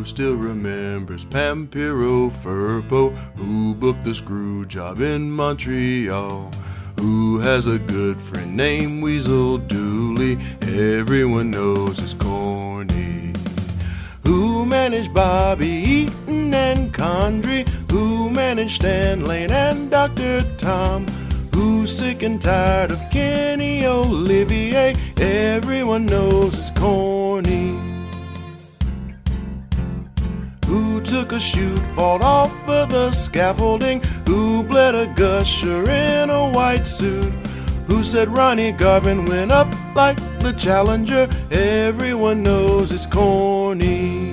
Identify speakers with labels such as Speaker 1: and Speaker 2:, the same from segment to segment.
Speaker 1: Who still remembers Pampero Firpo, Who booked the screw job in Montreal? Who has a good friend named Weasel Dooley? Everyone knows it's corny. Who managed Bobby Eaton and Condrey? Who managed Stan Lane and Dr. Tom? Who's sick and tired of Kenny Olivier? Everyone knows it's corny. Took a shoot, fought off of the scaffolding? Who bled a gusher in a white suit? Who said Ronnie Garvin went up like the Challenger? Everyone knows it's corny.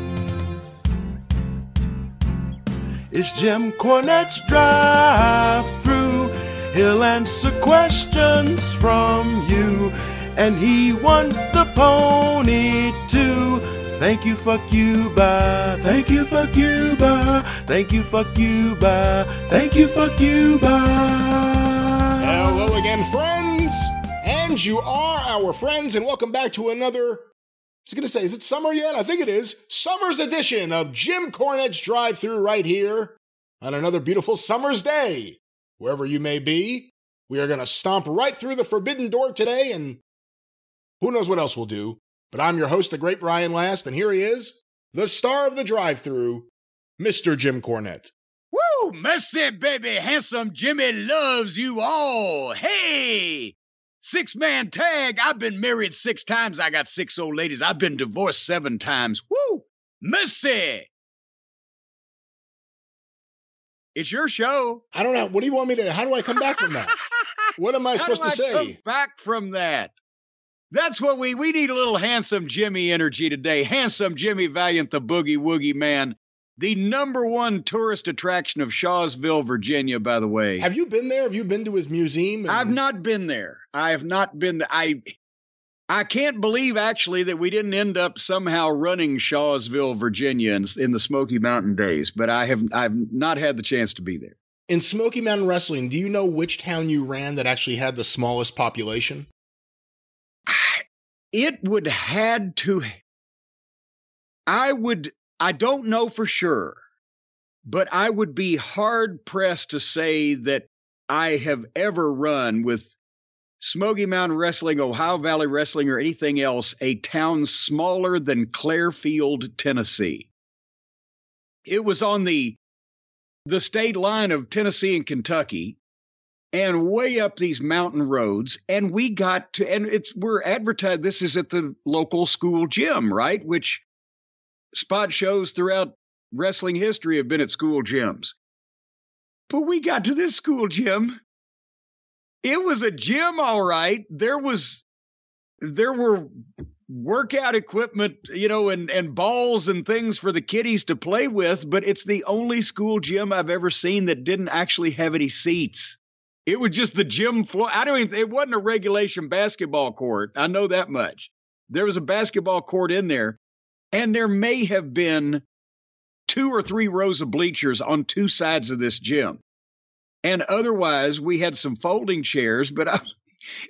Speaker 1: It's Jim Cornette's drive through. He'll answer questions from you. And he won the pony too. Thank you, fuck you, bye. Thank you, fuck you, bye. Thank you, fuck you, bye. Thank you, fuck you, bye.
Speaker 2: Hello again, friends! And you are our friends, and welcome back to another. I was gonna say, is it summer yet? I think it is. Summer's edition of Jim Cornette's Drive Through right here on another beautiful summer's day. Wherever you may be, we are gonna stomp right through the forbidden door today, and who knows what else we'll do. But I'm your host, the great Brian Last, and here he is, the star of the drive through, Mr. Jim Cornette.
Speaker 3: Woo! Mercy, baby. Handsome Jimmy loves you all. Hey! Six man tag. I've been married six times. I got six old ladies. I've been divorced seven times. Woo! Mercy! It's your show.
Speaker 2: I don't know. What do you want me to? How do I come back from that? What am I
Speaker 3: How
Speaker 2: supposed
Speaker 3: do
Speaker 2: to
Speaker 3: I
Speaker 2: say?
Speaker 3: come back from that. That's what we we need a little handsome Jimmy energy today. Handsome Jimmy Valiant, the boogie woogie man, the number one tourist attraction of Shawsville, Virginia. By the way,
Speaker 2: Have you been there? Have you been to his museum? and-
Speaker 3: I've not been there. I have not been. I I can't believe actually that we didn't end up somehow running Shawsville, Virginia, in, in the Smoky Mountain days. But I have I've not had the chance to be there.
Speaker 2: In Smoky Mountain Wrestling, do you know which town you ran that actually had the smallest population?
Speaker 3: It would had to. I would. I don't know for sure, but I would be hard pressed to say that I have ever run with Smoky Mountain Wrestling, Ohio Valley Wrestling, or anything else a town smaller than Clairfield, Tennessee. It was on the the state line of Tennessee and Kentucky and way up these mountain roads and we got to and it's we're advertised this is at the local school gym right? Which spot shows throughout wrestling history have been at school gyms. But we got to this school gym. It was a gym all right. There was there were workout equipment you know and and balls and things for the kiddies to play with but it's the only school gym i've ever seen that didn't actually have any seats it was just the gym floor. I don't even, it wasn't a regulation basketball court. I know that much. There was a basketball court in there, and there may have been two or three rows of bleachers on two sides of this gym. And otherwise, we had some folding chairs, but I,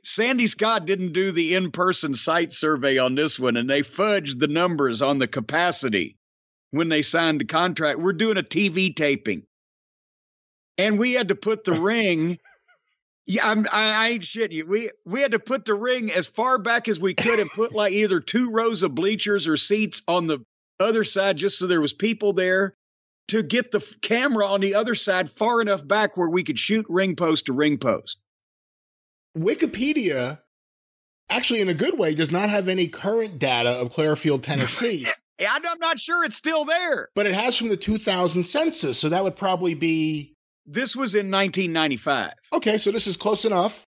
Speaker 3: Sandy Scott didn't do the in person site survey on this one, and they fudged the numbers on the capacity when they signed the contract. We're doing a TV taping. And we had to put the ring yeah, I'm, I, I ain't shitting you. We we had to put the ring as far back as we could and put like either two rows of bleachers or seats on the other side, just so there was people there to get the camera on the other side far enough back where we could shoot ring post to ring post.
Speaker 2: Wikipedia, actually, in a good way, does not have any current data of Clairfield, Tennessee,
Speaker 3: I'm I'm not sure it's still there.
Speaker 2: but it has from the 2000 census, so that would probably be
Speaker 3: This was in 1995.
Speaker 2: okay. So this is close enough.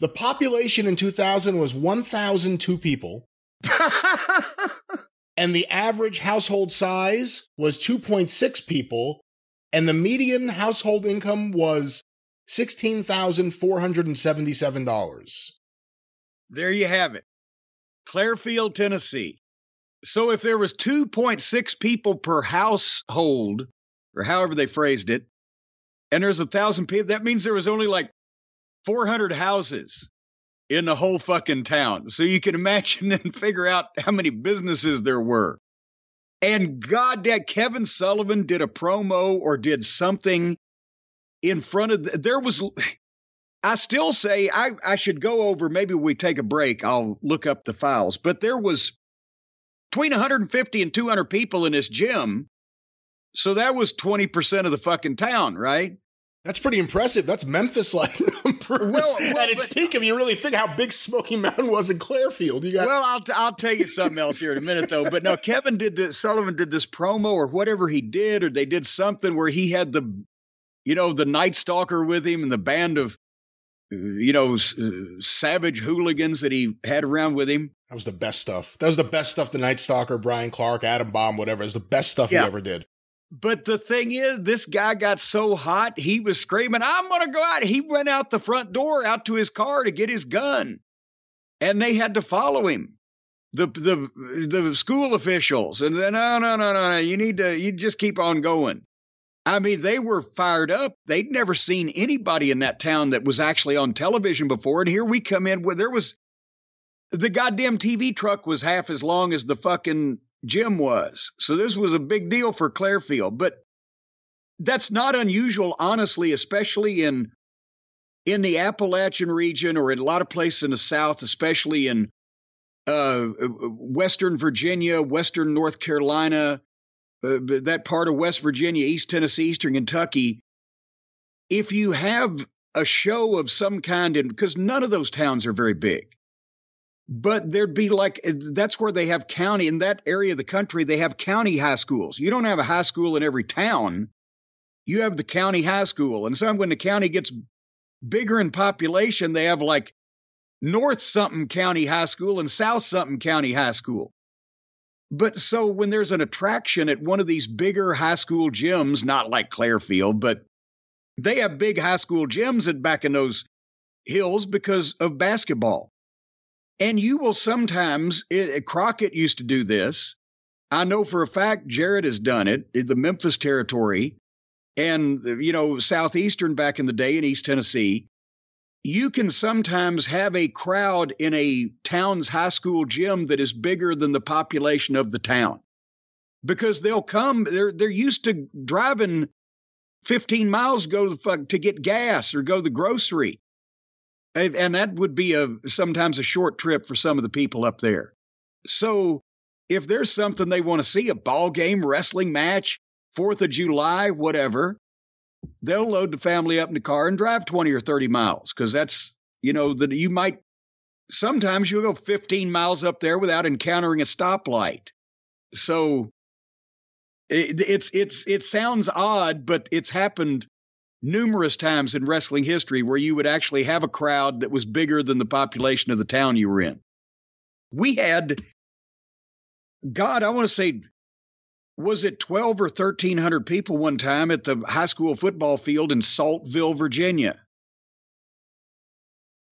Speaker 2: The population in 2000 was 1,002 people, and the average household size was 2.6 people, and the median household income was $16,477.
Speaker 3: there you have it, Clairfield, Tennessee. So if there was 2.6 people per household, or however they phrased it, and there's a thousand people, that means there was only like 400 houses in the whole fucking town. So you can imagine and figure out how many businesses there were. And goddamn, Kevin Sullivan did a promo or did something in front of the, there was I still say I, I should go over maybe we take a break I'll look up the files but there was between 150 and 200 people in this gym so that was 20% of the fucking town right
Speaker 2: that's pretty impressive. That's Memphis like numbers. Well, well, at its but, peak, if you really think how big Smoky Mountain was in Clearfield, you got.
Speaker 3: Well, I'll I'll tell you something else here in a minute, though. But no, Kevin did this, Sullivan did this promo or whatever he did, or they did something where he had the, you know, the Night Stalker with him and the band of, you know, uh, savage hooligans that he had around with him.
Speaker 2: That was the best stuff. That was the best stuff. The Night Stalker, Brian Clark, Adam Bomb, whatever, is the best stuff yeah. he ever did.
Speaker 3: But the thing is, this guy got so hot, he was screaming, I'm going to go out. He went out the front door out to his car to get his gun. And they had to follow him. The the the school officials and said, no, no, no, no, no. You need to you just keep on going. I mean, they were fired up. They'd never seen anybody in that town that was actually on television before. And here we come in where there was the goddamn TV truck was half as long as the fucking Jim was. So this was a big deal for Clearfield, but that's not unusual, honestly, especially in in the Appalachian region or in a lot of places in the South, especially in uh, Western Virginia, Western North Carolina, uh, that part of West Virginia, East Tennessee, Eastern Kentucky. If you have a show of some kind, and because none of those towns are very big, but there'd be like eh, that's where they have county in that area of the country they have county high schools. You don't have a high school in every town. You have the county high school and some when the county gets bigger in population they have like north something county high school and south something county high school. But so when there's an attraction at one of these bigger high school gyms not like clearfield but they have big high school gyms at back in those hills because of basketball and you will sometimes, it, Crockett used to do this. I know for a fact Jarrett has done it, the Memphis territory and, you know, Southeastern back in the day in East Tennessee. You can sometimes have a crowd in a town's high school gym that is bigger than the population of the town because they'll come, they're, they're used to driving 15 miles to go to, to get gas or go to the grocery and that would be a sometimes a short trip for some of the people up there. So if there's something they want to see, a ball game, wrestling match, Fourth of July, whatever, they'll load the family up in the car and drive 20 or 30 miles because that's you know that you might sometimes you'll go 15 miles up there without encountering a stoplight. So it, it's it's it sounds odd, but it's happened numerous times in wrestling history where you would actually have a crowd that was bigger than the population of the town you were in. We had, God, I want to say, was it 12 or 1300 people one time at the high school football field in Saltville, Virginia?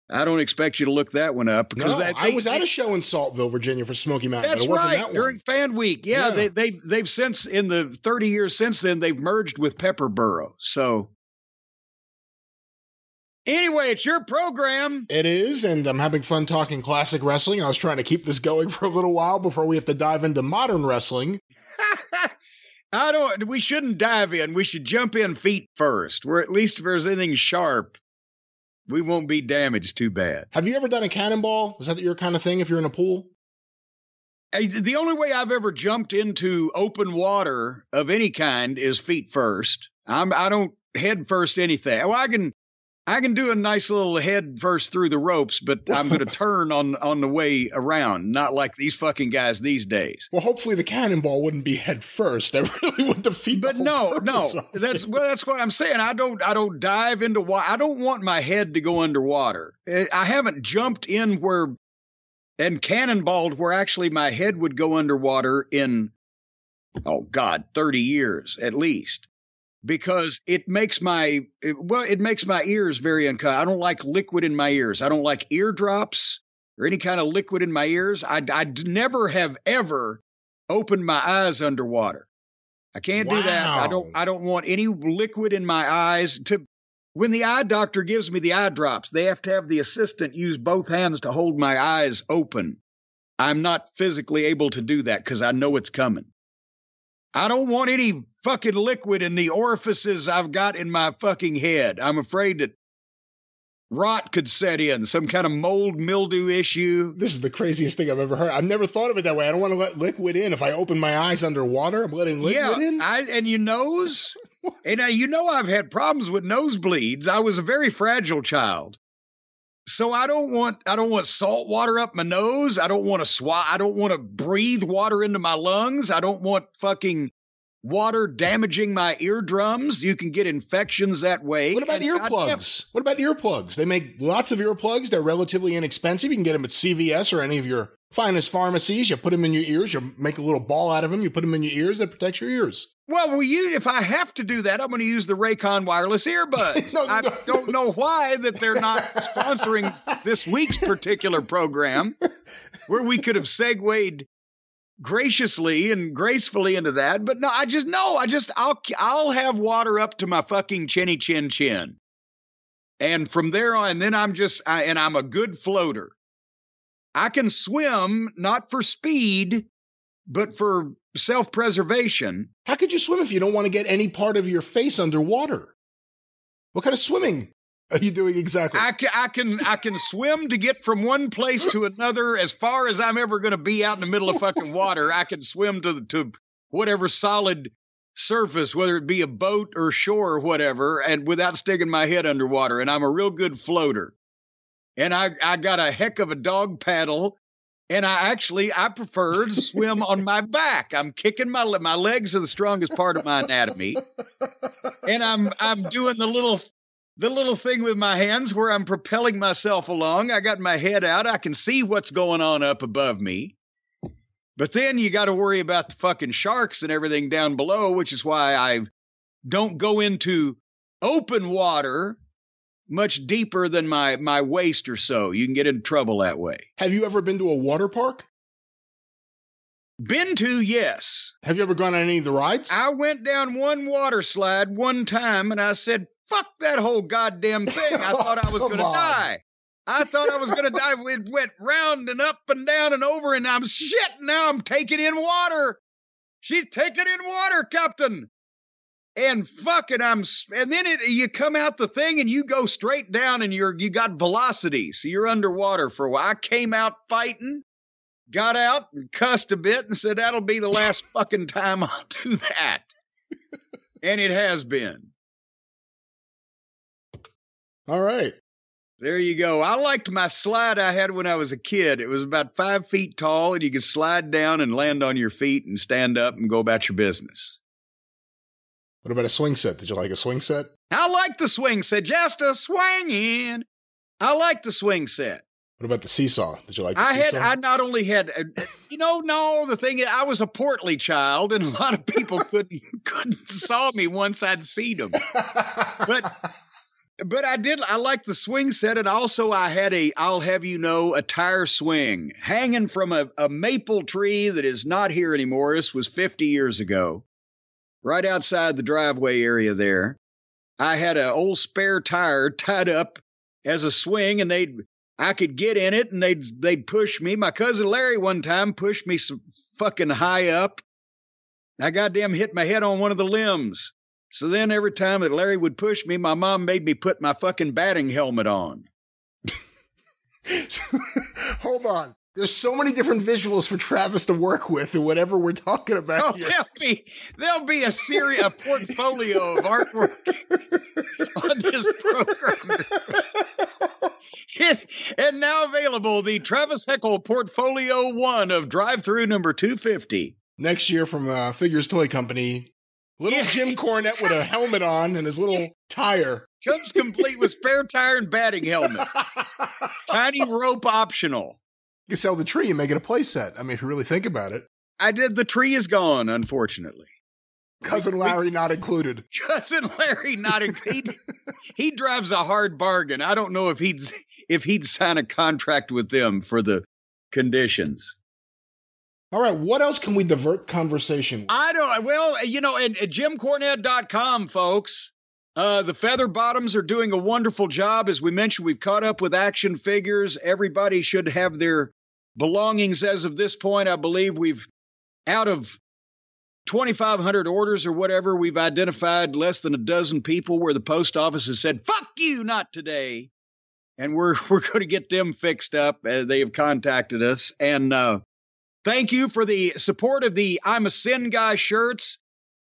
Speaker 3: I don't expect you to look that one up because
Speaker 2: no,
Speaker 3: that,
Speaker 2: they, I was at a show in Saltville, Virginia for Smoky Mountain.
Speaker 3: That's right. That During Fan Week, yeah, yeah, they they they've since in the thirty years since then they've merged with Pepperboro. So Anyway, it's your program.
Speaker 2: It is, and I'm having fun talking classic wrestling. I was trying to keep this going for a little while before we have to dive into modern wrestling.
Speaker 3: I don't. We shouldn't dive in. We should jump in feet first. Where at least if there's anything sharp, we won't be damaged too bad.
Speaker 2: Have you ever done a cannonball? Is that your kind of thing? If you're in a pool.
Speaker 3: The only way I've ever jumped into open water of any kind is feet first. I'm I don't head first anything. Well, I can I can do a nice little head first through the ropes, but I'm going to turn on on the way around, not like these fucking guys these days.
Speaker 2: Well, hopefully the cannonball wouldn't be head first. That really would defeat.
Speaker 3: But no, no, that's well, that's what I'm saying. I don't, I don't dive into water. I don't want my head to go underwater. Eh, I haven't jumped in where and cannonballed where actually my head would go underwater in oh god 30 years at least because it makes my well it makes my ears very uncomfortable. I don't like liquid in my ears. I don't like eardrops or any kind of liquid in my ears. I I never have ever opened my eyes underwater. I can't wow. do that. I don't I don't want any liquid in my eyes to when the eye doctor gives me the eye drops, they have to have the assistant use both hands to hold my eyes open. I'm not physically able to do that because I know it's coming. I don't want any fucking liquid in the orifices I've got in my fucking head. I'm afraid that rot could set in, some kind of mold mildew issue.
Speaker 2: This is the craziest thing I've ever heard. I've never thought of it that way. I don't want to let liquid in. If I open my eyes underwater, I'm letting liquid
Speaker 3: yeah,
Speaker 2: in.
Speaker 3: I, and your nose. and uh, you know I've had problems with nosebleeds. I was a very fragile child. So I don't want I don't want salt water up my nose. I don't want to swat. I don't want to breathe water into my lungs. I don't want fucking water damaging my eardrums. You can get infections that way.
Speaker 2: What about
Speaker 3: And
Speaker 2: earplugs? What about earplugs? They make lots of earplugs. They're relatively inexpensive. You can get them at CVS or any of your finest pharmacies. You put them in your ears. You make a little ball out of them. You put them in your ears. That protects your ears.
Speaker 3: Well, well, you, if I have to do that, I'm going to use the Raycon wireless earbuds.
Speaker 2: No,
Speaker 3: I
Speaker 2: no.
Speaker 3: don't know why that they're not sponsoring this week's particular program, where we could have segued graciously and gracefully into that. But no, I just no, I just I'll I'll have water up to my fucking chinny chin chin, and from there on, then I'm just I, and I'm a good floater. I can swim not for speed, but for self preservation.
Speaker 2: How could you swim if you don't want to get any part of your face underwater? What kind of swimming are you doing exactly?
Speaker 3: I can, I can I can swim to get from one place to another as far as I'm ever going to be out in the middle of fucking water. I can swim to to whatever solid surface, whether it be a boat or shore or whatever, and without sticking my head underwater. And I'm a real good floater. And I I got a heck of a dog paddle. And I actually I prefer to swim on my back. I'm kicking my my legs are the strongest part of my anatomy, and I'm I'm doing the little the little thing with my hands where I'm propelling myself along. I got my head out. I can see what's going on up above me. But then you got to worry about the fucking sharks and everything down below, which is why I don't go into open water much deeper than my my waist or so. You can get in trouble that way.
Speaker 2: Have you ever been to a water park?
Speaker 3: Been to, yes.
Speaker 2: Have you ever gone on any of the rides?
Speaker 3: I went down one water slide one time and I said, fuck that whole goddamn thing. I thought I was going to die. I thought I was going to die. It went round and up and down and over, and I'm shit. Now I'm taking in water. She's taking in water, Captain. And fucking, I'm, and then it, you come out the thing and you go straight down and you're, you got velocity. So you're underwater for a while. I came out fighting, got out and cussed a bit and said, that'll be the last fucking time I'll do that. and it has been.
Speaker 2: All right.
Speaker 3: There you go. I liked my slide I had when I was a kid. It was about five feet tall, and you could slide down and land on your feet and stand up and go about your business.
Speaker 2: What about a swing set? Did you like a swing set?
Speaker 3: I like the swing set, just a swinging. I like the swing set.
Speaker 2: What about the seesaw? Did you like the
Speaker 3: I had. I not only had, uh, you know, no, the thing is, I was a portly child, and a lot of people couldn't couldn't saw me once I'd seen them. but but I did I liked the swing set and also I had a I'll have you know a tire swing hanging from a, a maple tree that is not here anymore. This was 50 years ago. Right outside the driveway area there. I had an old spare tire tied up as a swing and they'd I could get in it and they'd they'd push me. My cousin Larry one time pushed me some fucking high up. I goddamn hit my head on one of the limbs. So then every time that Larry would push me, my mom made me put my fucking batting helmet on.
Speaker 2: Hold on. There's so many different visuals for Travis to work with and whatever we're talking
Speaker 3: Oh,
Speaker 2: about here.
Speaker 3: there'll be there'll be a series, a portfolio of artwork on this program. and now available, the Travis Heckle Portfolio One of Drive Through Number Two Fifty.
Speaker 2: Next year from uh, Figures Toy Company, little
Speaker 3: Yeah.
Speaker 2: Jim Cornette with a helmet on and his little tire.
Speaker 3: Comes complete with spare tire and batting helmet. Tiny rope optional.
Speaker 2: You can sell the tree and make it a play set. I mean, if you really think about it.
Speaker 3: I did. The tree is gone, unfortunately.
Speaker 2: Cousin Larry not included.
Speaker 3: Cousin Larry not included. he, he drives a hard bargain. I don't know if he'd if he'd sign a contract with them for the conditions.
Speaker 2: All right, what else can we divert conversation with?
Speaker 3: I don't well, you know, at, at jimcornette.com, folks. Uh, the feather bottoms are doing a wonderful job. As we mentioned, we've caught up with action figures. Everybody should have their belongings as of this point. I believe we've out of 2,500 orders or whatever, we've identified less than a dozen people where the post office has said, fuck you, not today. And we're, we're going to get them fixed up. Uh, they have contacted us. And uh, thank you for the support of the I'm a Sin Guy shirts.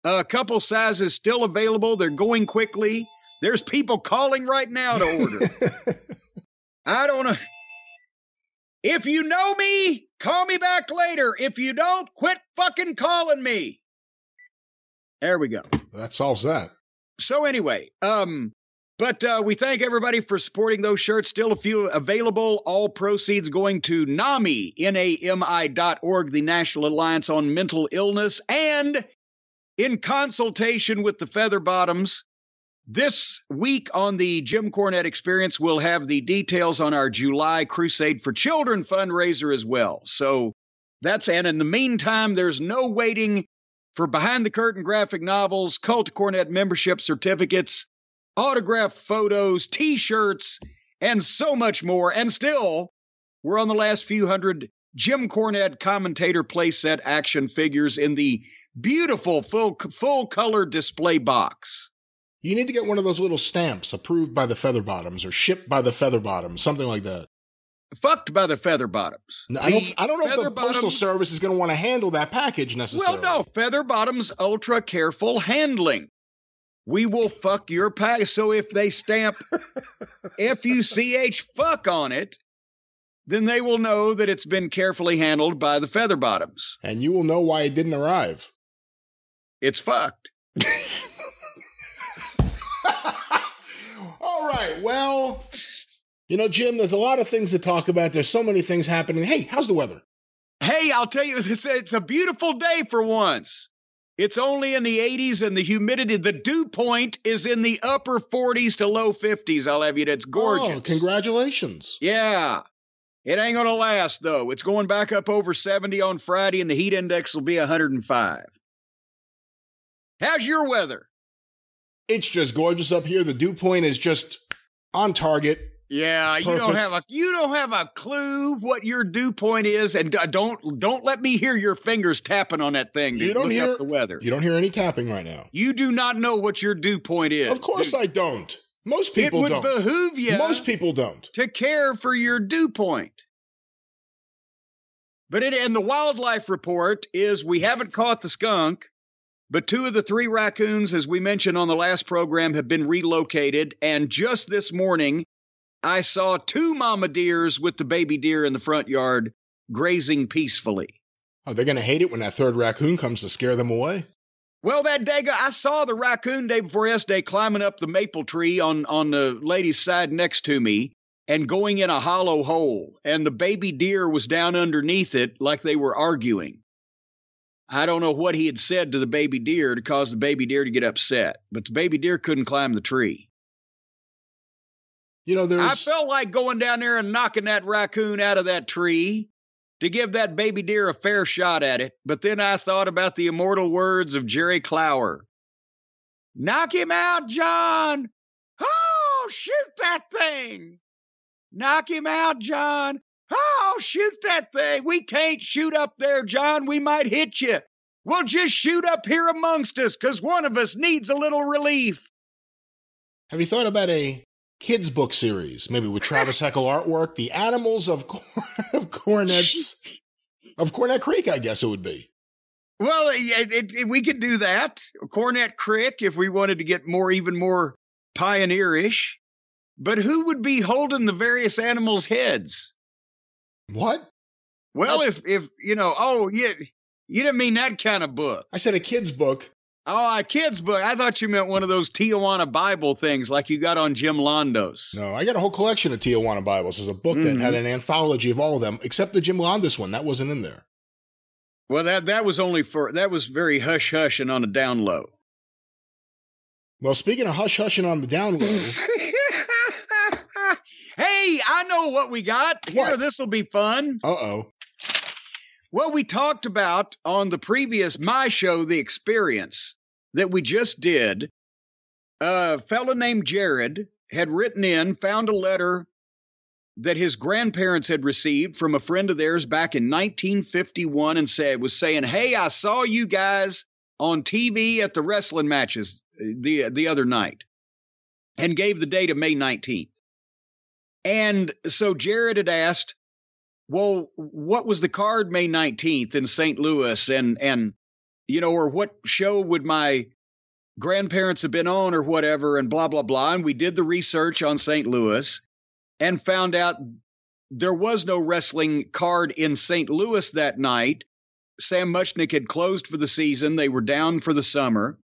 Speaker 3: A couple sizes still available. They're going quickly. There's people calling right now to order. I don't know. If you know me, call me back later. If you don't, quit fucking calling me. There we go.
Speaker 2: That solves that.
Speaker 3: So anyway, um, but uh, we thank everybody for supporting those shirts. Still a few available. All proceeds going to NAMI, N-A-M-I dot org, the National Alliance on Mental Illness, and in consultation with the Feather Bottoms. This week on the Jim Cornette Experience, we'll have the details on our July Crusade for Children fundraiser as well. So that's, and in the meantime, there's no waiting for behind the curtain graphic novels, Cult Cornette membership certificates, autographed photos, t shirts, and so much more. And still, we're on the last few hundred Jim Cornette commentator playset action figures in the beautiful full, full color display box.
Speaker 2: You need to get one of those little stamps approved by the Feather Bottoms or shipped by the Feather Bottoms, something like that.
Speaker 3: Fucked by the Feather Bottoms.
Speaker 2: No, I don't. I don't know if the Postal Service is going to want to handle that package necessarily.
Speaker 3: Well, no, Feather Bottoms ultra careful handling. We will fuck your pack. So if they stamp F U C H fuck on it, then they will know that it's been carefully handled by the Feather Bottoms.
Speaker 2: And you will know why it didn't arrive.
Speaker 3: It's fucked.
Speaker 2: All right. Well, you know, Jim, there's a lot of things to talk about. There's so many things happening. Hey, how's the weather?
Speaker 3: Hey, I'll tell you, it's a, it's a beautiful day for once. It's only in the 80s and the humidity, the dew point is in the upper 40s to low 50s. I'll have you. That's oh, gorgeous. Oh,
Speaker 2: congratulations.
Speaker 3: Yeah. It ain't going to last, though. It's going back up over 70 on Friday, and the heat index will be 105. How's your weather?
Speaker 2: It's just gorgeous up here. The dew point is just on target.
Speaker 3: Yeah, you don't have a you don't have a clue what your dew point is, and don't don't let me hear your fingers tapping on that thing.
Speaker 2: You don't hear
Speaker 3: the weather.
Speaker 2: You don't hear any tapping right now.
Speaker 3: You do not know what your dew point is.
Speaker 2: Of course, dude. I don't. Most people don't.
Speaker 3: it would
Speaker 2: don't.
Speaker 3: behoove you.
Speaker 2: Most people don't
Speaker 3: to care for your dew point. But it and the wildlife report is we haven't caught the skunk. But two of the three raccoons, as we mentioned on the last program, have been relocated. And just this morning, I saw two mama deers with the baby deer in the front yard grazing peacefully.
Speaker 2: Are they going to hate it when that third raccoon comes to scare them away?
Speaker 3: Well, that day I saw the raccoon day before yesterday climbing up the maple tree on, on the lady's side next to me and going in a hollow hole. And the baby deer was down underneath it like they were arguing. I don't know what he had said to the baby deer to cause the baby deer to get upset, but the baby deer couldn't climb the tree.
Speaker 2: You know, there's. I
Speaker 3: felt like going down there and knocking that raccoon out of that tree to give that baby deer a fair shot at it, but then I thought about the immortal words of Jerry Clower Knock him out, John! Oh, shoot that thing! Knock him out, John! Oh, shoot that thing. We can't shoot up there, John. We might hit you. We'll just shoot up here amongst us because one of us needs a little relief.
Speaker 2: Have you thought about a kids' book series, maybe with Travis Heckel artwork? The Animals of, of Cornette's, of Cornette Creek, I guess it would be.
Speaker 3: Well, it, it, it, we could do that. Cornet Creek, if we wanted to get more, even more pioneerish. But who would be holding the various animals' heads?
Speaker 2: What?
Speaker 3: Well, That's... if if you know, oh, yeah, you didn't mean that kind of book.
Speaker 2: I said a kid's book.
Speaker 3: Oh, a kid's book. I thought you meant one of those Tijuana Bible things like you got on Jim Londos.
Speaker 2: No, I got a whole collection of Tijuana Bibles. There's a book mm-hmm. that had mm-hmm. an anthology of all of them, except the Jim Londos one. That wasn't in there.
Speaker 3: Well, that that was only for that was very hush hush and on a down low.
Speaker 2: Well, speaking of hush hush and on the down low.
Speaker 3: Hey, I know what we got. Here, this will be fun.
Speaker 2: Uh oh.
Speaker 3: Well, we talked about on the previous My Show, The Experience, that we just did. A fellow named Jared had written in, found a letter that his grandparents had received from a friend of theirs back in 1951 and said was saying, "Hey, I saw you guys on TV at the wrestling matches the the other night and gave the date of May 19th. And so Jared had asked, well, what was the card May 19th in St. Louis? And, and, you know, or what show would my grandparents have been on or whatever, and blah, blah, blah. And we did the research on St. Louis and found out there was no wrestling card in St. Louis that night. Sam Muchnick had closed for the season. They were down for the summer.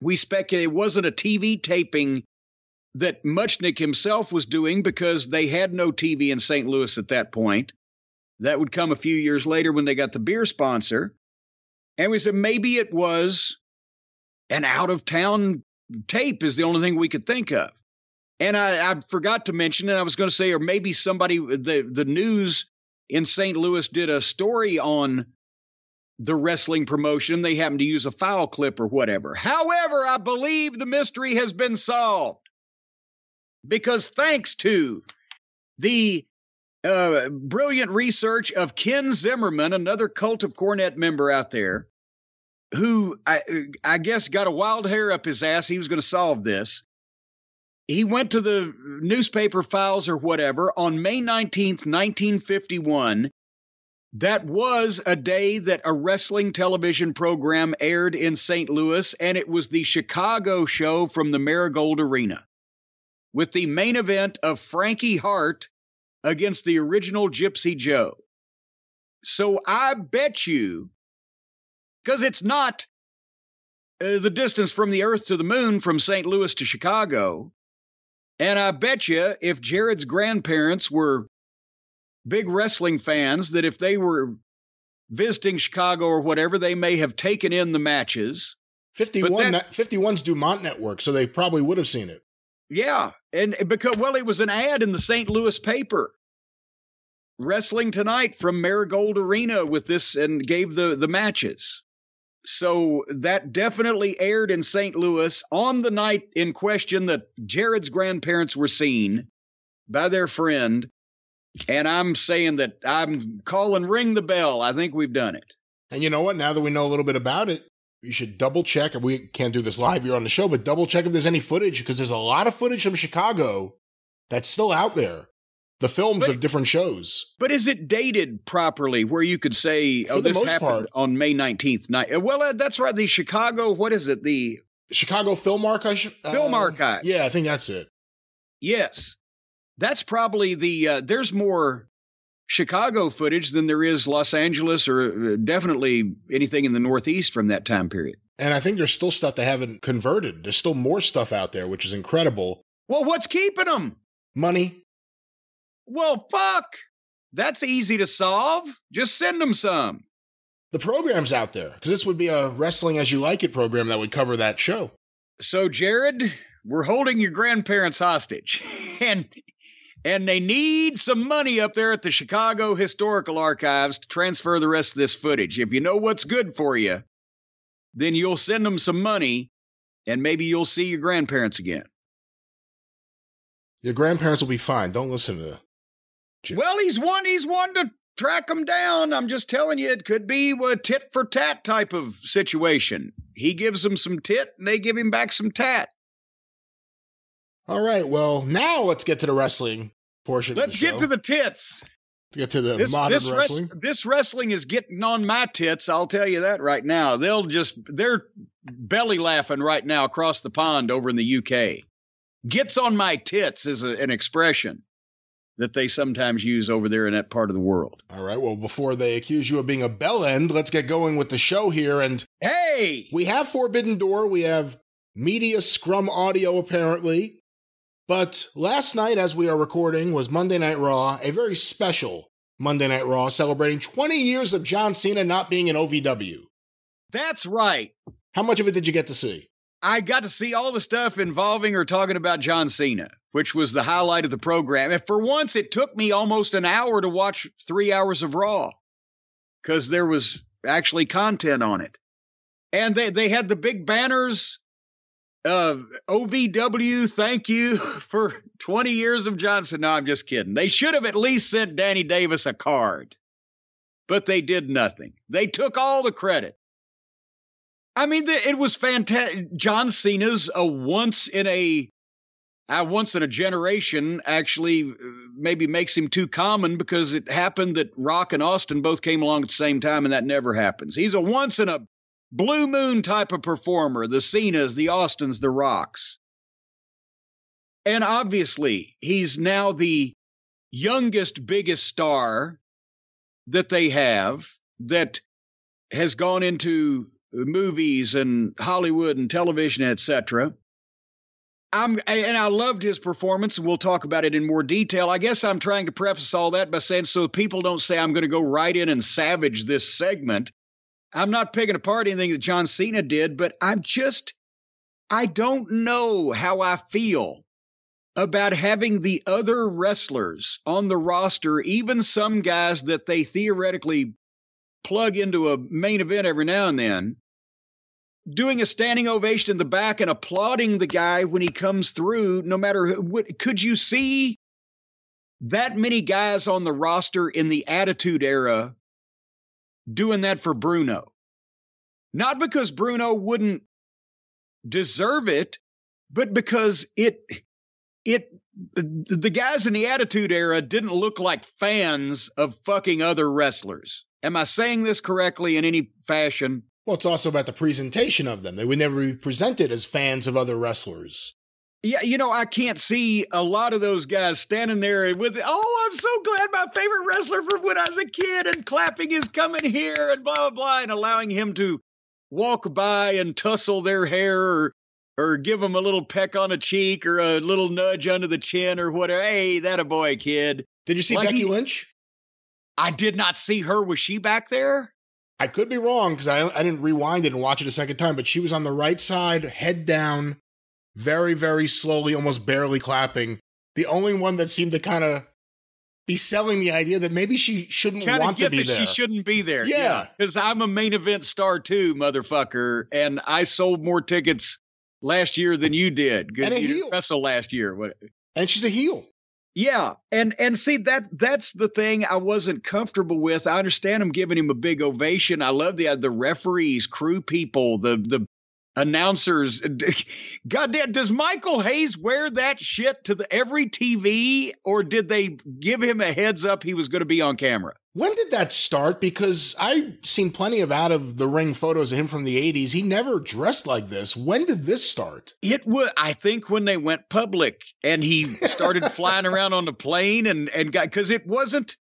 Speaker 3: We speculated it wasn't a TV taping that Muchnick himself was doing because they had no TV in St. Louis at that point. That would come a few years later when they got the beer sponsor. And we said maybe it was an out of town tape, is the only thing we could think of. And I, I forgot to mention, and I was going to say, or maybe somebody, the, the news in St. Louis did a story on the wrestling promotion. They happened to use a foul clip or whatever. However, I believe the mystery has been solved because thanks to the uh, brilliant research of Ken Zimmerman, another cult of Cornette member out there, who I, I guess got a wild hair up his ass. He was going to solve this. He went to the newspaper files or whatever on May 19th, 1951. That was a day that a wrestling television program aired in St. Louis, and it was the Chicago show from the Marigold Arena with the main event of Frankie Hart against the original Gypsy Joe. So I bet you, because it's not uh, the distance from the Earth to the moon from St. Louis to Chicago, and I bet you if Jared's grandparents were big wrestling fans, that if they were visiting Chicago or whatever, they may have taken in the matches.
Speaker 2: 51, 51's Dumont Network, so they probably would have seen it.
Speaker 3: Yeah, and because well, it was an ad in the St. Louis paper. Wrestling tonight from Marigold Arena with this and gave the the matches. So that definitely aired in St. Louis on the night in question that Jared's grandparents were seen by their friend. And I'm saying that I'm calling ring the bell. I think we've done it.
Speaker 2: And you know what? Now that we know a little bit about it, you should double check. And We can't do this live here on the show, but double check if there's any footage because there's a lot of footage from Chicago that's still out there. The films but, of different shows.
Speaker 3: But is it dated properly where you could say, For oh, this happened part, on May 19th night? Uh, well, uh, that's right. The Chicago, what is it? The
Speaker 2: Chicago Film Archive?
Speaker 3: Film uh, Archive.
Speaker 2: Yeah, I think that's it.
Speaker 3: Yes. That's probably the, uh, there's more Chicago footage than there is Los Angeles or uh, definitely anything in the Northeast from that time period.
Speaker 2: And I think there's still stuff they haven't converted. There's still more stuff out there, which is incredible.
Speaker 3: Well, what's keeping them?
Speaker 2: Money.
Speaker 3: Well, fuck. That's easy to solve. Just send them some.
Speaker 2: The program's out there because this would be a Wrestling as You Like It program that would cover that show.
Speaker 3: So, Jared, we're holding your grandparents hostage. And and they need some money up there at the Chicago Historical Archives to transfer the rest of this footage. If you know what's good for you, then you'll send them some money and maybe you'll see your grandparents again.
Speaker 2: Your grandparents will be fine. Don't listen to
Speaker 3: Jim. Well, he's one he's one to track them down. I'm just telling you, it could be a tit for tat type of situation. He gives them some tit and they give him back some tat.
Speaker 2: All right. Well, now let's get to the wrestling portion.
Speaker 3: Let's get to the tits.
Speaker 2: To get to the this, modern
Speaker 3: this
Speaker 2: wrestling.
Speaker 3: Res- this wrestling is getting on my tits. I'll tell you that right now. They'll just they're belly laughing right now across the pond over in the UK. Gets on my tits is a, an expression that they sometimes use over there in that part of the world.
Speaker 2: All right. Well, before they accuse you of being a bell end, let's get going with the show here. And
Speaker 3: hey,
Speaker 2: we have Forbidden Door. We have Media Scrum Audio, apparently. But last night, as we are recording, was Monday Night Raw, a very special Monday Night Raw celebrating 20 years of John Cena not being an OVW.
Speaker 3: That's right.
Speaker 2: How much of it did you get to see?
Speaker 3: I got to see all the stuff involving or talking about John Cena, which was the highlight of the program. And for once, it took me almost an hour to watch three hours of Raw because there was actually content on it. And they, they had the big banners uh, OVW, thank you for 20 years of Johnson. No, I'm just kidding. They should have at least sent Danny Davis a card, but they did nothing. They took all the credit. I mean, the, it was fantastic. John Cena's a once in a uh, once in a generation actually uh, maybe makes him too common because it happened that Rock and Austin both came along at the same time, and that never happens. He's a once in a blue moon type of performer. The Cenas, the Austins, the Rocks, and obviously he's now the youngest, biggest star that they have that has gone into movies and Hollywood and television, etc. I'm and I loved his performance, and we'll talk about it in more detail. I guess I'm trying to preface all that by saying so people don't say I'm going to go right in and savage this segment. I'm not picking apart anything that John Cena did, but I'm just I don't know how I feel about having the other wrestlers on the roster, even some guys that they theoretically plug into a main event every now and then, doing a standing ovation in the back and applauding the guy when he comes through, no matter what. Could you see that many guys on the roster in the Attitude Era doing that for Bruno? Not because Bruno wouldn't deserve it, but because it it the guys in the Attitude Era didn't look like fans of fucking other wrestlers. Am I saying this correctly in any fashion?
Speaker 2: Well, it's also about the presentation of them. They would never be presented as fans of other wrestlers.
Speaker 3: Yeah, you know, I can't see a lot of those guys standing there with, oh, I'm so glad my favorite wrestler from when I was a kid and clapping is coming here and blah, blah, blah, and allowing him to walk by and tussle their hair or, or give them a little peck on the cheek or a little nudge under the chin or whatever. Hey, that a boy, kid.
Speaker 2: Did you see like Becky he, Lynch?
Speaker 3: I did not see her. Was she back there?
Speaker 2: I could be wrong because I, I didn't rewind it and watch it a second time, but she was on the right side, head down, very, very slowly, almost barely clapping. The only one that seemed to kind of be selling the idea that maybe she shouldn't
Speaker 3: Kinda
Speaker 2: want to be there.
Speaker 3: She shouldn't be there.
Speaker 2: Yeah.
Speaker 3: Because yeah. I'm a main event star too, motherfucker. And I sold more tickets last year than you did.
Speaker 2: And a
Speaker 3: you
Speaker 2: heel.
Speaker 3: wrestle last year. What?
Speaker 2: And she's a heel.
Speaker 3: Yeah, and and see that that's the thing I wasn't comfortable with. I understand I'm giving him a big ovation. I love the uh, the referees, crew people, the the announcers. God damn, does Michael Hayes wear that shit to the every TV, or did they give him a heads up he was going to be on camera?
Speaker 2: When did that start? Because I've seen plenty of out of the ring photos of him from the 80s. He never dressed like this. When did this start?
Speaker 3: It was, I think, when they went public and he started flying around on the plane and, and got, because it wasn't,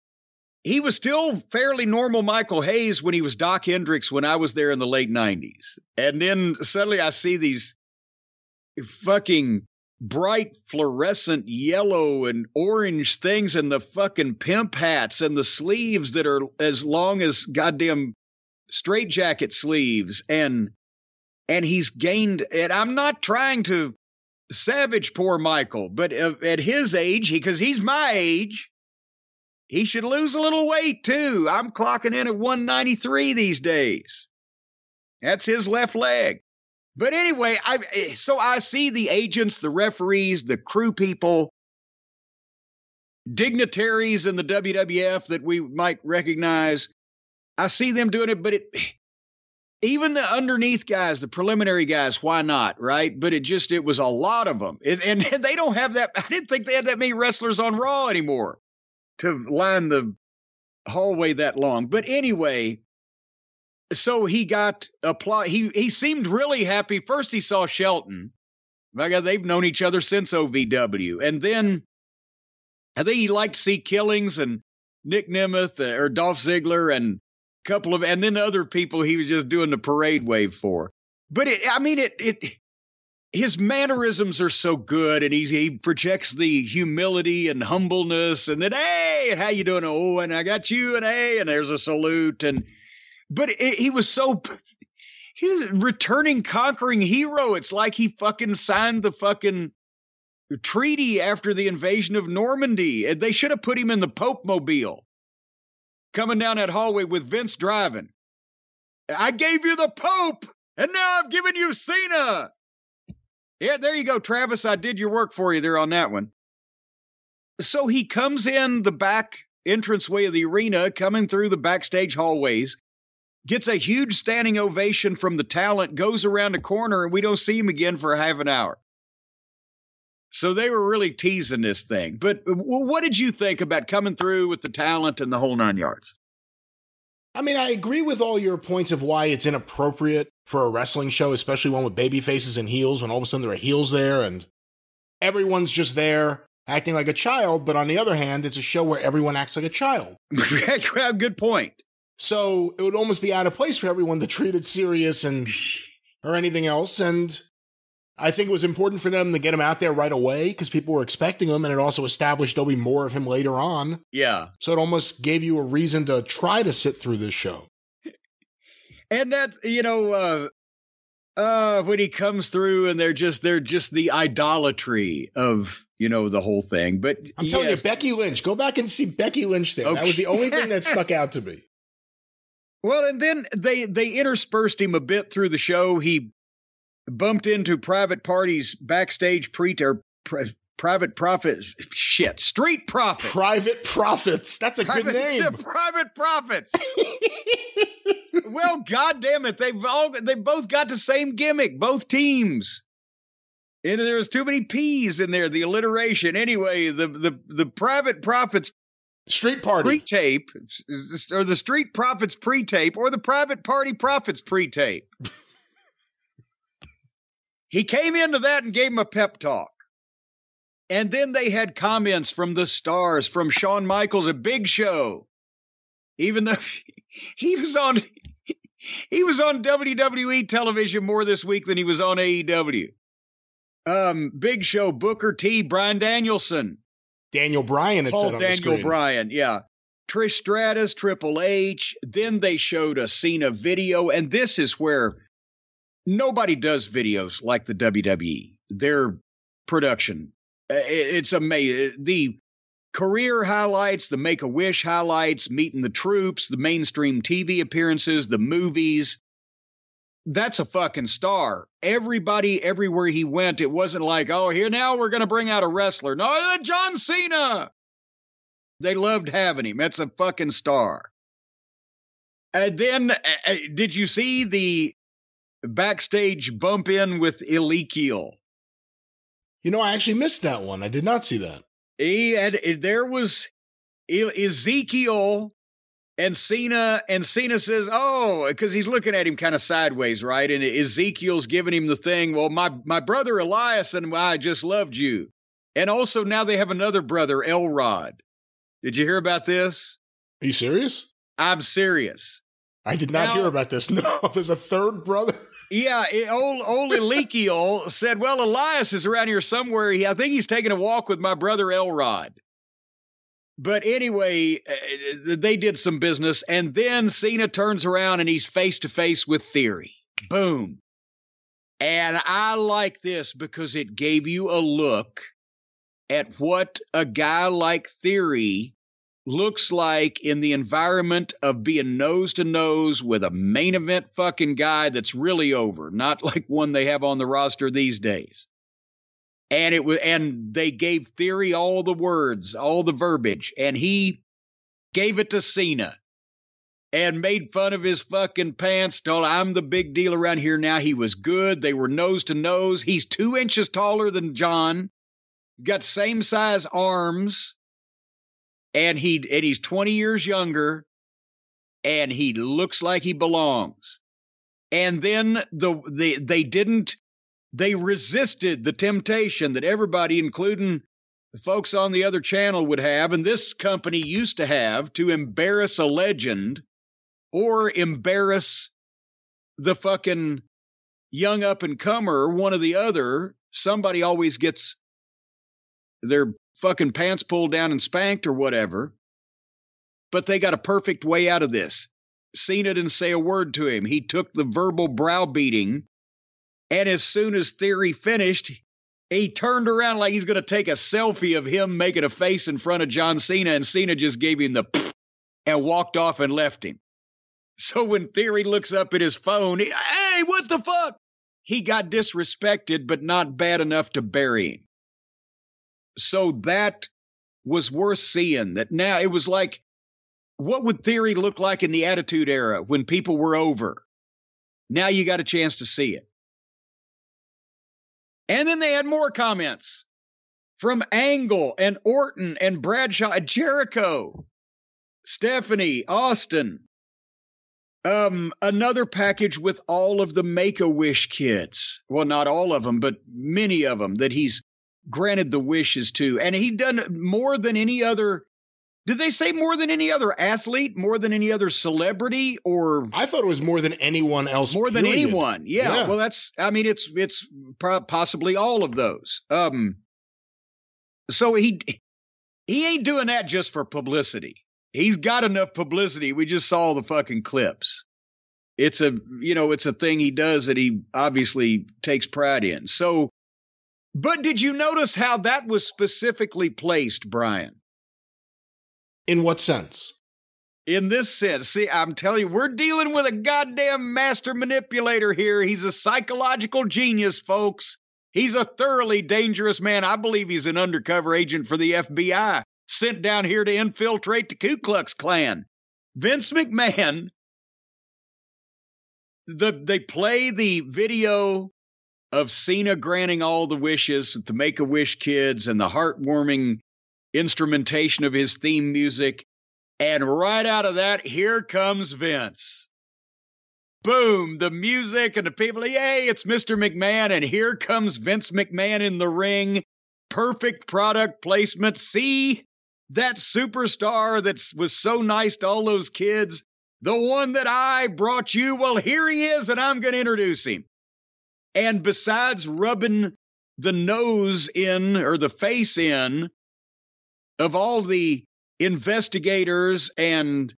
Speaker 3: he was still fairly normal Michael Hayes when he was Doc Hendrix when I was there in the late 90s. And then suddenly I see these fucking bright fluorescent yellow and orange things and the fucking pimp hats and the sleeves that are as long as goddamn straitjacket sleeves and and he's gained and I'm not trying to savage poor Michael but uh, at his age because he, he's my age he should lose a little weight too I'm clocking in at 193 these days that's his left leg but anyway, I eh, so I see the agents, the referees, the crew people, dignitaries in the WWF that we might recognize. I see them doing it, but it even the underneath guys, the preliminary guys, why not, right? But it just it was a lot of them, it, and they don't have that. I didn't think they had that many wrestlers on Raw anymore to line the hallway that long. But anyway, so he got apply. He he seemed really happy. First, he saw Shelton. My God, they've known each other since OVW, and then I think he liked to see Killings and Nick Nemeth uh, or Dolph Ziggler and a couple of, and then other people he was just doing the parade wave for. But it, I mean, it it his mannerisms are so good, and he he projects the humility and humbleness, and then hey, how you doing? Oh, and I got you, and hey, and there's a salute, and but it, he was so he was returning conquering hero. It's like he fucking signed the fucking treaty after the invasion of Normandy. and They should have put him in the Pope mobile coming down that hallway with Vince driving. I gave you the Pope, and now I've given you Cena. Yeah, there you go, Travis. I did your work for you there on that one. So he comes in the back entranceway of the arena, coming through the backstage hallways gets a huge standing ovation from the talent, goes around the corner, and we don't see him again for half an hour. So they were really teasing this thing. But uh, what did you think about coming through with the talent and the whole nine yards?
Speaker 2: I mean, I agree with all your points of why it's inappropriate for a wrestling show, especially one with baby faces and heels, when all of a sudden there are heels there and everyone's just there acting like a child. But on the other hand, it's a show where everyone acts like a child.
Speaker 3: Good point.
Speaker 2: So it would almost be out of place for everyone to treat it serious and or anything else. And I think it was important for them to get him out there right away because people were expecting him, and it also established there'll be more of him later on.
Speaker 3: Yeah.
Speaker 2: So it almost gave you a reason to try to sit through this show.
Speaker 3: And that's you know, uh, uh, when he comes through, and they're just they're just the idolatry of you know the whole thing. But
Speaker 2: I'm telling yes. you, Becky Lynch, go back and see Becky Lynch there. Okay. That was the only thing that stuck out to me.
Speaker 3: Well, and then they they interspersed him a bit through the show. He bumped into private parties backstage pre or pri- private profits shit street profits.
Speaker 2: Private profits. That's a private, good name.
Speaker 3: private profits. Well god damn it they've all they both got the same gimmick both teams. And there's too many p's in there the alliteration. Anyway the the the private profits
Speaker 2: street party.
Speaker 3: pre-tape or the street profits pre-tape or the private party profits pre-tape he came into that and gave him a pep talk. And then they had comments from the stars, from Shawn Michaels, a big show. Even though he was on he was on WWE television more this week than he was on AEW. Um, Big Show, Booker T, Bryan Danielson,
Speaker 2: Daniel Bryan. It
Speaker 3: Paul Daniel Bryan, yeah. Trish Stratus, Triple H. Then they showed a Cena video, and this is where nobody does videos like the WWE. Their production, it's amazing. The career highlights, the Make a Wish highlights, meeting the troops, the mainstream TV appearances, the movies. That's a fucking star. Everybody, everywhere he went, it wasn't like, oh, here now we're going to bring out a wrestler. No, John Cena. They loved having him. That's a fucking star. And then, uh, did you see the backstage bump in with Ezekiel.
Speaker 2: You know, I actually missed that one. I did not see that.
Speaker 3: He had there was Ezekiel and Cena, and Cena says, "Oh," because he's looking at him kind of sideways, right? And Ezekiel's giving him the thing. Well, my my brother Elias and I just loved you, and also now they have another brother, Elrod. Did you hear about this?
Speaker 2: Are you serious?
Speaker 3: I'm serious.
Speaker 2: I did not now, hear about this. No, there's a third brother.
Speaker 3: Yeah, it, old old Ezekiel said, "Well, Elias is around here somewhere. He, I think he's taking a walk with my brother Elrod." But anyway, uh, they did some business, and then Cena turns around and he's face to face with Theory. Boom. And I like this because it gave you a look at what a guy like Theory looks like in the environment of being nose to nose with a main event fucking guy that's really over, not like one they have on the roster these days. And it was, and they gave Theory all the words, all the verbiage, and he gave it to Cena and made fun of his fucking pants. Told I'm the big deal around here now. He was good. They were nose to nose. He's two inches taller than John. Got same size arms and he and he's 20 years younger and he looks like he belongs. And then the they they didn't they resisted the temptation that everybody including the folks on the other channel would have and this company used to have to embarrass a legend or embarrass the fucking young up and comer one or the other. Somebody always gets their fucking pants pulled down and spanked or whatever. But they got a perfect way out of this. Cena didn't say a word to him. He took the verbal browbeating, and as soon as Theory finished, he turned around like he's going to take a selfie of him making a face in front of John Cena, and Cena just gave him the and walked off and left him. So when Theory looks up at his phone, he, hey, what the fuck? He got disrespected, but not bad enough to bury him so that was worth seeing. That now it was like what would theory look like in the attitude era when people were over? Now you got a chance to see it. And then they had more comments from Angle and Orton and Bradshaw and Jericho, Stephanie, Austin. Um, another package with all of the Make a Wish kids. Well, not all of them, but many of them that he's granted the wishes to. And he done more than any other did they say more than any other athlete, more than any other celebrity, or
Speaker 2: I thought it was more than anyone else.
Speaker 3: More than anyone, yeah. yeah. Well, that's I mean, it's it's possibly all of those. Um, so he he ain't doing that just for publicity. He's got enough publicity. We just saw the fucking clips. It's a you know it's a thing he does that he obviously takes pride in. So, but did you notice how that was specifically placed, Brian?
Speaker 2: In what sense?
Speaker 3: In this sense, see, I'm telling you, we're dealing with a goddamn master manipulator here. He's a psychological genius, folks. He's a thoroughly dangerous man. I believe he's an undercover agent for the FBI, sent down here to infiltrate the Ku Klux Klan. Vince McMahon, the they play the video of Cena granting all the wishes to Make a Wish kids and the heartwarming instrumentation of his theme music. And right out of that, here comes Vince. Boom, the music and the people, yay, it's Mr. McMahon. And here comes Vince McMahon in the ring. Perfect product placement. See that superstar that was so nice to all those kids? The one that I brought you? Well, here he is, and I'm going to introduce him. And besides rubbing the nose in or the face in of all the investigators and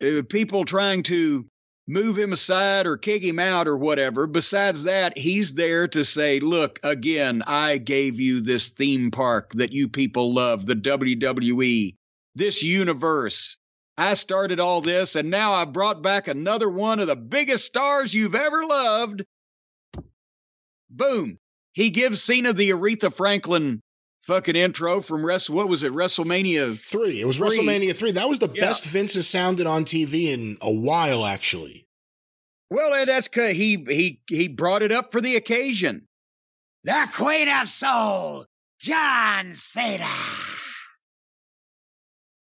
Speaker 3: uh, people trying to move him aside or kick him out or whatever. Besides that, he's there to say, look, again, I gave you this theme park that you people love, the WWE, this universe. I started all this, and now I've brought back another one of the biggest stars you've ever loved. Boom. He gives Cena the Aretha Franklin fucking intro from Wrestle. What was it? WrestleMania
Speaker 2: three. It was three. WrestleMania three. That was the yeah. best Vince has sounded on TV in a while, actually.
Speaker 3: Well, and that's he he he brought it up for the occasion. The Queen of Soul, John Cena.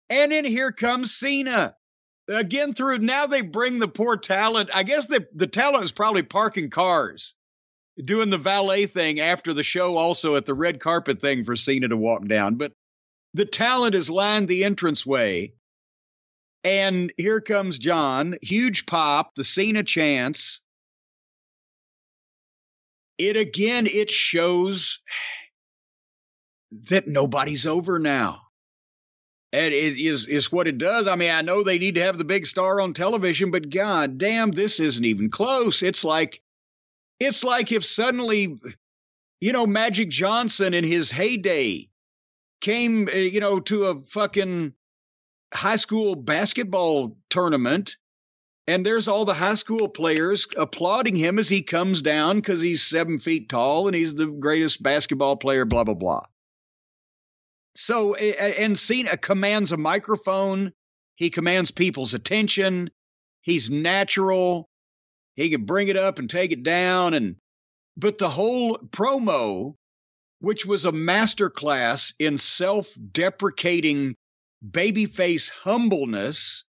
Speaker 3: And then here comes Cena. Again, through now they bring the poor talent. I guess the, the talent is probably parking cars doing the valet thing after the show, also at the red carpet thing for Cena to walk down. But the talent is lined the entranceway. And here comes John, huge pop, the Cena chance. It again, it shows that nobody's over now. And it is is what it does. I mean, I know they need to have the big star on television, but god damn, this isn't even close. It's like it's like if suddenly, you know, Magic Johnson in his heyday came, uh, you know, to a fucking high school basketball tournament and there's all the high school players applauding him as he comes down because he's seven feet tall and he's the greatest basketball player, blah, blah, blah. So, and Cena commands a microphone. He commands people's attention. He's natural. He could bring it up and take it down and but the whole promo which was a master class in self-deprecating babyface humbleness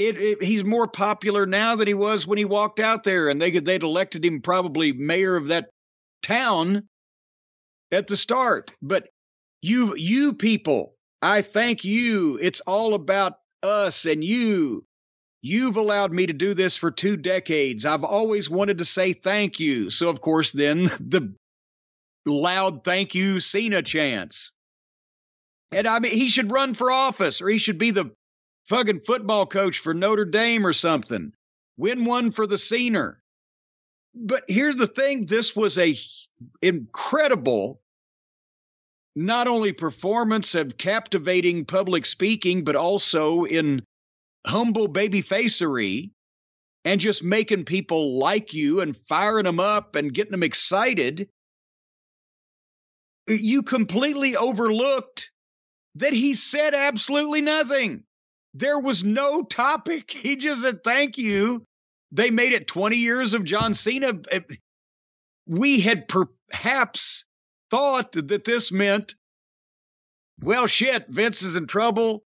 Speaker 3: it, it, he's more popular now than he was when he walked out there and they could they'd elected him probably mayor of that town at the start. But you you people i thank you. It's all about us and you You've allowed me to do this for two decades. I've always wanted to say thank you. So, of course, then the loud thank you Cena chance. And I mean, he should run for office or he should be the fucking football coach for Notre Dame or something. Win one for the Cena. But here's the thing this was a incredible not only performance of captivating public speaking, but also in humble baby facery and just making people like you and firing them up and getting them excited, you completely overlooked that he said absolutely nothing. There was no topic. He just said, Thank you. They made it 20 years of John Cena. Eh, we had perhaps thought that this meant, well, shit, Vince is in trouble.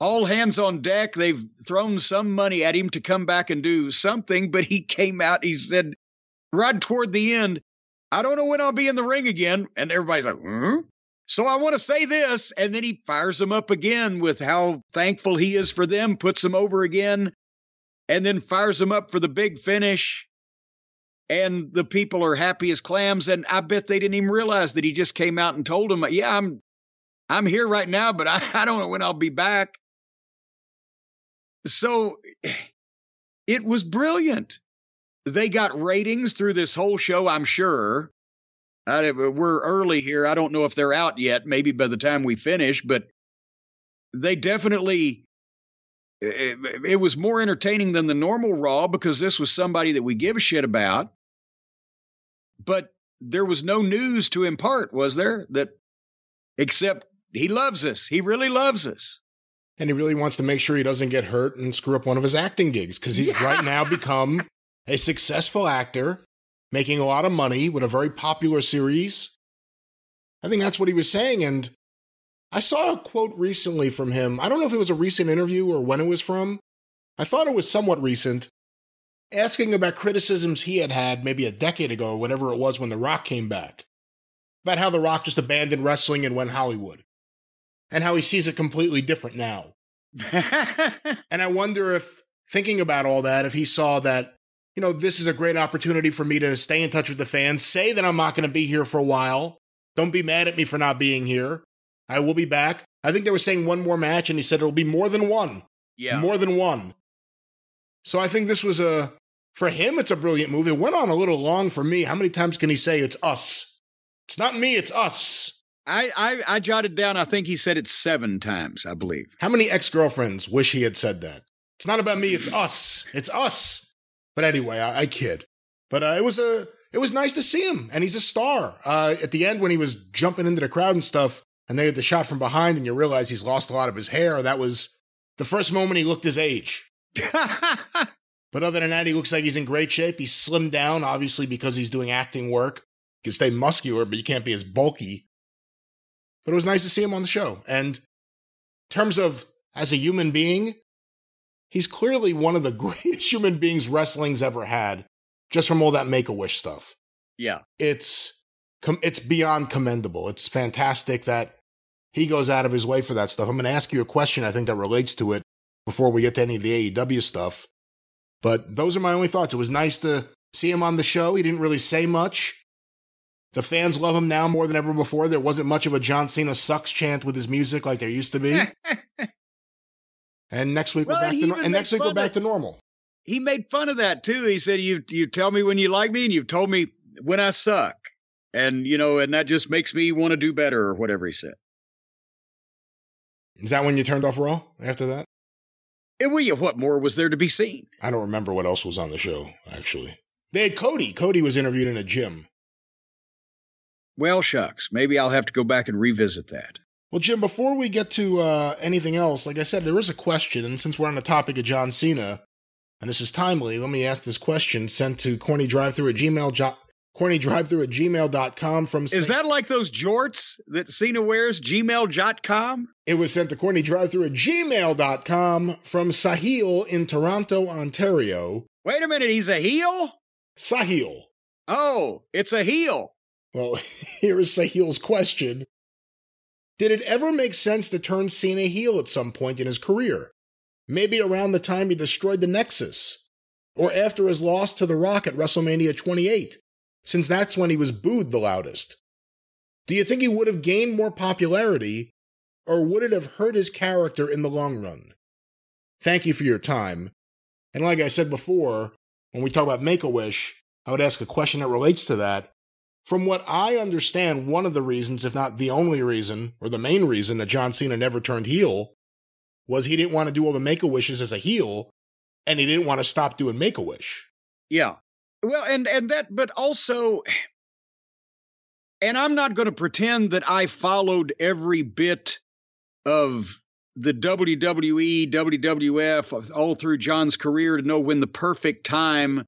Speaker 3: All hands on deck. They've thrown some money at him to come back and do something, but he came out. He said, right toward the end, I don't know when I'll be in the ring again. And everybody's like, hmm? So I want to say this. And then he fires them up again with how thankful he is for them, puts them over again, and then fires them up for the big finish. And the people are happy as clams. And I bet they didn't even realize that he just came out and told them, Yeah, I'm I'm here right now, but I, I don't know when I'll be back. So it was brilliant. They got ratings through this whole show, I'm sure. I, we're early here. I don't know if they're out yet, maybe by the time we finish, but they definitely. It, it was more entertaining than the normal Raw because this was somebody that we give a shit about. But there was no news to impart, was there? That except he loves us. He really loves us.
Speaker 2: And he really wants to make sure he doesn't get hurt and screw up one of his acting gigs because he's yeah. right now become a successful actor making a lot of money with a very popular series. I think that's what he was saying. And I saw a quote recently from him. I don't know if it was a recent interview or when it was from. I thought it was somewhat recent, asking about criticisms he had had maybe a decade ago or whatever it was when The Rock came back. About how The Rock just abandoned wrestling and went Hollywood. And how he sees it completely different now. and I wonder if, thinking about all that, if he saw that you know, this is a great opportunity for me to stay in touch with the fans, say that I'm not going to be here for a while. Don't be mad at me for not being here. I will be back. I think they were saying one more match, and he said it'll be more than one.
Speaker 3: Yeah.
Speaker 2: More than one. So I think this was a, for him, it's a brilliant move. It went on a little long for me. How many times can he say it's us? It's not me, it's us.
Speaker 3: I, I, I jotted down, I think he said it seven times, I believe.
Speaker 2: How many ex girlfriends wish he had said that? It's not about me, it's us. It's us. But anyway, I, I kid. But uh, it was a it was nice to see him, and he's a star. Uh, at the end, when he was jumping into the crowd and stuff, and they had the shot from behind, and you realize he's lost a lot of his hair. That was the first moment he looked his age. but other than that, he looks like he's in great shape. He's slimmed down, obviously, because he's doing acting work. You can stay muscular, but you can't be as bulky. But it was nice to see him on the show. And in terms of as a human being, he's clearly one of the greatest human beings wrestling's ever had, just from all that Make a Wish stuff.
Speaker 3: Yeah,
Speaker 2: it's it's beyond commendable. It's fantastic that he goes out of his way for that stuff. I'm going to ask you a question I think that relates to it before we get to any of the AEW stuff. But those are my only thoughts. It was nice to see him on the show. He didn't really say much. The fans love him now more than ever before. There wasn't much of a John Cena sucks chant with his music like there used to be. And next week well, we're back to and next week we're back to normal.
Speaker 3: He made fun of that too. He said, "You you tell me when you like me, and you've told me when I suck, and you know, and that just makes me want to do better, or whatever he said."
Speaker 2: Is that when you turned off Raw after that?
Speaker 3: It, well, yeah, what more was there to be seen?
Speaker 2: I don't remember what else was on the show. Actually, they had Cody. Cody was interviewed in a gym.
Speaker 3: Well, shucks. Maybe I'll have to go back and revisit that.
Speaker 2: Well, Jim, before we get to uh, anything else, like I said, there is a question, and since we're on the topic of John Cena, and this is timely, let me ask this question sent to cornydrivethru at gmail jo- cornydrivethru at gmail.com from
Speaker 3: Is that like those jorts that Cena wears? Gmail.com?
Speaker 2: It was sent to cornydrivethru at gmail.com from Sahil in Toronto, Ontario.
Speaker 3: Wait a minute, he's a heel?
Speaker 2: Sahil.
Speaker 3: Oh, it's a heel.
Speaker 2: Well, here is Sahil's question. Did it ever make sense to turn Cena heel at some point in his career? Maybe around the time he destroyed the Nexus, or after his loss to The Rock at WrestleMania 28, since that's when he was booed the loudest. Do you think he would have gained more popularity, or would it have hurt his character in the long run? Thank you for your time. And like I said before, when we talk about Make a Wish, I would ask a question that relates to that from what I understand, one of the reasons, if not the only reason, or the main reason that John Cena never turned heel was he didn't want to do all the make a wishes as a heel, and he didn't want to stop doing make a wish.
Speaker 3: Yeah. Well, and and that, but also, and I'm not going to pretend that I followed every bit of the WWE, WWF, all through John's career to know when the perfect time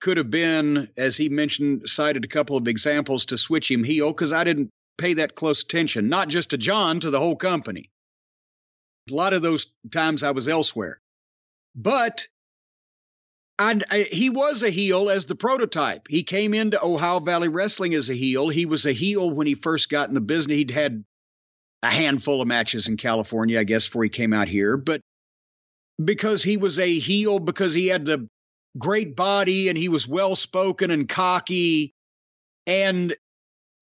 Speaker 3: could have been, as he mentioned, cited a couple of examples to switch him heel, because I didn't pay that close attention, not just to John, to the whole company. A lot of those times I was elsewhere. But and I, he was a heel as the prototype. He came into Ohio Valley Wrestling as a heel. He was a heel when he first got in the business. He'd had a handful of matches in California, I guess, before he came out here. But because he was a heel, because he had the great body and he was well spoken and cocky. And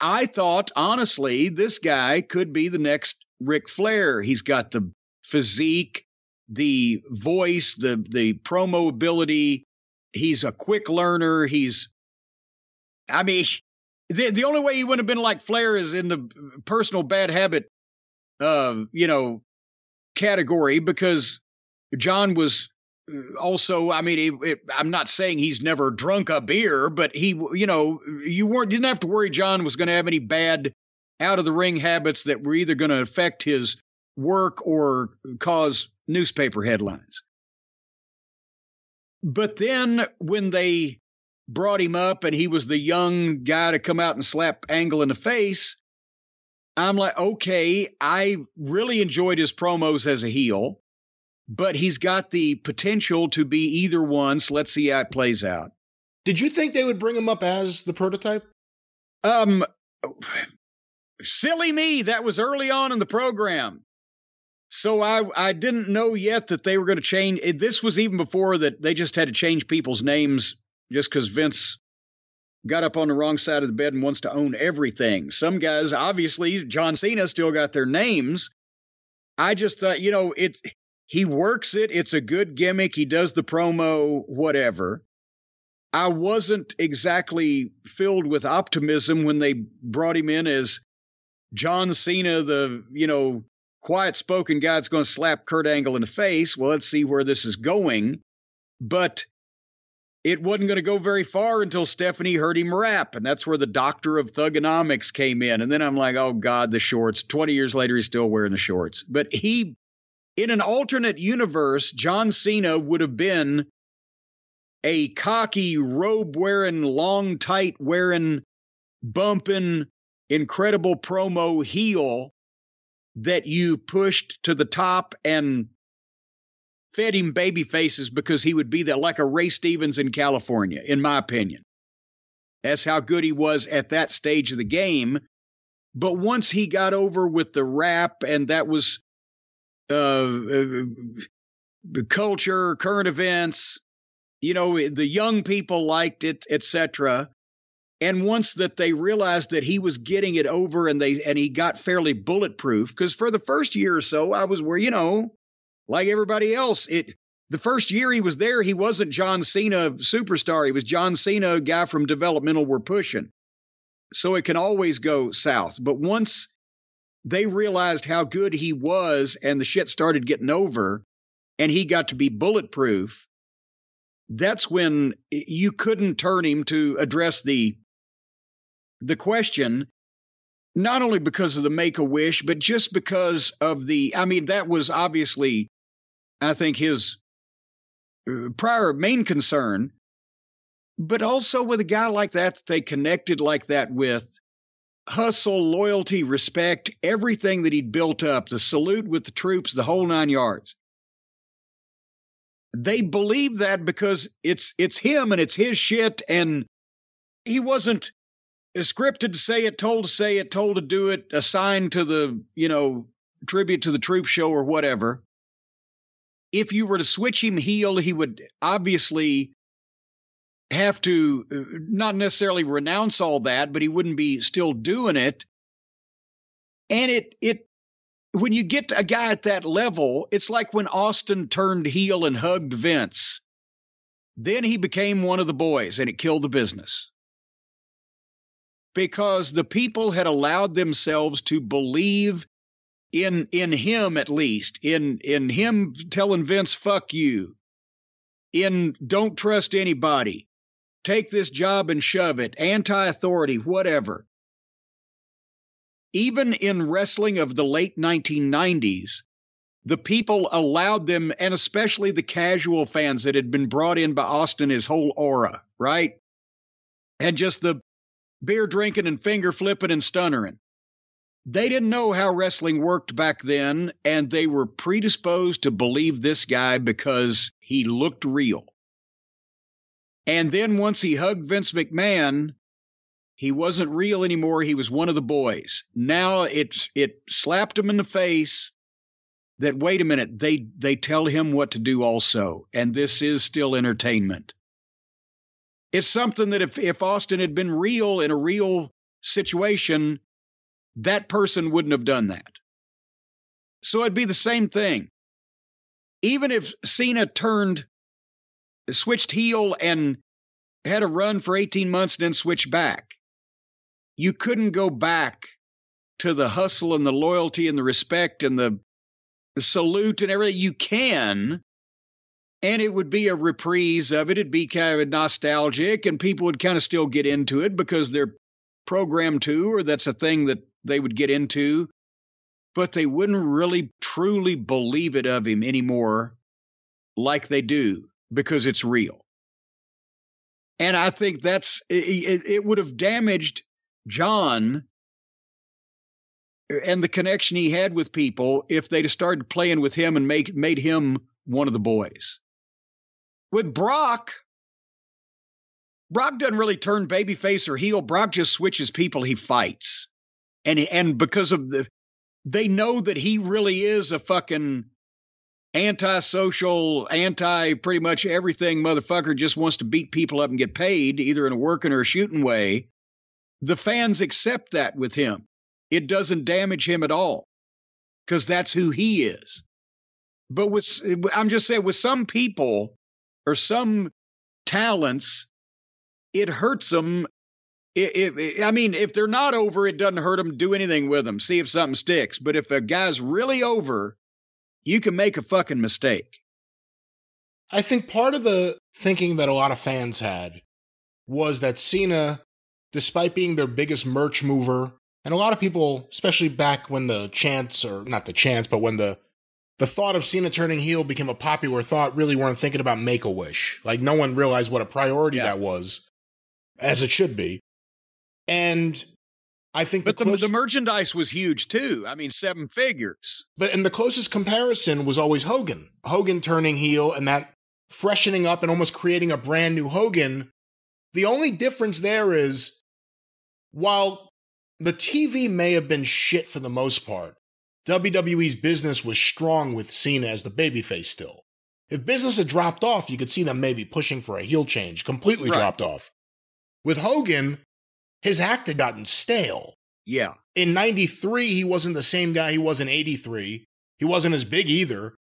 Speaker 3: I thought, honestly, this guy could be the next Ric Flair. He's got the physique, the voice, the the promo ability. He's a quick learner. He's, I mean, the the only way he wouldn't have been like Flair is in the personal bad habit, uh, you know, category because John was also i mean it, it, i'm not saying he's never drunk a beer but he you know you weren't didn't have to worry john was going to have any bad out of the ring habits that were either going to affect his work or cause newspaper headlines. But then when they brought him up and he was the young guy to come out and slap Angle in the face, I'm like, okay, I really enjoyed his promos as a heel, but he's got the potential to be either one. So let's see how it plays out.
Speaker 2: Did you think they would bring him up as the prototype?
Speaker 3: Um, silly me. That was early on in the program. So I I didn't know yet that they were going to change. This was even before that they just had to change people's names just because Vince got up on the wrong side of the bed and wants to own everything. Some guys, obviously, John Cena still got their names. I just thought, you know, it's he works it. It's a good gimmick. He does the promo, whatever. I wasn't exactly filled with optimism when they brought him in as John Cena, the you know quiet spoken guy that's going to slap Kurt Angle in the face. Well, let's see where this is going. But it wasn't going to go very far until Stephanie heard him rap. And that's where the doctor of thuganomics came in. And then I'm like, oh God, the shorts. 20 years later, he's still wearing the shorts. But he, in an alternate universe, John Cena would have been a cocky, robe wearing, long, tight wearing, bumping, incredible promo heel that you pushed to the top and fed him baby faces because he would be there like a Ray Stevens in California, in my opinion. That's how good he was at that stage of the game. But once he got over with the rap, and that was uh, the culture, current events, you know, the young people liked it, etc and once that they realized that he was getting it over and they and he got fairly bulletproof because for the first year or so i was where you know like everybody else it the first year he was there he wasn't john cena superstar. He was john cena guy from developmental we're pushing. So it can always go south. But once they realized how good he was and the shit started getting over and he got to be bulletproof that's when you couldn't turn him to address the the question not only because of the make a wish, but just because of the, I mean, that was obviously, I think, his uh, prior main concern. But also with a guy like that, that, they connected like that with hustle, loyalty, respect, everything that he'd built up, the salute with the troops, the whole nine yards. They believe that because it's it's him and it's his shit, and he wasn't scripted to say it, told to say it, told to do it, assigned to the, you know, tribute to the troop show or whatever. If you were to switch him heel, he would obviously have to uh, not necessarily renounce all that, but he wouldn't be still doing it. And it it when you get a guy at that level, it's like when Austin turned heel and hugged Vince. Then he became one of the boys and it killed the business because the people had allowed themselves to believe in in him at least in in him telling Vince fuck you in don't trust anybody take this job and shove it anti authority whatever even in wrestling of the late 1990s, the people allowed them, and especially the casual fans that had been brought in by Austin, his whole aura, right? And just the beer drinking and finger flipping and stunnering. They didn't know how wrestling worked back then, and they were predisposed to believe this guy because he looked real. And then once he hugged Vince McMahon, he wasn't real anymore. He was one of the boys. Now it it slapped him in the face that wait a minute, they they tell him what to do also, and this is still entertainment. It's something that if if Austin had been real in a real situation, that person wouldn't have done that. So it'd be the same thing. Even if Cena turned, switched heel and had a run for 18 months, then switched back, you couldn't go back to the hustle and the loyalty and the respect and the, the salute and everything. You can, and it would be a reprise of it. It'd be kind of nostalgic, and people would kind of still get into it because they're programmed to, or that's a thing that they would get into, but they wouldn't really truly believe it of him anymore like they do because it's real. And I think that's it, it would have damaged John uh, and the connection he had with people if they'd have started playing with him and make, made him one of the boys. With Brock, Brock doesn't really turn babyface or heel. Brock just switches people he fights and and because of the they know that he really is a fucking antisocial, anti pretty much everything motherfucker just wants to beat people up and get paid, either in a working or a shooting way. The fans accept that with him. It doesn't damage him at all because that's who he is. But with, I'm just saying, with some people or some talents, it hurts them it, it, I mean, if they're not over, it doesn't hurt them. Do anything with them. See if something sticks. But if a guy's really over, you can make a fucking mistake.
Speaker 2: I think part of the thinking that a lot of fans had was that Cena, despite being their biggest merch mover, and a lot of people, especially back when the chance, or not the chance, but when the the thought of Cena turning heel became a popular thought, really weren't thinking about Make a Wish. Like no one realized what a priority yeah. that was, as it should be. And I think,
Speaker 3: but the, close, the, merchandise was huge too. I mean, seven figures.
Speaker 2: But and the closest comparison was always Hogan. Hogan turning heel and that freshening up and almost creating a brand new Hogan. The only difference there is, while the TV may have been shit for the most part, WWE's business was strong with Cena as the babyface still. If business had dropped off, you could see them maybe pushing for a heel change, completely right. dropped off. With Hogan, his act had gotten stale.
Speaker 3: Yeah.
Speaker 2: In 93, he wasn't the same guy he was in 83. He wasn't as big either.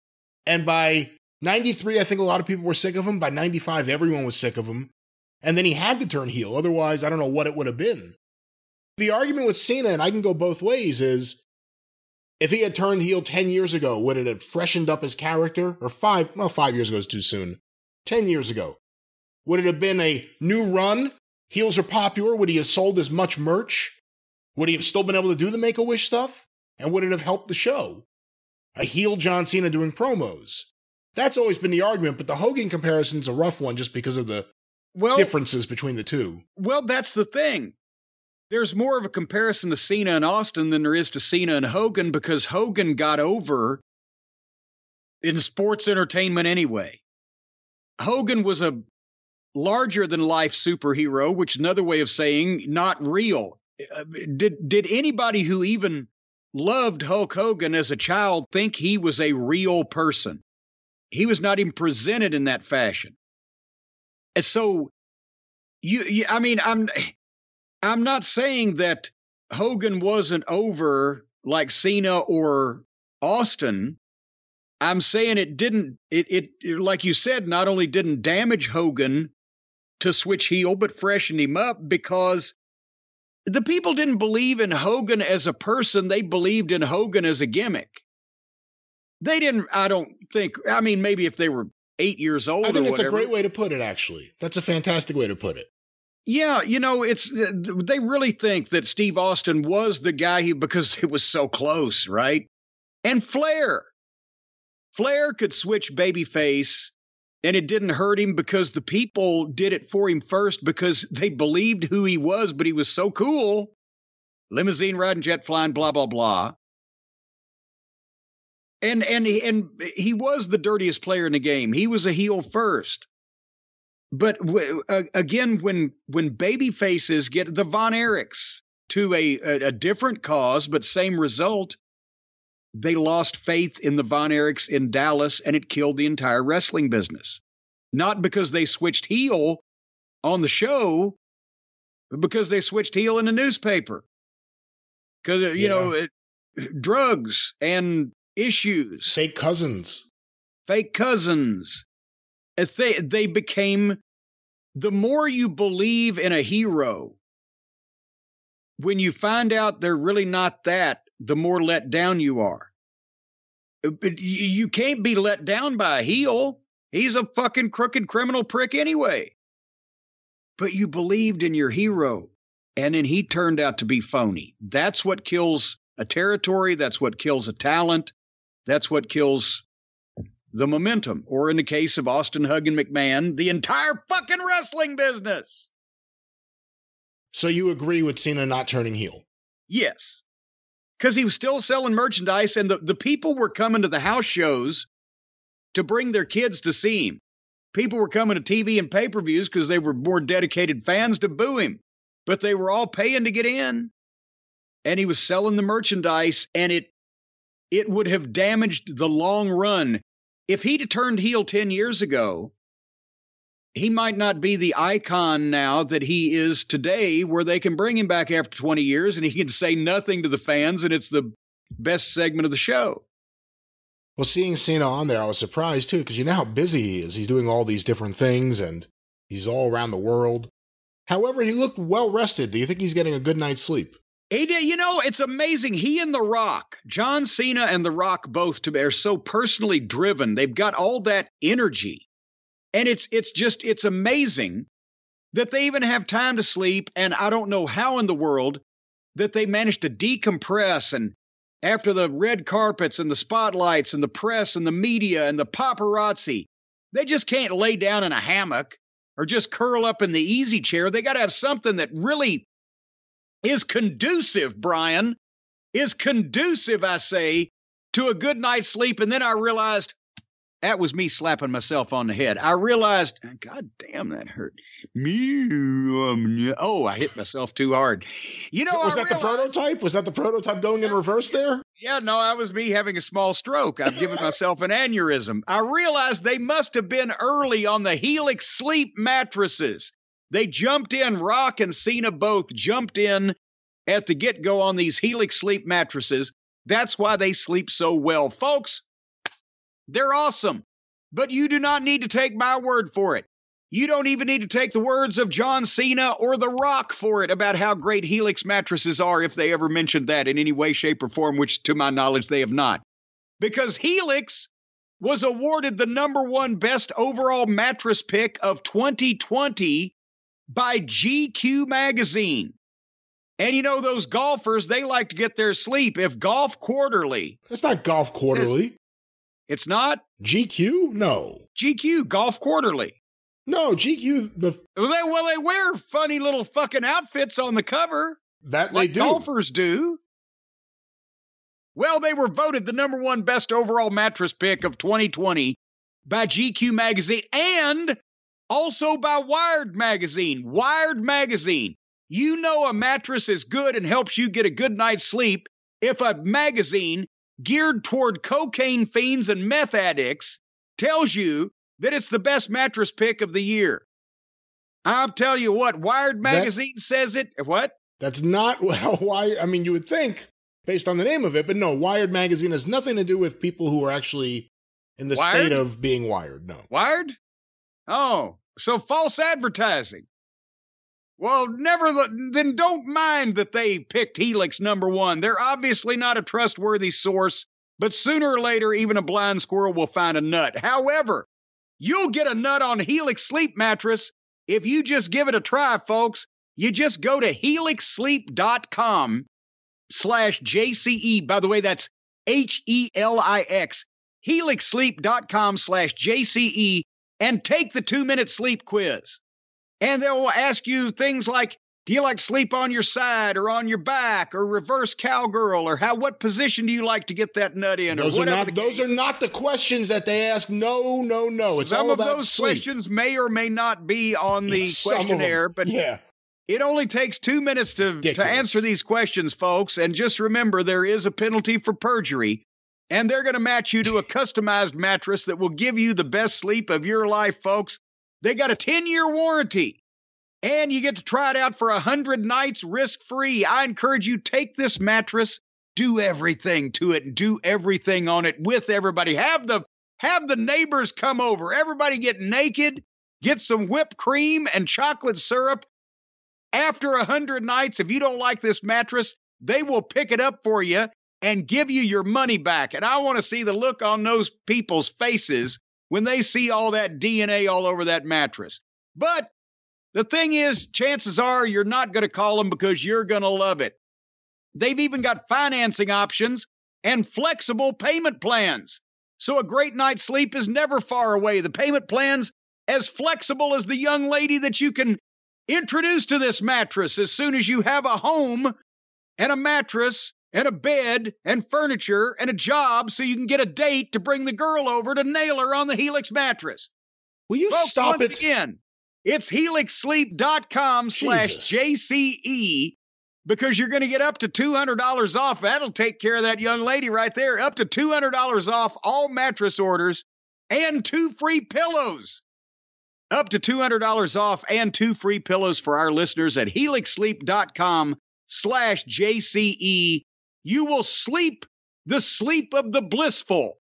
Speaker 2: And by 93, I think a lot of people were sick of him. By 95, everyone was sick of him. And then he had to turn heel. Otherwise, I don't know what it would have been. The argument with Cena, and I can go both ways, is if he had turned heel 10 years ago, would it have freshened up his character? Or five, well, five years ago is too soon. 10 years ago. Would it have been a new run heels are popular, would he have sold as much merch? Would he have still been able to do the Make a Wish stuff? And would it have helped the show? A heel John Cena doing promos. That's always been the argument, but the Hogan comparison's a rough one just because of the well, differences between the two.
Speaker 3: Well, that's the thing. There's more of a comparison to Cena and Austin than there is to Cena and Hogan because Hogan got over in sports entertainment anyway. Hogan was a larger than life superhero, which is another way of saying not real. Uh, did did anybody who even loved Hulk Hogan as a child think he was a real person? He was not even presented in that fashion. And so you, you I mean I'm I'm not saying that Hogan wasn't over like Cena or Austin. I'm saying it didn't it, it like you said not only didn't damage Hogan to switch heel, but freshen him up because the people didn't believe in Hogan as a person. They believed in Hogan as a gimmick. They didn't, I don't think, I mean, maybe if they were eight years old. I
Speaker 2: think
Speaker 3: it's
Speaker 2: a great way to put it, actually. That's a fantastic way to put it.
Speaker 3: Yeah, you know, it's uh, they really think that Steve Austin was the guy who because it was so close, right? And Flair. Flair could switch babyface and it didn't hurt him because the people did it for him first because they believed who he was, but he was so cool. Limousine riding, jet flying, blah blah blah. And and he, and he was the dirtiest player in the game. He was a heel first. But w- again, when when baby faces get the Von Erichs to a, a, a different cause but same result, they lost faith in the Von Erichs in Dallas and it killed the entire wrestling business. Not because they switched heel on the show, but because they switched heel in the newspaper. Because, uh, you yeah. know, it, drugs and issues.
Speaker 2: Fake cousins.
Speaker 3: Fake cousins. As they, they became the more you believe in a hero, when you find out they're really not that, the more let down you are. But you can't be let down by a heel. He's a fucking crooked criminal prick anyway. But you believed in your hero, and then he turned out to be phony. That's what kills a territory. That's what kills a talent. That's what kills the momentum. Or in the case of Austin Huggin McMahon, the entire fucking wrestling business.
Speaker 2: So you agree with Cena not turning heel?
Speaker 3: Yes because he was still selling merchandise and the, the people were coming to the house shows to bring their kids to see him. People were coming to TV and pay per views because they were more dedicated fans to boo him, but they were all paying to get in. And he was selling the merchandise, and it it would have damaged the long run. If he'd turned heel 10 years ago, he might not be the icon now that he is today, where they can bring him back after 20 years and he can say nothing to the fans, and it's the best segment of the show.
Speaker 2: Well, seeing Cena on there, I was surprised too, because you know how busy he is. He's doing all these different things and he's all around the world. However, he looked well rested. Do you think he's getting a good night's sleep?
Speaker 3: He did. You know, it's amazing. He and The Rock, John Cena and The Rock, both are so personally driven. They've got all that energy and it's it's just it's amazing that they even have time to sleep and I don't know how in the world that they managed to decompress and after the red carpets and the spotlights and the press and the media and the paparazzi they just can't lay down in a hammock or just curl up in the easy chair. They got to have something that really is conducive Brian is conducive I say to a good night's sleep. And then I realized that was me slapping myself on the head. I realized, God damn, that hurt. Me. Um, oh, I hit myself too hard. You know,
Speaker 2: was I that realized, the prototype? Was that the prototype going in reverse there?
Speaker 3: Yeah, no, that was me having a small stroke. I've given myself an aneurysm. I realized they must have been early on the Helix sleep mattresses. They jumped in, Rock and Cena both jumped in at the get go on these Helix sleep mattresses. That's why they sleep so well. Folks, they're awesome. But you do not need to take my word for it. You don't even need to take the words of John Cena or The Rock for it about how great Helix mattresses are if they ever mentioned that in any way, shape, or form, which to my knowledge they have not. Because Helix was awarded the number one best overall mattress pick of 2020 by GQ magazine. And you know, those golfers, they like to get their sleep. If Golf Quarterly.
Speaker 2: It's not Golf Quarterly.
Speaker 3: It's not
Speaker 2: GQ. No,
Speaker 3: GQ Golf Quarterly.
Speaker 2: No, GQ. The
Speaker 3: well, they, well, they wear funny little fucking outfits on the cover.
Speaker 2: That
Speaker 3: like
Speaker 2: they do.
Speaker 3: Golfers do. Well, they were voted the number one best overall mattress pick of 2020 by GQ magazine and also by Wired magazine. Wired magazine. You know a mattress is good and helps you get a good night's sleep if a magazine geared toward cocaine fiends and meth addicts tells you that it's the best mattress pick of the year. I'll tell you what, Wired magazine that, says it. What?
Speaker 2: That's not well, why I mean you would think based on the name of it, but no, Wired magazine has nothing to do with people who are actually in the wired? state of being wired. No.
Speaker 3: Wired? Oh, so false advertising. Well, never then don't mind that they picked Helix number one. They're obviously not a trustworthy source, but sooner or later, even a blind squirrel will find a nut. However, you'll get a nut on Helix sleep mattress if you just give it a try, folks, you just go to helixsleep.com slash JCE. By the way, that's H E L I X, helixsleep.com slash JCE, and take the two minute sleep quiz. And they'll ask you things like, do you like sleep on your side or on your back or reverse cowgirl or how what position do you like to get that nut in?
Speaker 2: Those are not those are not the questions that they ask. No, no, no. It's
Speaker 3: some
Speaker 2: of
Speaker 3: those
Speaker 2: sleep.
Speaker 3: questions may or may not be on the
Speaker 2: them.
Speaker 3: questionnaire, but
Speaker 2: yeah,
Speaker 3: it only takes two minutes to, to answer these questions, folks. And just remember, there is a penalty for perjury. And they're going to match you to a customized mattress that will give you the best sleep of your life, folks. They got a 10 year warranty. And you get to try it out for 100 nights risk free. I encourage you take this mattress, do everything to it, and do everything on it with everybody. Have the have the neighbors come over. Everybody get naked, get some whipped cream and chocolate syrup. After a hundred nights, if you don't like this mattress, they will pick it up for you and give you your money back. And I want to see the look on those people's faces when they see all that DNA all over that mattress. But the thing is, chances are you're not going to call them because you're going to love it. They've even got financing options and flexible payment plans. So a great night's sleep is never far away. The payment plans as flexible as the young lady that you can introduce to this mattress as soon as you have a home and a mattress and a bed and furniture and a job so you can get a date to bring the girl over to nail her on the Helix mattress.
Speaker 2: will you
Speaker 3: Folks,
Speaker 2: stop
Speaker 3: once
Speaker 2: it?
Speaker 3: again. It's helixsleep.com slash JCE because you're going to get up to $200 off. That'll take care of that young lady right there. Up to $200 off all mattress orders and two free pillows. Up to $200 off and two free pillows for our listeners at helixsleep.com slash JCE. You will sleep the sleep of the blissful.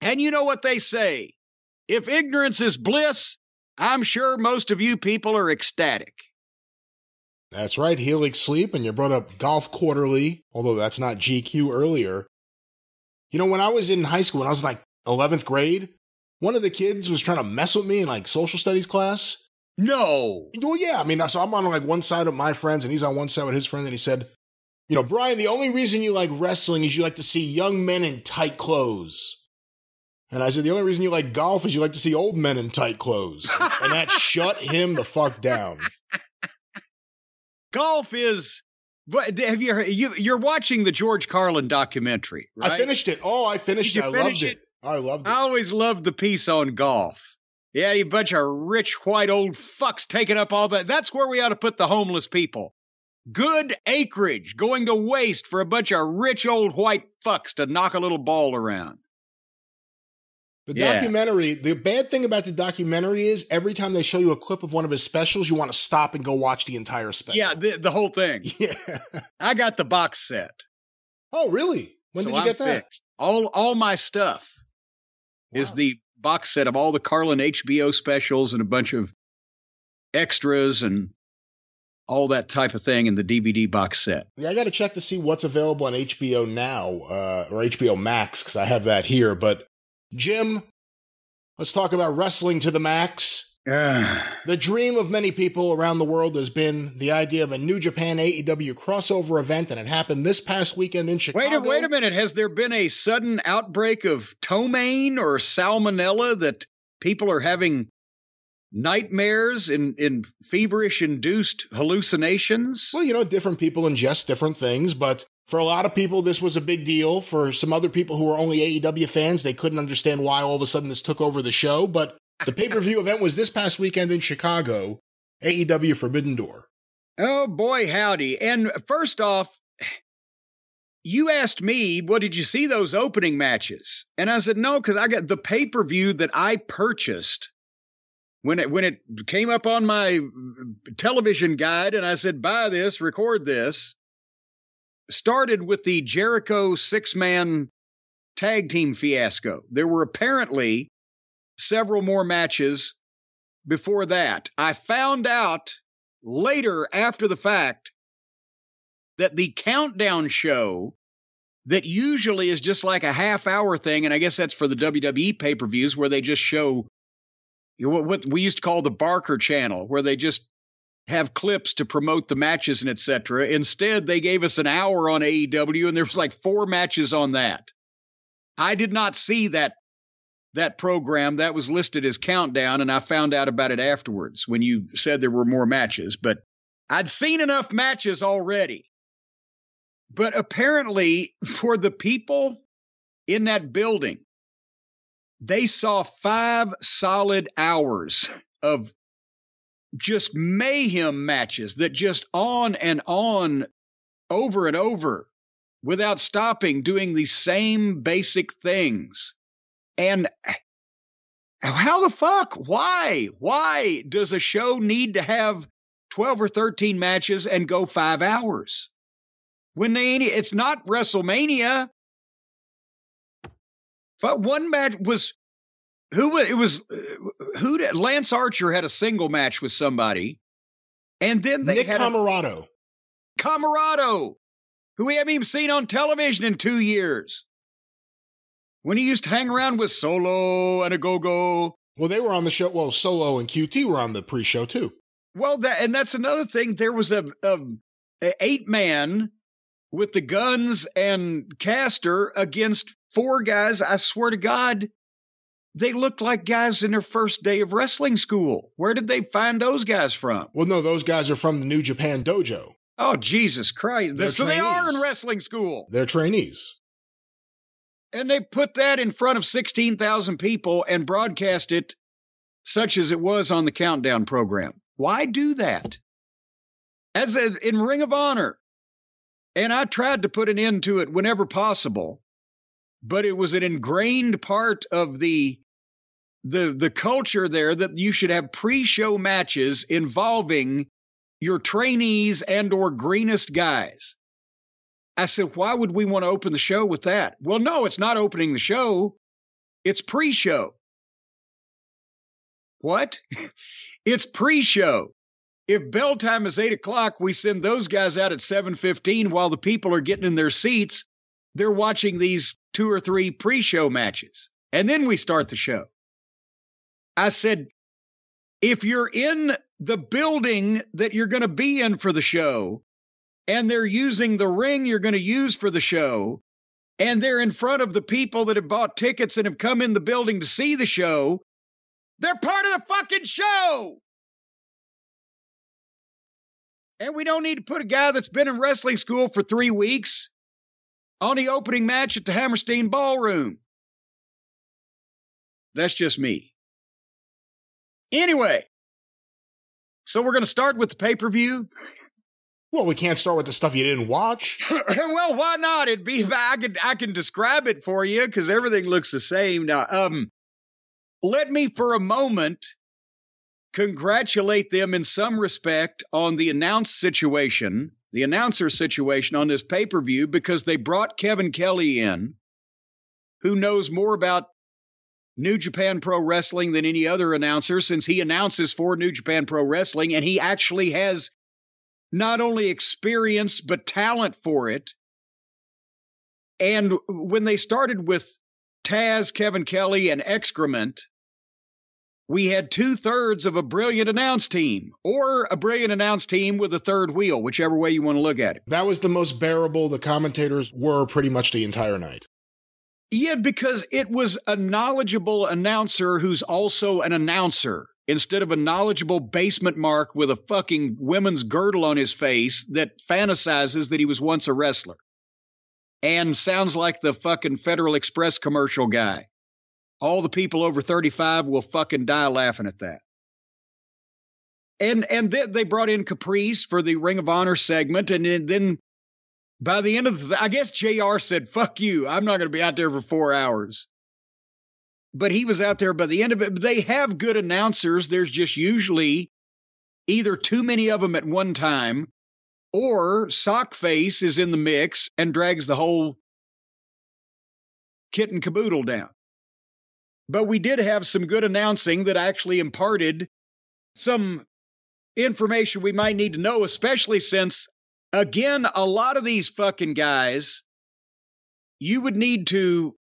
Speaker 3: And you know what they say. If ignorance is bliss, I'm sure most of you people are ecstatic.
Speaker 2: That's right, Helix Sleep, and you brought up Golf Quarterly, although that's not GQ earlier. You know, when I was in high school, when I was like 11th grade, one of the kids was trying to mess with me in like social studies class.
Speaker 3: No.
Speaker 2: Well, yeah, I mean, so I'm on like one side of my friends, and he's on one side with his friend, and he said, You know, Brian, the only reason you like wrestling is you like to see young men in tight clothes. And I said, The only reason you like golf is you like to see old men in tight clothes. and that shut him the fuck down.
Speaker 3: Golf is. But have you, heard, you you're watching the George Carlin documentary, right?
Speaker 2: I finished it. Oh, I finished it. I loved it.
Speaker 3: it?
Speaker 2: I loved it.
Speaker 3: I always loved the piece on golf. Yeah, you bunch of rich white old fucks taking up all that. That's where we ought to put the homeless people. Good acreage going to waste for a bunch of rich old white fucks to knock a little ball around.
Speaker 2: The
Speaker 3: Yeah.
Speaker 2: documentary, the bad thing about the documentary is every time they show you a clip of one of his specials, you want to stop and go watch the entire special.
Speaker 3: Yeah, the, the whole thing.
Speaker 2: Yeah.
Speaker 3: I got the box set.
Speaker 2: Oh, really? When
Speaker 3: so
Speaker 2: did you
Speaker 3: I'm
Speaker 2: get that?
Speaker 3: fixed. All all my stuff is the box set of all the Carlin HBO specials and a bunch of extras and all that type of thing in the DVD box set.
Speaker 2: Yeah, I got to check to see what's available on HBO now uh, or HBO Max because I have that here. But Jim, let's talk about wrestling to the max. The dream of many people around the world has been the idea of a New Japan AEW crossover event, and it happened this past weekend in Chicago.
Speaker 3: Wait a wait a minute. Has there been a sudden outbreak of ptomaine or salmonella that people are having nightmares in, in feverish induced hallucinations?
Speaker 2: Well, you know, different people ingest different things, but for a lot of people, this was a big deal. For some other people who are only AEW fans, they couldn't understand why all of a sudden this took over the show. But the pay per view event was this past weekend in Chicago, AEW Forbidden Door.
Speaker 3: Oh boy, howdy. And first off, you asked me, what did you see those opening matches? And I said, no, because I got the pay-per-view that I purchased when it when it came up on my television guide, and I said, buy this, record this. Started with the Jericho six-man tag team fiasco. There were apparently several more matches before that. I found out later after the fact that the countdown show that usually is just like a half hour thing and i guess that's for the wwe pay-per-views where they just show what we used to call the Barker channel, where they just have clips to promote the matches and etc. Instead, they gave us an hour on AEW, and there was like four matches on that. I did not see that that program that was listed as countdown, and I found out about it afterwards when you said there were more matches. But I'd seen enough matches already. But apparently, for the people in that building, they saw five solid hours of just mayhem matches that just on and on over and over without stopping doing the same basic things. And how the fuck? Why? Why does a show need to have 12 or 13 matches and go five hours? When they, it's not WrestleMania. But one match was who it was uh, who did Lance Archer had a single match with somebody, and then they
Speaker 2: Nick
Speaker 3: had
Speaker 2: Comoroto.
Speaker 3: A, Comoroto, who we haven't even seen on television in two years. When he used to hang around with Solo and a Go Go.
Speaker 2: Well, they were on the show. Well, Solo and QT were on the pre-show too.
Speaker 3: Well, that and that's another thing. There was a, a, a eight man with the Gunns and caster against four guys. I swear to God, they looked like guys in their first day of wrestling school. Where did they find those guys from?
Speaker 2: Well, no, those guys are from the New Japan Dojo.
Speaker 3: Oh, Jesus Christ.
Speaker 2: They're
Speaker 3: so they are in wrestling school.
Speaker 2: They're trainees.
Speaker 3: And they put that in front of 16,000 people and broadcast it such as it was on the countdown program. Why do that? As a, in Ring of Honor, and I tried to put an end to it whenever possible, but it was an ingrained part of the the the culture there that you should have pre-show matches involving your trainees and or greenest guys. I said, why would we want to open the show with that? Well, no, it's not opening the show. It's pre-show. What? it's pre-show. If bell time is eight o'clock, we send those guys out at seven fifteen while the people are getting in their seats. They're watching these two or three pre-show matches, and then we start the show. I said, if you're in the building that you're going to be in for the show, and they're using the ring you're going to use for the show, and they're in front of the people that have bought tickets and have come in the building to see the show, they're part of the fucking show. And we don't need to put a guy that's been in wrestling school for three weeks on the opening match at the Hammerstein Ballroom. That's just me. Anyway, so we're going to start with the pay per view.
Speaker 2: Well, we can't start with the stuff you didn't watch.
Speaker 3: well, why not? It'd be I can I can describe it for you because everything looks the same now. Um, let me for a moment congratulate them in some respect on the announced situation, the announcer situation on this pay per view because they brought Kevin Kelly in, who knows more about New Japan Pro Wrestling than any other announcer since he announces for New Japan Pro Wrestling and he actually has not only experience but talent for it. And when they started with Taz, Kevin Kelly, and Excrement, we had two thirds of a brilliant announce team or a brilliant announce team with a third wheel, whichever way you want to look at it.
Speaker 2: That was the most bearable the commentators were pretty much the entire night.
Speaker 3: Yeah, because it was a knowledgeable announcer who's also an announcer instead of a knowledgeable basement mark with a fucking women's girdle on his face that fantasizes that he was once a wrestler and sounds like the fucking Federal Express commercial guy. All the people over 35 will fucking die laughing at that. And and then they brought in Caprice for the Ring of Honor segment, and then, by the end of the, I guess JR said, fuck you, I'm not going to be out there for four hours. But he was out there by the end of it. They have good announcers. There's just usually either too many of them at one time or Sockface is in the mix and drags the whole kit and caboodle down. But we did have some good announcing that actually imparted some information we might need to know, especially since again, a lot of these fucking guys, you would need to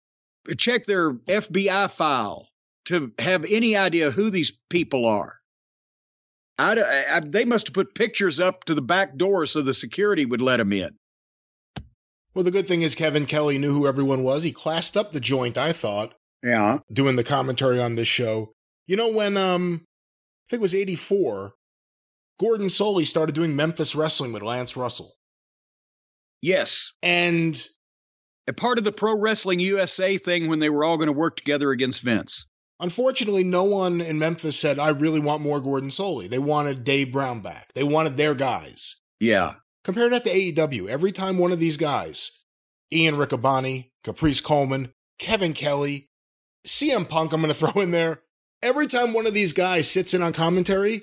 Speaker 3: check their FBI file to have any idea who these people are. I, I, they must have put pictures up to the back door so the security would let them in.
Speaker 2: Well, the good thing is Kevin Kelly knew who everyone was. He classed up the joint, I thought.
Speaker 3: Yeah.
Speaker 2: Doing the commentary on this show. You know, when, um, I think it was 84, Gordon Solie started doing Memphis wrestling with Lance Russell.
Speaker 3: Yes.
Speaker 2: And
Speaker 3: a part of the Pro Wrestling USA thing when they were all going to work together against Vince.
Speaker 2: Unfortunately, no one in Memphis said, I really want more Gordon Solie. They wanted Dave Brown back. They wanted their guys.
Speaker 3: Yeah.
Speaker 2: Compare that to AEW. Every time one of these guys, Ian Riccaboni, Caprice Coleman, Kevin Kelly, CM Punk, I'm going to throw in there. Every time one of these guys sits in on commentary,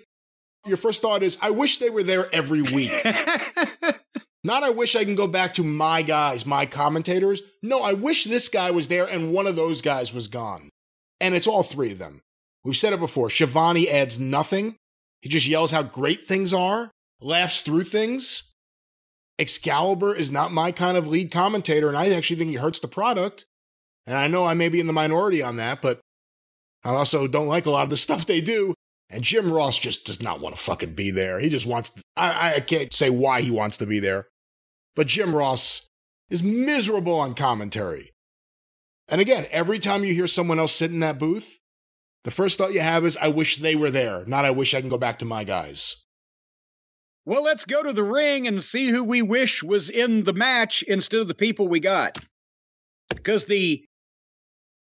Speaker 2: your first thought is, I wish they were there every week. Not I wish I can go back to my guys, my commentators. No, I wish this guy was there and one of those guys was gone. And it's all three of them. We've said it before. Schiavone adds nothing. He just yells how great things are, laughs through things. Excalibur is not my kind of lead commentator, and I actually think he hurts the product. And I know I may be in the minority on that, but I also don't like a lot of the stuff they do. And Jim Ross just does not want to fucking be there. He just wants, to, I, I can't say why he wants to be there, but Jim Ross is miserable on commentary. And again, every time you hear someone else sit in that booth, the first thought you have is, I wish they were there, not I wish I can go back to my guys.
Speaker 3: Well, let's go to the ring and see who we wish was in the match instead of the people we got. Because the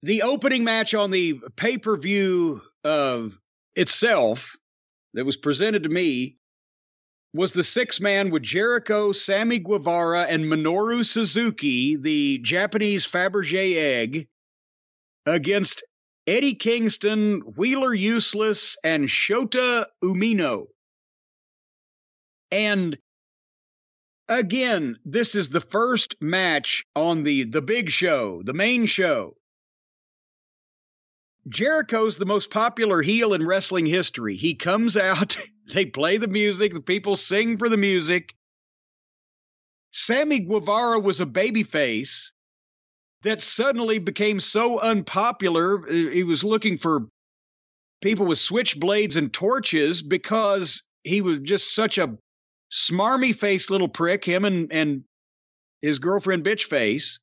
Speaker 3: the opening match on the pay-per-view uh, itself that was presented to me was the six man with Jericho, Sammy Guevara, and Minoru Suzuki, the Japanese Fabergé egg, against Eddie Kingston, Wheeler Useless, and Shota Umino. And again, this is the first match on the the big show, the main show. Jericho's the most popular heel in wrestling history. He comes out, they play the music, the people sing for the music. Sammy Guevara was a babyface that suddenly became so unpopular. He was looking for people with switchblades and torches because he was just such a smarmy faced little prick, him and, and his girlfriend bitch face.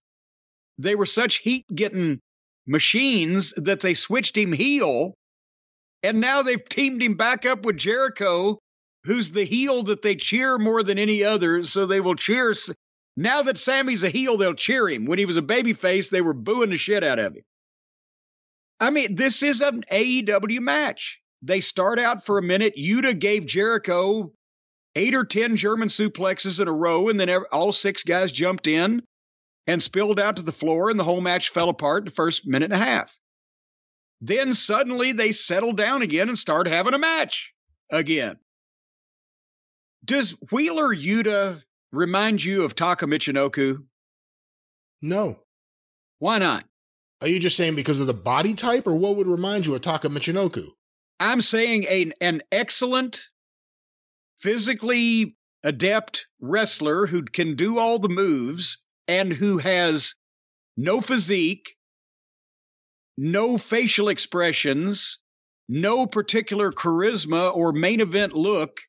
Speaker 3: They were such heat getting machines that they switched him heel. And now they've teamed him back up with Jericho, who's the heel that they cheer more than any other. So they will cheer. Now that Sammy's a heel, they'll cheer him. When he was a babyface, they were booing the shit out of him. I mean, this is an AEW match. They start out for a minute. Yuta gave Jericho eight or 10 German suplexes in a row, and then all six guys jumped in and spilled out to the floor, and the whole match fell apart in the first minute and a half. Then suddenly they settled down again and started having a match again. Does Wheeler Yuta remind you of Taka Michinoku?
Speaker 2: No.
Speaker 3: Why not?
Speaker 2: Are you just saying because of the body type, or what would remind you of Taka Michinoku?
Speaker 3: I'm saying a, an excellent, physically adept wrestler who can do all the moves and who has no physique, no facial expressions, no particular charisma or main event look,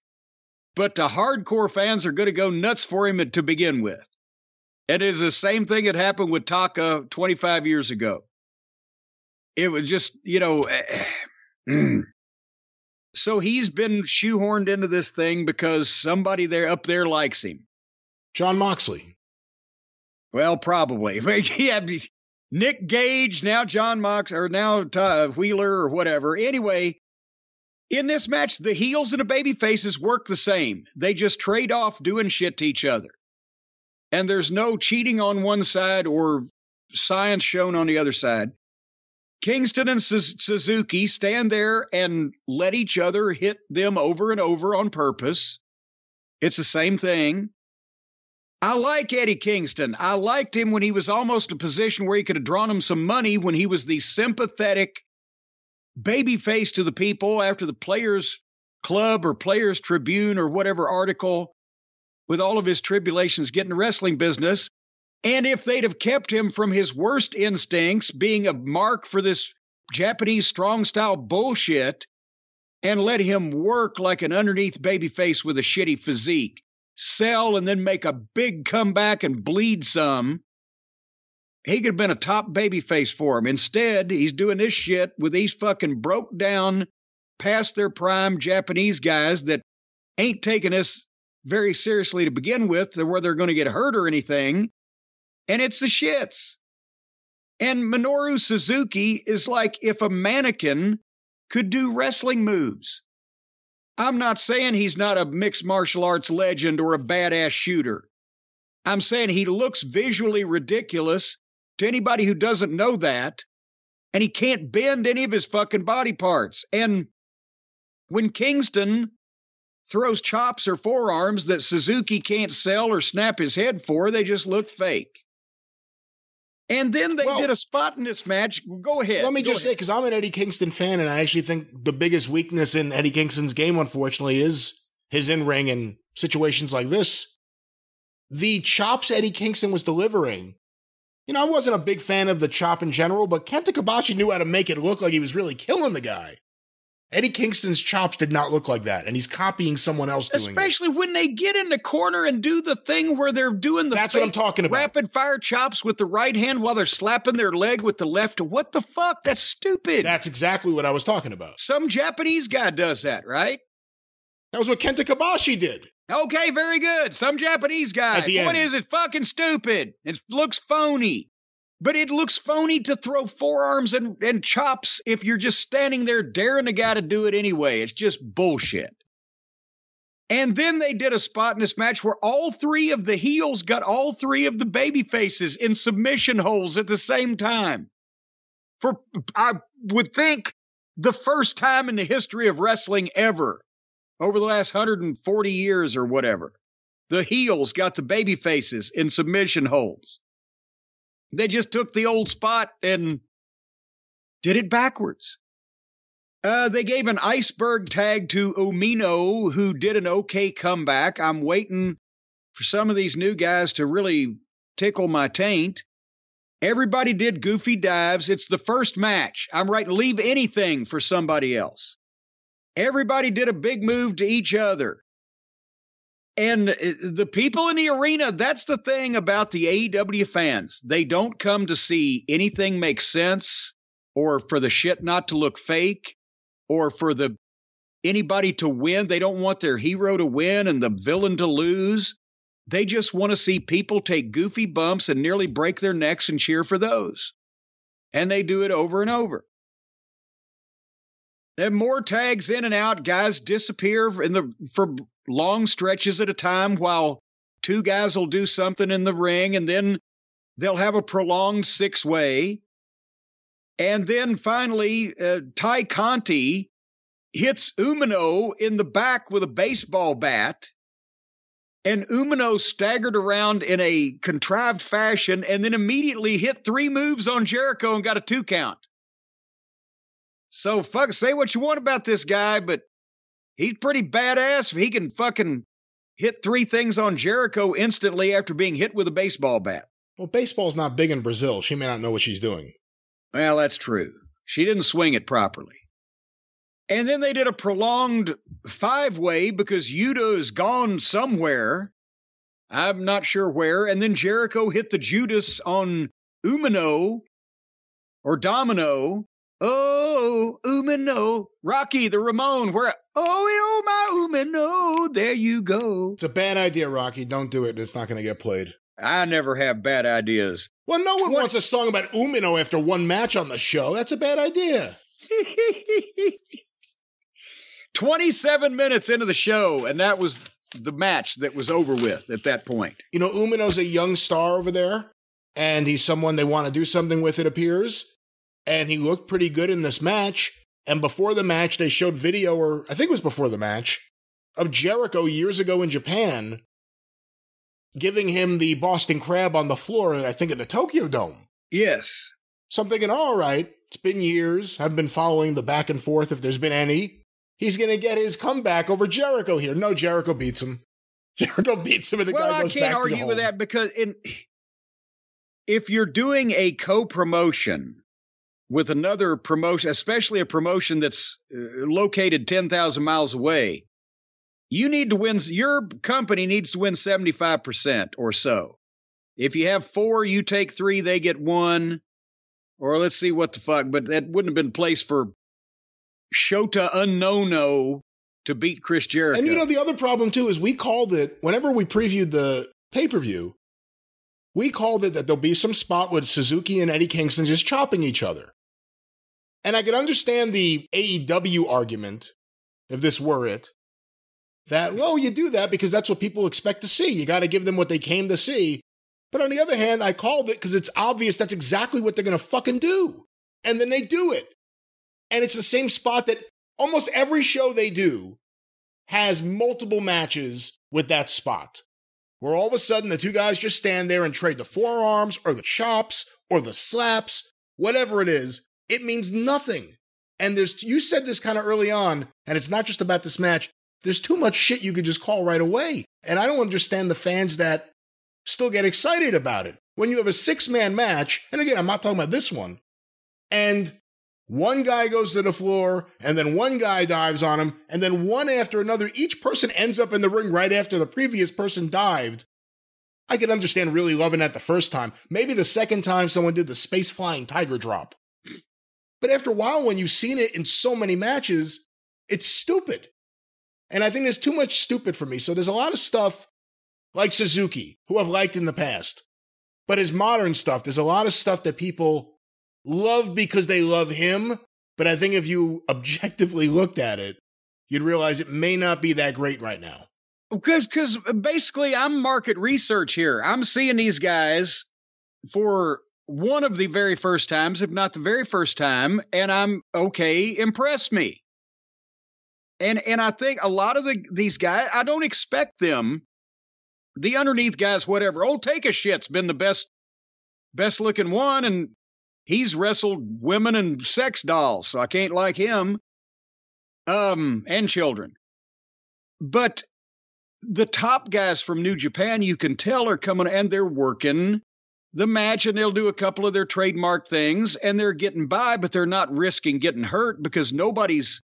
Speaker 3: but the hardcore fans are going to go nuts for him to begin with. And it is the same thing that happened with Taka 25 years ago. It was just, you know, so he's been shoehorned into this thing because somebody there up there likes him.
Speaker 2: Jon Moxley.
Speaker 3: Well, probably. yeah, Nick Gage, now John Mox, or now uh, Wheeler, or whatever. Anyway, in this match, the heels and the baby faces work the same. They just trade off doing shit to each other. And there's no cheating on one side or science shown on the other side. Kingston and Suzuki stand there and let each other hit them over and over on purpose. It's the same thing. I like Eddie Kingston. I liked him when he was almost a position where he could have drawn him some money when he was the sympathetic baby face to the people after the Players Club or Players Tribune or whatever article with all of his tribulations getting the wrestling business. And if they'd have kept him from his worst instincts, being a mark for this Japanese strong style bullshit and let him work like an underneath babyface with a shitty physique, sell and then make a big comeback and bleed some, he could have been a top babyface for him. Instead, he's doing this shit with these fucking broke down, past their prime Japanese guys that ain't taking this very seriously to begin with, where they're going to get hurt or anything. And it's the shits. And Minoru Suzuki is like if a mannequin could do wrestling moves. I'm not saying he's not a mixed martial arts legend or a badass shooter. I'm saying he looks visually ridiculous to anybody who doesn't know that. And he can't bend any of his fucking body parts. And when Kingston throws chops or forearms that Suzuki can't sell or snap his head for, they just look fake. And then they well, did a spot in this match. Go ahead.
Speaker 2: Let me just
Speaker 3: ahead.
Speaker 2: say, because I'm an Eddie Kingston fan, and I actually think the biggest weakness in Eddie Kingston's game, unfortunately, is his in ring and situations like this. The chops Eddie Kingston was delivering. You know, I wasn't a big fan of the chop in general, but Kenta Kobashi knew how to make it look like he was really killing the guy. Eddie Kingston's chops did not look like that, and he's copying someone else doing
Speaker 3: Especially it. when they get in the corner and do the thing where they're doing the
Speaker 2: That's what I'm talking about.
Speaker 3: Rapid fire chops with the right hand while they're slapping their leg with the left. What the fuck? That's stupid.
Speaker 2: That's exactly what I was talking about.
Speaker 3: Some Japanese guy does that, right?
Speaker 2: That was what Kenta Kobashi did.
Speaker 3: Okay, very good. Some Japanese guy. At the what end. is it? Fucking stupid. It looks phony. But it looks phony to throw forearms and, and chops if you're just standing there daring a guy to do it anyway. It's just bullshit. And then they did a spot in this match where all three of the heels got all three of the baby faces in submission holes at the same time. For I would think the first time in the history of wrestling ever, over the last 140 years or whatever, the heels got the baby faces in submission holes. They just took the old spot and did it backwards. Uh, they gave an iceberg tag to Umino, who did an okay comeback. I'm waiting for some of these new guys to really tickle my taint. Everybody did goofy dives. It's the first match. I'm right. Leave anything for somebody else. Everybody did a big move to each other. And uh, the people in the arena, that's the thing about the AEW fans. They don't come to see anything make sense or for the shit not to look fake or for the anybody to win. They don't want their hero to win and the villain to lose. They just want to see people take goofy bumps and nearly break their necks and cheer for those. And they do it over and over. And more tags in and out. Guys disappear in the for long stretches at a time while two guys will do something in the ring, and then they'll have a prolonged six way. And then finally, uh, Tay Conti hits Umino in the back with a baseball bat. And Umino staggered around in a contrived fashion and then immediately hit three moves on Jericho and got a two count. So fuck, say what you want about this guy, but he's pretty badass. He can fucking hit three things on Jericho instantly after being hit with a baseball bat.
Speaker 2: Well, baseball's not big in Brazil. She may not know what she's doing.
Speaker 3: Well, that's true. She didn't swing it properly. And then they did a prolonged five way because Yuta is gone somewhere. I'm not sure where. And then Jericho hit the Judas on Umino or Domino Oh, Umino. Rocky the Ramon. Where? Oh, oh, my Umino. There you go.
Speaker 2: It's a bad idea, Rocky. Don't do it. It's not going to get played.
Speaker 3: I never have bad ideas.
Speaker 2: Well, no one 20- wants a song about Umino after one match on the show. That's a bad idea.
Speaker 3: 27 minutes into the show, and that was the match that was over with at that point.
Speaker 2: You know, Umino's a young star over there, and he's someone they want to do something with, it appears and he looked pretty good in this match. And before the match, they showed video, or I think it was before the match, of Jericho years ago in Japan giving him the Boston Crab on the floor, I think in the Tokyo Dome.
Speaker 3: Yes.
Speaker 2: So I'm thinking, all right, it's been years. I've been following the back and forth if there's been any. He's going to get his comeback over Jericho here. No, Jericho beats him. Jericho beats him, and the
Speaker 3: well,
Speaker 2: guy goes back to Well,
Speaker 3: I can't argue with that because in, if you're doing a co promotion with another promotion, especially a promotion that's uh, located 10,000 miles away, you need to win, your company needs to win 75% or so. If you have four, you take three, they get one. Or let's see what the fuck, but that wouldn't have been placed for Shota Unknown to beat Chris Jericho.
Speaker 2: And you know, the other problem too is we called it, whenever we previewed the pay per view, we called it that there'll be some spot with Suzuki and Eddie Kingston just chopping each other. And I could understand the AEW argument, if this were it, that, well, you do that because that's what people expect to see. You got to give them what they came to see. But on the other hand, I called it because it's obvious that's exactly what they're going to fucking do. And then they do it. And it's the same spot that almost every show they do has multiple matches with that spot. Where all of a sudden the two guys just stand there and trade the forearms or the chops or the slaps, whatever it is, it means nothing. And there's, you said this kind of early on, and it's not just about this match. There's too much shit you could just call right away. And I don't understand the fans that still get excited about it. When you have a six man match, and again, I'm not talking about this one, and one guy goes to the floor, and then one guy dives on him, and then one after another, each person ends up in the ring right after the previous person dived. I can understand really loving that the first time. Maybe the second time someone did the space flying tiger drop. But after a while, when you've seen it in so many matches, it's stupid. And I think there's too much stupid for me. So there's a lot of stuff like Suzuki, who I've liked in the past. But his modern stuff, there's a lot of stuff that people love because they love him. But I think if you objectively looked at it, you'd realize it may not be that great right now.
Speaker 3: Because because basically I'm market research here. I'm seeing these guys for one of the very first times, if not the very first time, and I'm okay, impress me. And and I think a lot of the these guys, I don't expect them, the underneath guys, whatever. Old Take a Shit's been the best best looking one, and he's wrestled women and sex dolls, so I can't like him. Um, and children. But the top guys from New Japan, you can tell, are coming and they're working the match and they'll do a couple of their trademark things and they're getting by, but they're not risking getting hurt because nobody's,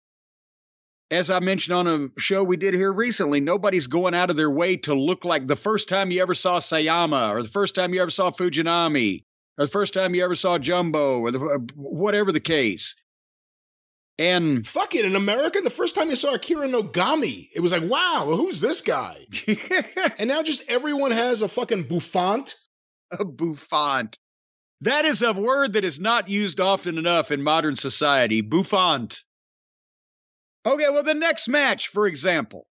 Speaker 3: as I mentioned on a show we did here recently, nobody's going out of their way to look like the first time you ever saw Sayama or the first time you ever saw Fujinami or the first time you ever saw Jumbo or the, uh, whatever the case. And
Speaker 2: fuck it, in America, the first time you saw Akira Nogami, it was like, wow, who's this guy? and now just everyone has a fucking bouffant
Speaker 3: bouffant. That is a word that is not used often enough in modern society. Bouffant. Okay, well, the next match, for example,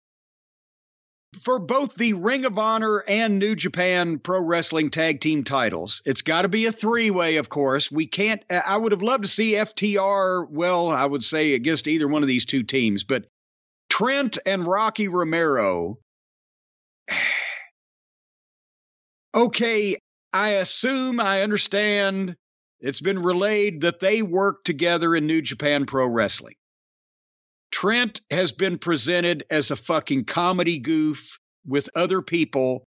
Speaker 3: for both the Ring of Honor and New Japan Pro Wrestling tag team titles, it's got to be a three way, of course. We can't, I would have loved to see FTR, well, I would say against either one of these two teams, but Trent and Rocky Romero. okay, I assume I understand it's been relayed that they work together in New Japan Pro Wrestling. Trent has been presented as a fucking comedy goof with other people,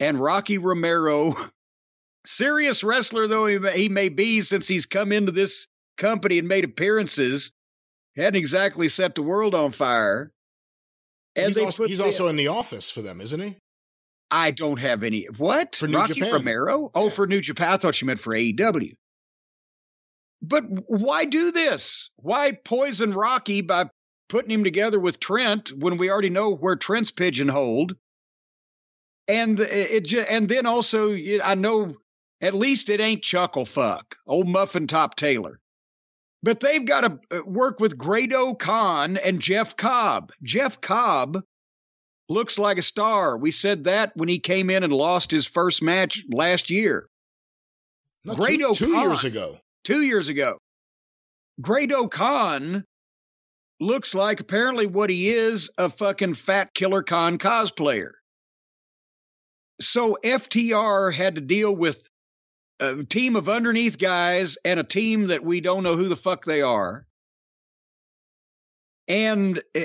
Speaker 3: and Rocky Romero, serious wrestler though he may, he may be since he's come into this company and made appearances, hadn't exactly set the world on fire.
Speaker 2: And he's, also, he's also in the office for them, isn't he?
Speaker 3: I don't have any. What?
Speaker 2: For New
Speaker 3: Rocky
Speaker 2: Japan.
Speaker 3: Romero? Oh, for New Japan. I thought you meant for AEW. But why do this? Why poison Rocky by putting him together with Trent when we already know where Trent's pigeonholed? And it, it and then also I know at least it ain't Chuckle Fuck, old Muffin Top Taylor. But they've got to uh, work with Great-O-Khan and Jeff Cobb. Jeff Cobb looks like a star. We said that when he came in and lost his first match last year.
Speaker 2: No, Great-O-Khan, two years ago.
Speaker 3: Two years ago. Great-O-Khan looks like apparently what he is a fucking fat killer Khan cosplayer. So FTR had to deal with a team of underneath guys and a team that we don't know who the fuck they are. And. Uh,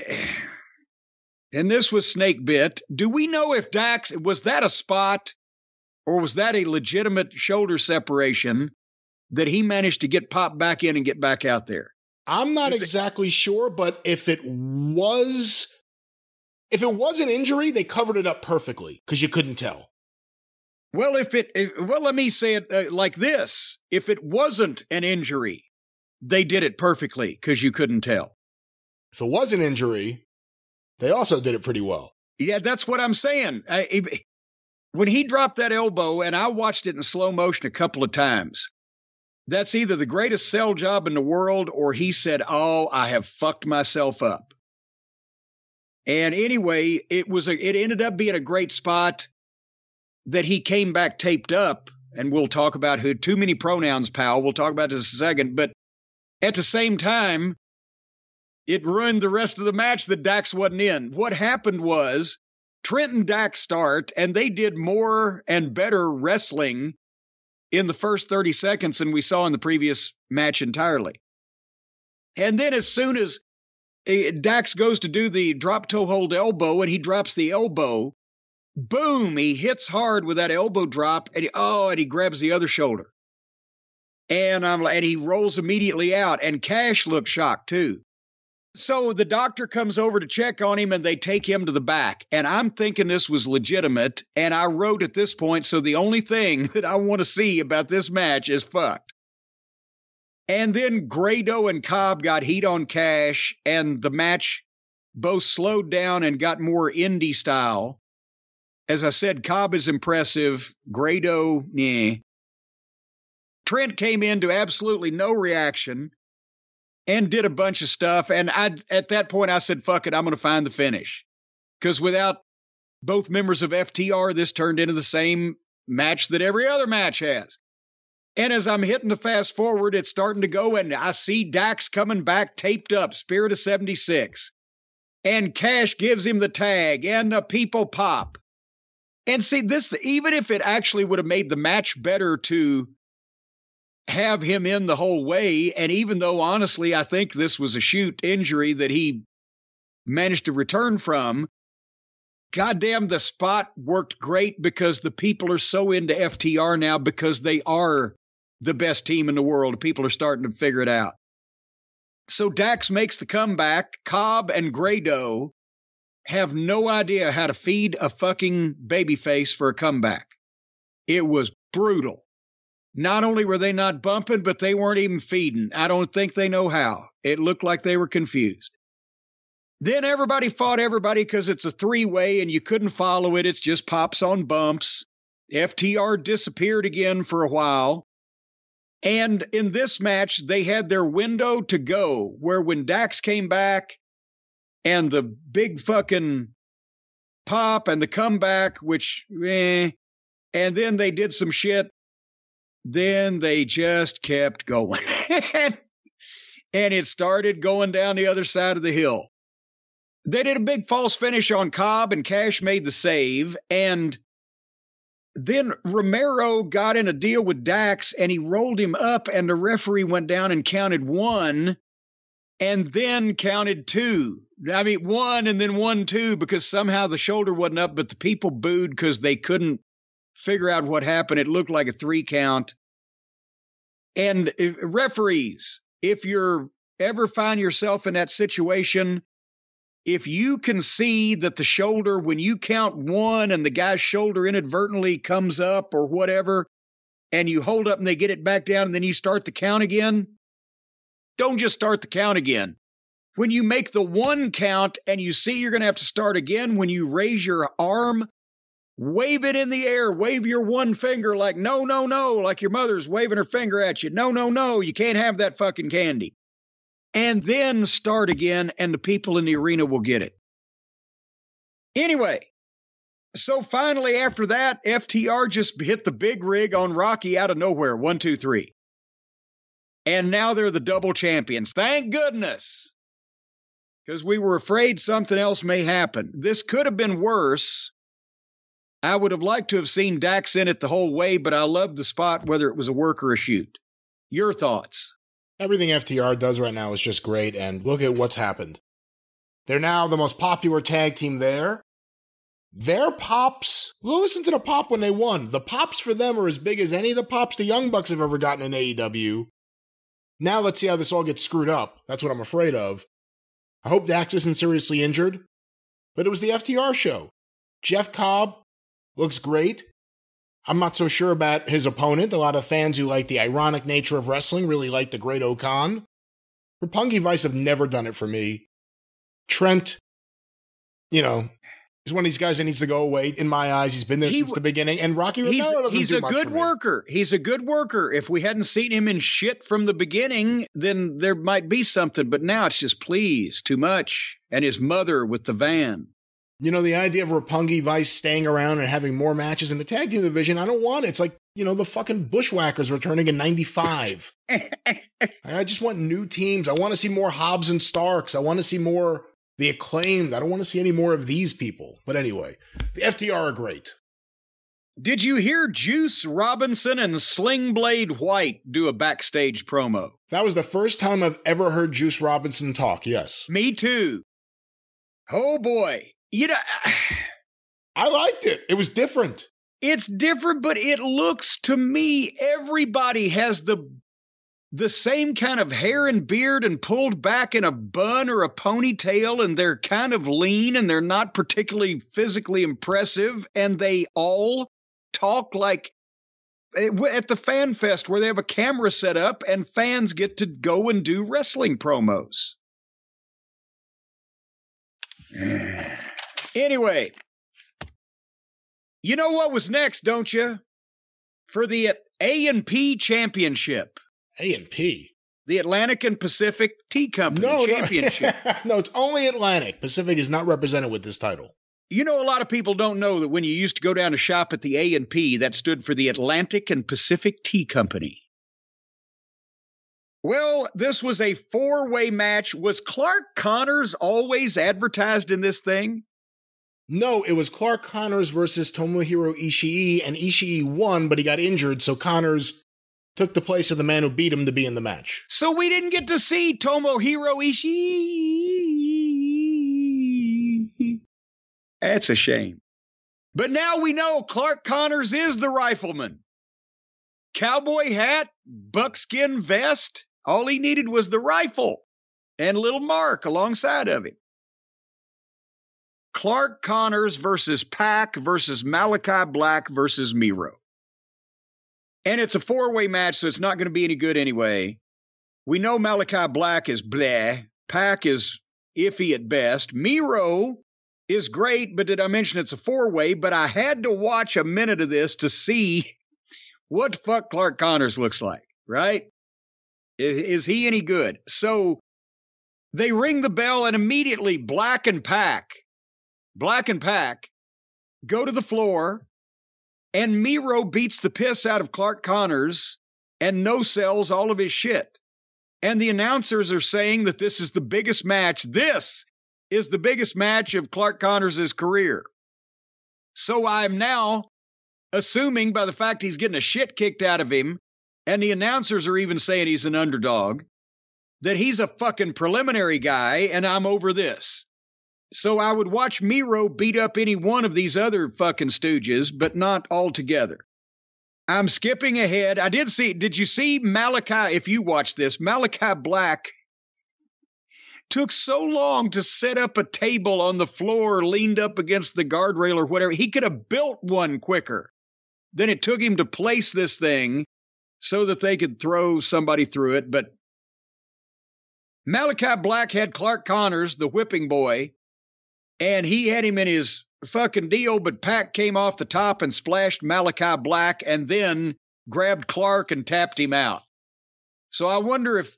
Speaker 3: and this was snake bit. Do we know if Dax was that a spot or was that a legitimate shoulder separation? that he managed to get popped back in and get back out there?
Speaker 2: I'm not Is exactly it- sure, but if it was if it was an injury, they covered it up perfectly because you couldn't tell.
Speaker 3: Well, if it if, well, let me say it uh, like this: if it wasn't an injury, they did it perfectly because you couldn't tell.
Speaker 2: If it was an injury, they also did it pretty well.
Speaker 3: Yeah, that's what I'm saying. I, when he dropped that elbow, and I watched it in slow motion a couple of times, that's either the greatest sell job in the world or he said, Oh, I have fucked myself up. And anyway, it was a, it ended up being a great spot that he came back taped up. And we'll talk about who too many pronouns, pal. We'll talk about this a second. But at the same time, it ruined the rest of the match that Dax wasn't in. What happened was Trent and Dax start, and they did more and better wrestling in the first 30 seconds than we saw in the previous match entirely. And then as soon as eh, Dax goes to do the drop toe hold elbow and he drops the elbow, boom, he hits hard with that elbow drop and he, oh, and he grabs the other shoulder. And I'm like, and he rolls immediately out. And Cash looks shocked too. So the doctor comes over to check on him and they take him to the back. And I'm thinking this was legitimate. And I wrote at this point, so the only thing that I want to see about this match is fucked. And then Grado and Cobb got heat on cash, and the match both slowed down and got more indie style. As I said, Cobb is impressive. Grado, yeah. Trent came in to absolutely no reaction and did a bunch of stuff. And I, at that point, I said, fuck it, I'm going to find the finish. Because without both members of FTR, this turned into the same match that every other match has. And as I'm hitting the fast forward, it's starting to go, and I see Dax coming back taped up, Spirit of 76. And Cash gives him the tag, and the people pop. And see, this, even if it actually would have made the match better to have him in the whole way. And even though, honestly, I think this was a shoot injury that he managed to return from, goddamn, the spot worked great because the people are so into FTR now because they are the best team in the world. People are starting to figure it out. So Dax makes the comeback. Cobb and Grado have no idea how to feed a fucking babyface for a comeback. It was brutal. Not only were they not bumping, but they weren't even feeding. I don't think they know how. It looked like they were confused. Then everybody fought everybody because it's a three way and you couldn't follow it. It's just pops on bumps. FTR disappeared again for a while. And in this match, they had their window to go where when Dax came back and the big fucking pop and the comeback, which, eh, and then they did some shit then they just kept going. and it started going down the other side of the hill. They did a big false finish on Cobb, and Cash made the save. And then Romero got in a deal with Dax, and he rolled him up, and the referee went down and counted one, and then counted two. I mean, one and then one, two, because somehow the shoulder wasn't up, but the people booed because they couldn't figure out what happened. It looked like a three count. And if, referees, if you're ever find yourself in that situation, if you can see that the shoulder, when you count one and the guy's shoulder inadvertently comes up or whatever, and you hold up and they get it back down and then you start the count again, don't just start the count again. When you make the one count and you see you're going to have to start again, when you raise your arm wave it in the air, wave your one finger like, no, no, no, like your mother's waving her finger at you. No, no, no, you can't have that fucking candy. And then start again, and the people in the arena will get it. Anyway, so finally, after that, FTR just hit the big rig on Rocky out of nowhere. One, two, three. And now they're the double champions. Thank goodness. Because we were afraid something else may happen. This could have been worse I would have liked to have seen Dax in it the whole way, but I loved the spot, whether it was a work or a shoot. Your thoughts?
Speaker 2: Everything FTR does right now is just great, and look at what's happened. They're now the most popular tag team there. their pops, listen to the pop when they won. The pops for them are as big as any of the pops the Young Bucks have ever gotten in AEW. Now let's see how this all gets screwed up. That's what I'm afraid of. I hope Dax isn't seriously injured. But it was the FTR show. Jeff Cobb looks great. I'm not so sure about his opponent. A lot of fans who like the ironic nature of wrestling really like the Great O-Khan. Roppongi Vice have never done it for me. Trent, you know, he's one of these guys that needs to go away. In my eyes, he's been there he, since the beginning. And Rocky Romero doesn't
Speaker 3: he's
Speaker 2: do
Speaker 3: a
Speaker 2: much
Speaker 3: good worker. He's a good worker. If we hadn't seen him in shit from the beginning, then there might be something. But now it's just please too much. And his mother with the van.
Speaker 2: You know, the idea of Roppongi Vice staying around and having more matches in the tag team division, I don't want it. It's like, you know, the fucking Bushwhackers returning in 95. I just want new teams. I want to see more Hobbs and Starks. I want to see more the acclaimed. I don't want to see any more of these people. But anyway, the FTR are great.
Speaker 3: Did you hear Juice Robinson and Sling Blade White do a backstage promo?
Speaker 2: That was the first time I've ever heard Juice Robinson talk, yes.
Speaker 3: Me too. Oh boy. You know,
Speaker 2: I liked it. It was different.
Speaker 3: It's different, but it looks to me everybody has the the same kind of hair and beard and pulled back in a bun or a ponytail and they're kind of lean and they're not particularly physically impressive and they all talk like eh, at the fan fest where they have a camera set up and fans get to go and do wrestling promos. Anyway, you know what was next, don't you? For the A and P Championship.
Speaker 2: A and P.
Speaker 3: The Atlantic and Pacific Tea Company
Speaker 2: no,
Speaker 3: Championship.
Speaker 2: No. no, it's only Atlantic. Pacific is not represented with this title.
Speaker 3: You know, a lot of people don't know that when you used to go down to shop at the A and P, that stood for the Atlantic and Pacific Tea Company. Well, this was a four way match. Was Clark Connors always advertised in this thing?
Speaker 2: No, it was Clark Connors versus Tomohiro Ishii, and Ishii won, but he got injured, so Connors took the place of the man who beat him to be in the match.
Speaker 3: So we didn't get to see Tomohiro Ishii. That's a shame. But now we know Clark Connors is the rifleman. Cowboy hat, buckskin vest. All he needed was the rifle and little Mark alongside of him. Clark Connors versus Pac versus Malachi Black versus Miro. And it's a four way match, so it's not going to be any good anyway. We know Malachi Black is bleh. Pac is iffy at best. Miro is great, but did I mention it's a four way? But I had to watch a minute of this to see what the fuck Clark Connors looks like, right? Is, he any good? So they ring the bell, and immediately Black and Pac Black and Pac go to the floor, and Miro beats the piss out of Clark Connors and no sells all of his shit. And the announcers are saying that this is the biggest match. This is the biggest match of Clark Connors' career. So I'm now assuming by the fact he's getting a shit kicked out of him, and the announcers are even saying he's an underdog, that he's a fucking preliminary guy, and I'm over this. So I would watch Miro beat up any one of these other fucking stooges, but not all together. I'm skipping ahead. I did see, did you see Malachi? If you watch this, Malachi Black took so long to set up a table on the floor, leaned up against the guardrail or whatever. He could have built one quicker. Then it took him to place this thing so that they could throw somebody through it. But Malachi Black had Clark Connors, the whipping boy, and he had him in his fucking deal, but Pac came off the top and splashed Malachi Black and then grabbed Clark and tapped him out. So I wonder if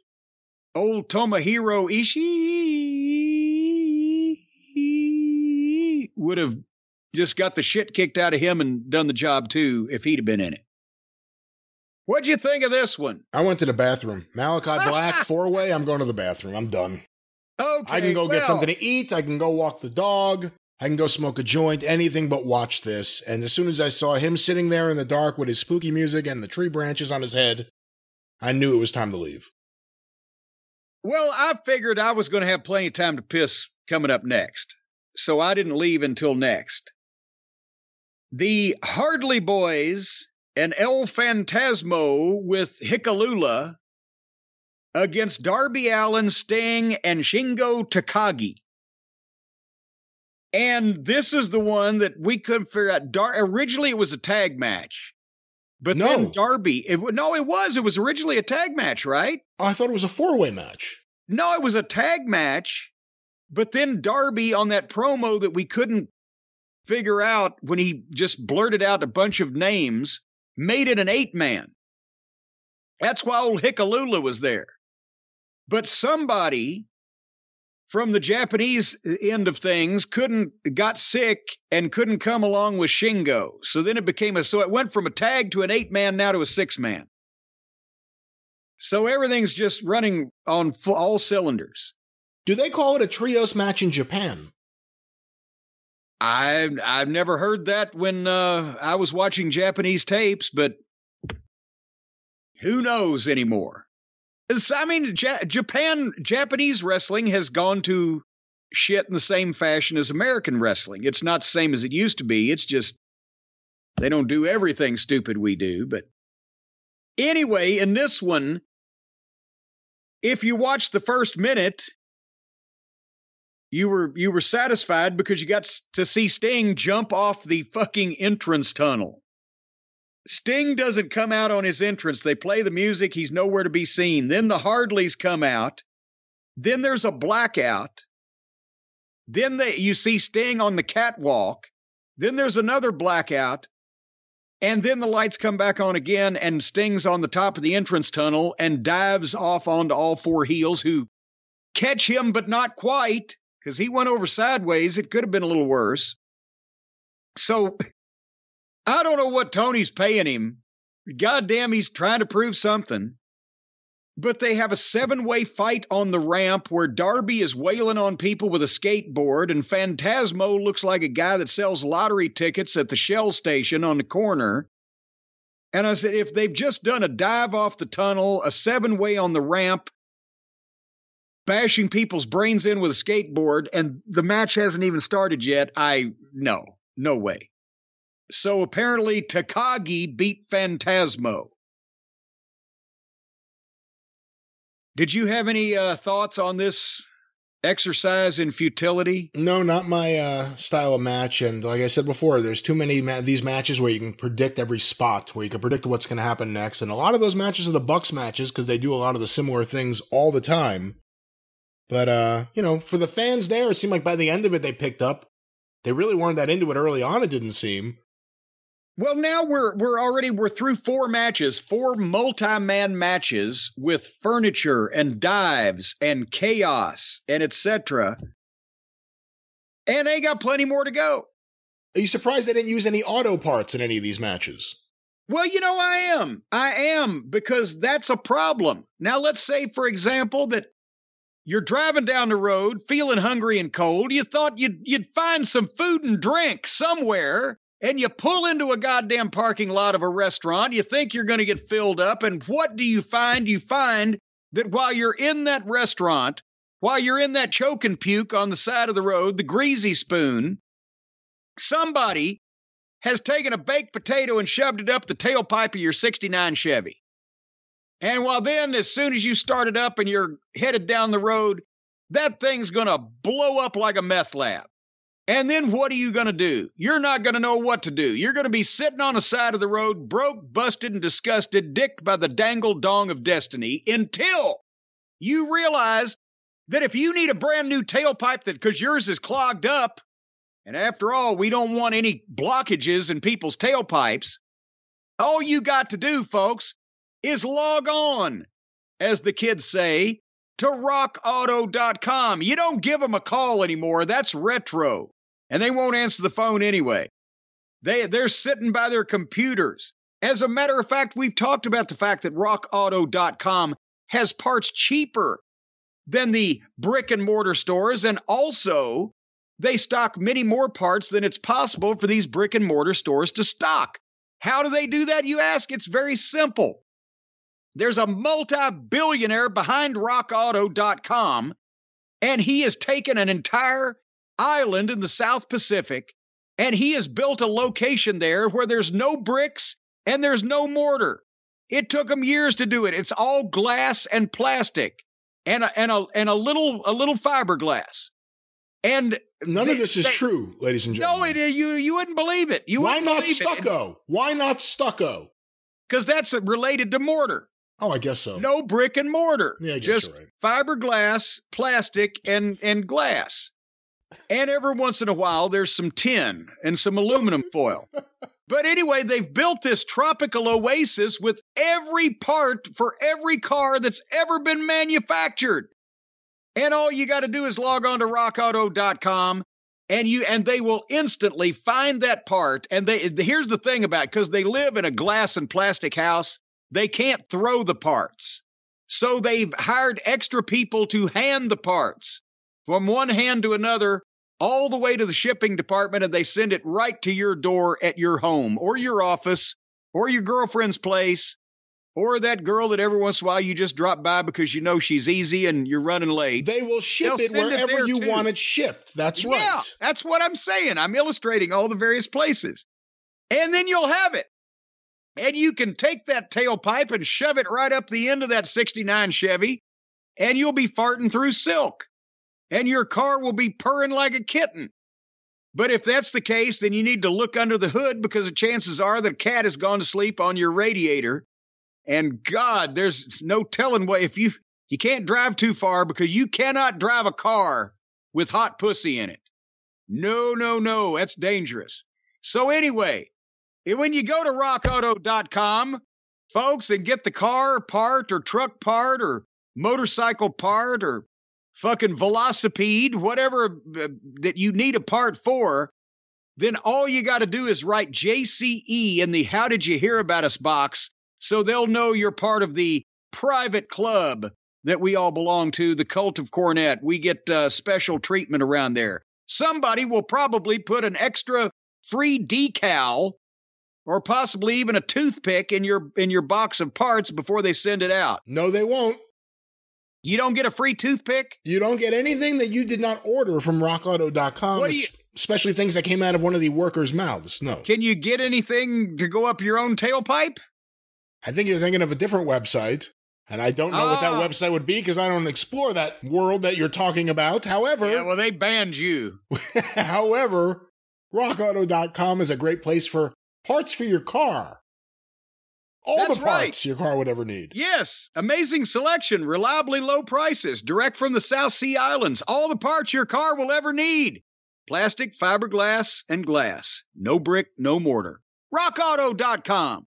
Speaker 3: old Tomohiro Ishii would have just got the shit kicked out of him and done the job too if he'd have been in it. What'd you think of this one?
Speaker 2: I went to the bathroom. Malachi Black, four way. I'm going to the bathroom. I'm done.
Speaker 3: Okay.
Speaker 2: I can go
Speaker 3: well,
Speaker 2: get something to eat. I can go walk the dog. I can go smoke a joint, anything but watch this. And as soon as I saw him sitting there in the dark with his spooky music and the tree branches on his head, I knew it was time to leave.
Speaker 3: Well, I figured I was going to have plenty of time to piss coming up next. So I didn't leave until next. the Hardly Boys and El Phantasmo with Hikalula against Darby Allin, Sting, and Shingo Takagi. And this is the one that we couldn't figure out. Dar- originally, it was a tag match, but
Speaker 2: No.
Speaker 3: then Darby. It, no, it was. It was originally a tag match, right?
Speaker 2: I thought it was a four way match.
Speaker 3: No, it was a tag match, but then Darby on that promo that we couldn't figure out when he just blurted out a bunch of names made it an eight man. That's why old Hikalula was there. But somebody from the Japanese end of things couldn't got sick and couldn't come along with Shingo. So then it became a so it went from a tag to an eight man now to a six man. So everything's just running on full, all cylinders.
Speaker 2: Do they call it a trios match in Japan?
Speaker 3: I've I've never heard that when uh, I was watching Japanese tapes, but who knows anymore? I mean, ja- Japan Japanese wrestling has gone to shit in the same fashion as American wrestling. It's not the same as it used to be. It's just they don't do everything stupid we do. But anyway, in this one, if you watch the first minute, you were you were satisfied because you got to see Sting jump off the fucking entrance tunnel. Sting doesn't come out on his entrance. They play the music. He's nowhere to be seen. Then the Hardleys come out. Then there's a blackout. Then they, you see Sting on the catwalk. Then there's another blackout. And then the lights come back on again, and Sting's on the top of the entrance tunnel and dives off onto all four heels who catch him, but not quite, because he went over sideways. It could have been a little worse. So I don't know what Tony's paying him. Goddamn, he's trying to prove something. But they have a seven way fight on the ramp where Darby is wailing on people with a skateboard, and Phantasmo looks like a guy that sells lottery tickets at the Shell station on the corner. And I said, if they've just done a dive off the tunnel, a seven way on the ramp, bashing people's brains in with a skateboard, and the match hasn't even started yet, I, no, no way. So apparently Takagi beat Phantasmo. Did you have any uh, thoughts on this exercise in futility?
Speaker 2: No, not my uh, style of match. And like I said before, there's too many ma- these matches where you can predict every spot, where you can predict what's going to happen next. And a lot of those matches are the Bucks matches because they do a lot of the similar things all the time. But uh, you know, for the fans there, it seemed like by the end of it they picked up. They really weren't that into it early on. It didn't seem.
Speaker 3: Well, now we're we're already we're through four matches, four multi-man matches with furniture and dives and chaos and etc. And they got plenty more to go.
Speaker 2: Are you surprised they didn't use any auto parts in any of these matches?
Speaker 3: Well, you know, I am. I am because that's a problem. Now, let's say, for example, that you're driving down the road feeling hungry and cold. You thought you'd, you'd find some food and drink somewhere, and you pull into a goddamn parking lot of a restaurant. You think you're going to get filled up, and what do you find? You find that while you're in that restaurant, while you're in that choke and puke on the side of the road, the greasy spoon, somebody has taken a baked potato and shoved it up the tailpipe of your 69 Chevy. And while then, as soon as you start it up and you're headed down the road, that thing's going to blow up like a meth lab. And then what are you going to do? You're not going to know what to do. You're going to be sitting on the side of the road, broke, busted, and disgusted, dicked by the dangle dong of destiny until you realize that if you need a brand new tailpipe that because yours is clogged up, and after all, we don't want any blockages in people's tailpipes. All you got to do, folks, is log on, as the kids say, to rockauto.com. You don't give them a call anymore. That's retro. And they won't answer the phone anyway. They, they're sitting by their computers. As a matter of fact, we've talked about the fact that rockauto.com has parts cheaper than the brick and mortar stores, and also they stock many more parts than it's possible for these brick and mortar stores to stock. How do they do that, you ask? It's very simple. There's a multi billionaire behind rockauto.com, and he has taken an entire island in the South Pacific And he has built a location there where there's no bricks and there's no mortar. It took him years to do it. It's all glass and plastic and a, and a, and a little a little fiberglass. And
Speaker 2: none they, of this is they, true, ladies and gentlemen.
Speaker 3: No, it, you you wouldn't believe it. You
Speaker 2: why not stucco? It. Why not stucco?
Speaker 3: Because that's related to mortar.
Speaker 2: Oh, I guess so.
Speaker 3: No brick and mortar.
Speaker 2: Yeah,
Speaker 3: just
Speaker 2: right.
Speaker 3: fiberglass, plastic, and and glass. And every once in a while, there's some tin and some aluminum foil. But anyway, they've built this tropical oasis with every part for every car that's ever been manufactured. And all you got to do is log on to rockauto.com and you and they will instantly find that part and they here's the thing about cuz they live in a glass and plastic house, they can't throw the parts. So they've hired extra people to hand the parts from one hand to another all the way to the shipping department and they send it right to your door at your home or your office or your girlfriend's place or that girl that every once in a while you just drop by because you know she's easy and you're running late.
Speaker 2: They will ship They'll it wherever it you too. want it shipped. That's right. Yeah,
Speaker 3: that's what I'm saying. I'm illustrating all the various places. And then you'll have it. And you can take that tailpipe and shove it right up the end of that 69 Chevy, and you'll be farting through silk. And your car will be purring like a kitten. But if that's the case, then you need to look under the hood because the chances are that a cat has gone to sleep on your radiator and God, there's no telling what if you you can't drive too far because you cannot drive a car with hot pussy in it. No, no, no, that's dangerous. So anyway, when you go to rockauto.com, folks, and get the car part or truck part or motorcycle part or fucking velocipede, whatever uh, that you need a part for, then all you got to do is write JCE in the How Did You Hear About Us box so they'll know you're part of the private club that we all belong to, the Cult of Cornette. We get uh, special treatment around there. Somebody will probably put an extra free decal or possibly even a toothpick in your in your box of parts before they send it out.
Speaker 2: No, they won't.
Speaker 3: You don't get a free toothpick?
Speaker 2: You don't get anything that you did not order from rockauto.com. What do you, especially things that came out of one of the workers' mouths. No.
Speaker 3: Can you get anything to go up your own tailpipe?
Speaker 2: I think you're thinking of a different website. And I don't know what that ah. website would be because I don't explore that world that you're talking about. However,
Speaker 3: yeah, well, they banned you.
Speaker 2: however, rockauto.com is a great place for parts for your car. All That's the parts right. your car would ever need.
Speaker 3: Yes. Amazing selection, reliably low prices, direct from the South Sea Islands. All the parts your car will ever need plastic, fiberglass, and glass. No brick, no mortar. RockAuto.com.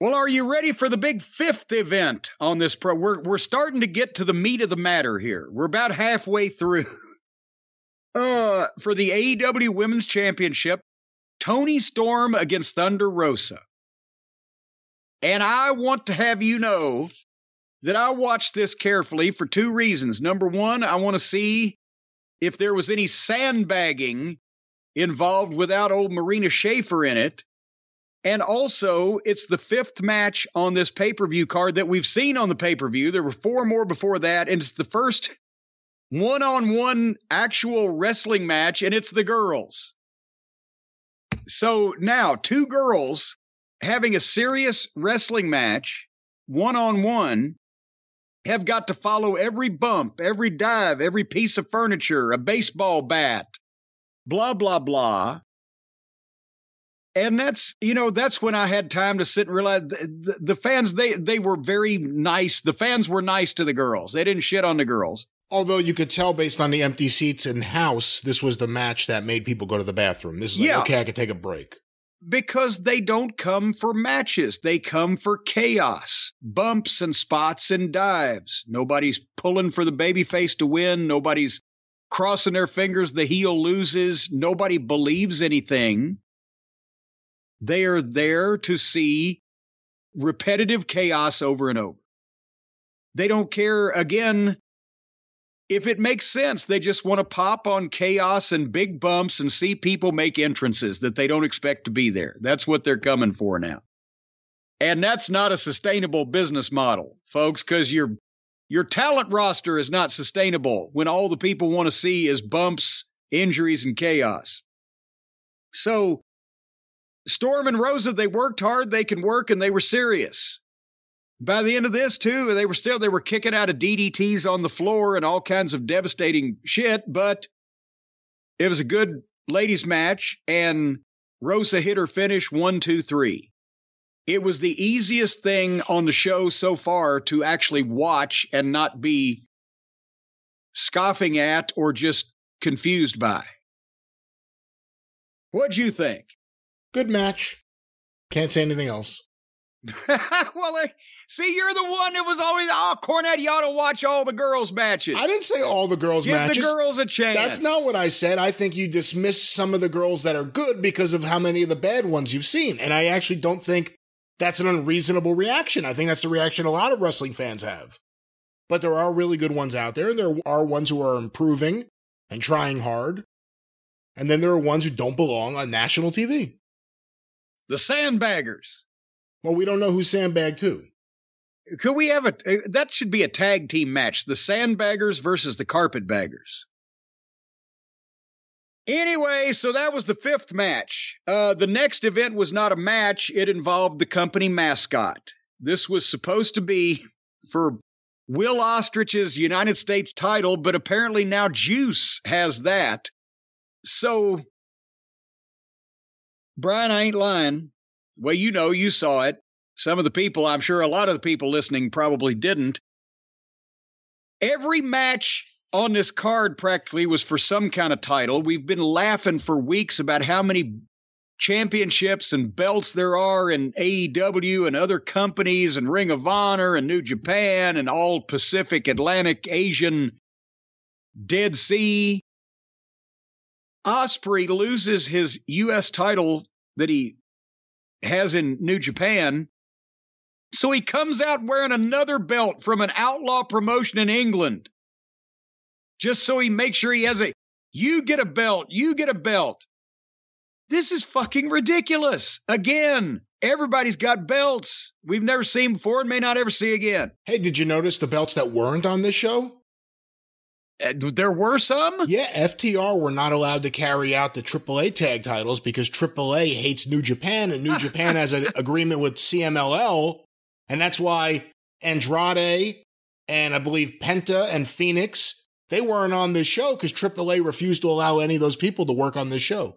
Speaker 3: Well, are you ready for the big fifth event on this pro? We're we're starting to get to the meat of the matter here. We're about halfway through. Uh, for the AEW Women's Championship, Toni Storm against Thunder Rosa. And I want to have you know that I watched this carefully for two reasons. Number one, I want to see if there was any sandbagging involved without old Marina Shafir in it. And also, it's the fifth match on this pay per view card that we've seen on the pay per view. There were four more before that, and it's the first one on one actual wrestling match, and it's the girls. So now, two girls having a serious wrestling match, one on one, have got to follow every bump, every dive, every piece of furniture, a baseball bat, blah, blah, blah and that's you know that's when I had time to sit and realize the, the, fans they they were very nice. The fans were nice to the girls. They didn't shit on the girls.
Speaker 2: Although you could tell based on the empty seats in house, this was the match that made people go to the bathroom. This is like, yeah. okay, I could take a break.
Speaker 3: Because they don't come for matches. They come for chaos, bumps and spots and dives. Nobody's pulling for the babyface to win. Nobody's crossing their fingers the heel loses. Nobody believes anything. They are there to see repetitive chaos over and over. They don't care, again, if it makes sense. They just want to pop on chaos and big bumps and see people make entrances that they don't expect to be there. That's what they're coming for now. And that's not a sustainable business model, folks, because your your talent roster is not sustainable when all the people want to see is bumps, injuries, and chaos. So Storm and Rosa, they worked hard, they can work, and they were serious. By the end of this, too, they were still they were kicking out of DDTs on the floor and all kinds of devastating shit, but it was a good ladies match, and Rosa hit her finish one, two, three. It was the easiest thing on the show so far to actually watch and not be scoffing at or just confused by. What'd you think?
Speaker 2: Good match. Can't say anything else.
Speaker 3: well, like, see, you're the one that was always, oh, Cornette, you ought to watch all the girls' matches.
Speaker 2: I didn't say all the girls'
Speaker 3: Give
Speaker 2: matches.
Speaker 3: the girls a chance.
Speaker 2: That's not what I said. I think you dismiss some of the girls that are good because of how many of the bad ones you've seen. And I actually don't think that's an unreasonable reaction. I think that's the reaction a lot of wrestling fans have. But there are really good ones out there, and there are ones who are improving and trying hard. And then there are ones who don't belong on national TV.
Speaker 3: The Sandbaggers.
Speaker 2: Well, we don't know who sandbagged who.
Speaker 3: Could we have a uh, that should be a tag team match, the Sandbaggers versus the Carpetbaggers. Anyway, so that was the fifth match. Uh, the next event was not a match, it involved the company mascot. This was supposed to be for Will Ostrich's United States title, but apparently now Juice has that. So, Brian, I ain't lying. Well, you know, you saw it. Some of the people, I'm sure a lot of the people listening probably didn't. Every match on this card practically was for some kind of title. We've been laughing for weeks about how many championships and belts there are in AEW and other companies and Ring of Honor and New Japan and all Pacific, Atlantic, Asian, Dead Sea. Ospreay loses his U.S. title that he has in New Japan. So he comes out wearing another belt from an outlaw promotion in England. Just so he makes sure he has a, you get a belt, you get a belt. This is fucking ridiculous. Again, everybody's got belts we've never seen before and may not ever see again.
Speaker 2: Hey, did you notice the belts that weren't on this show?
Speaker 3: Uh, there were some?
Speaker 2: Yeah, FTR were not allowed to carry out the AAA tag titles because AAA hates New Japan and New Japan has an agreement with CMLL. And that's why Andrade and I believe Penta and Phoenix, they weren't on this show because AAA refused to allow any of those people to work on this show.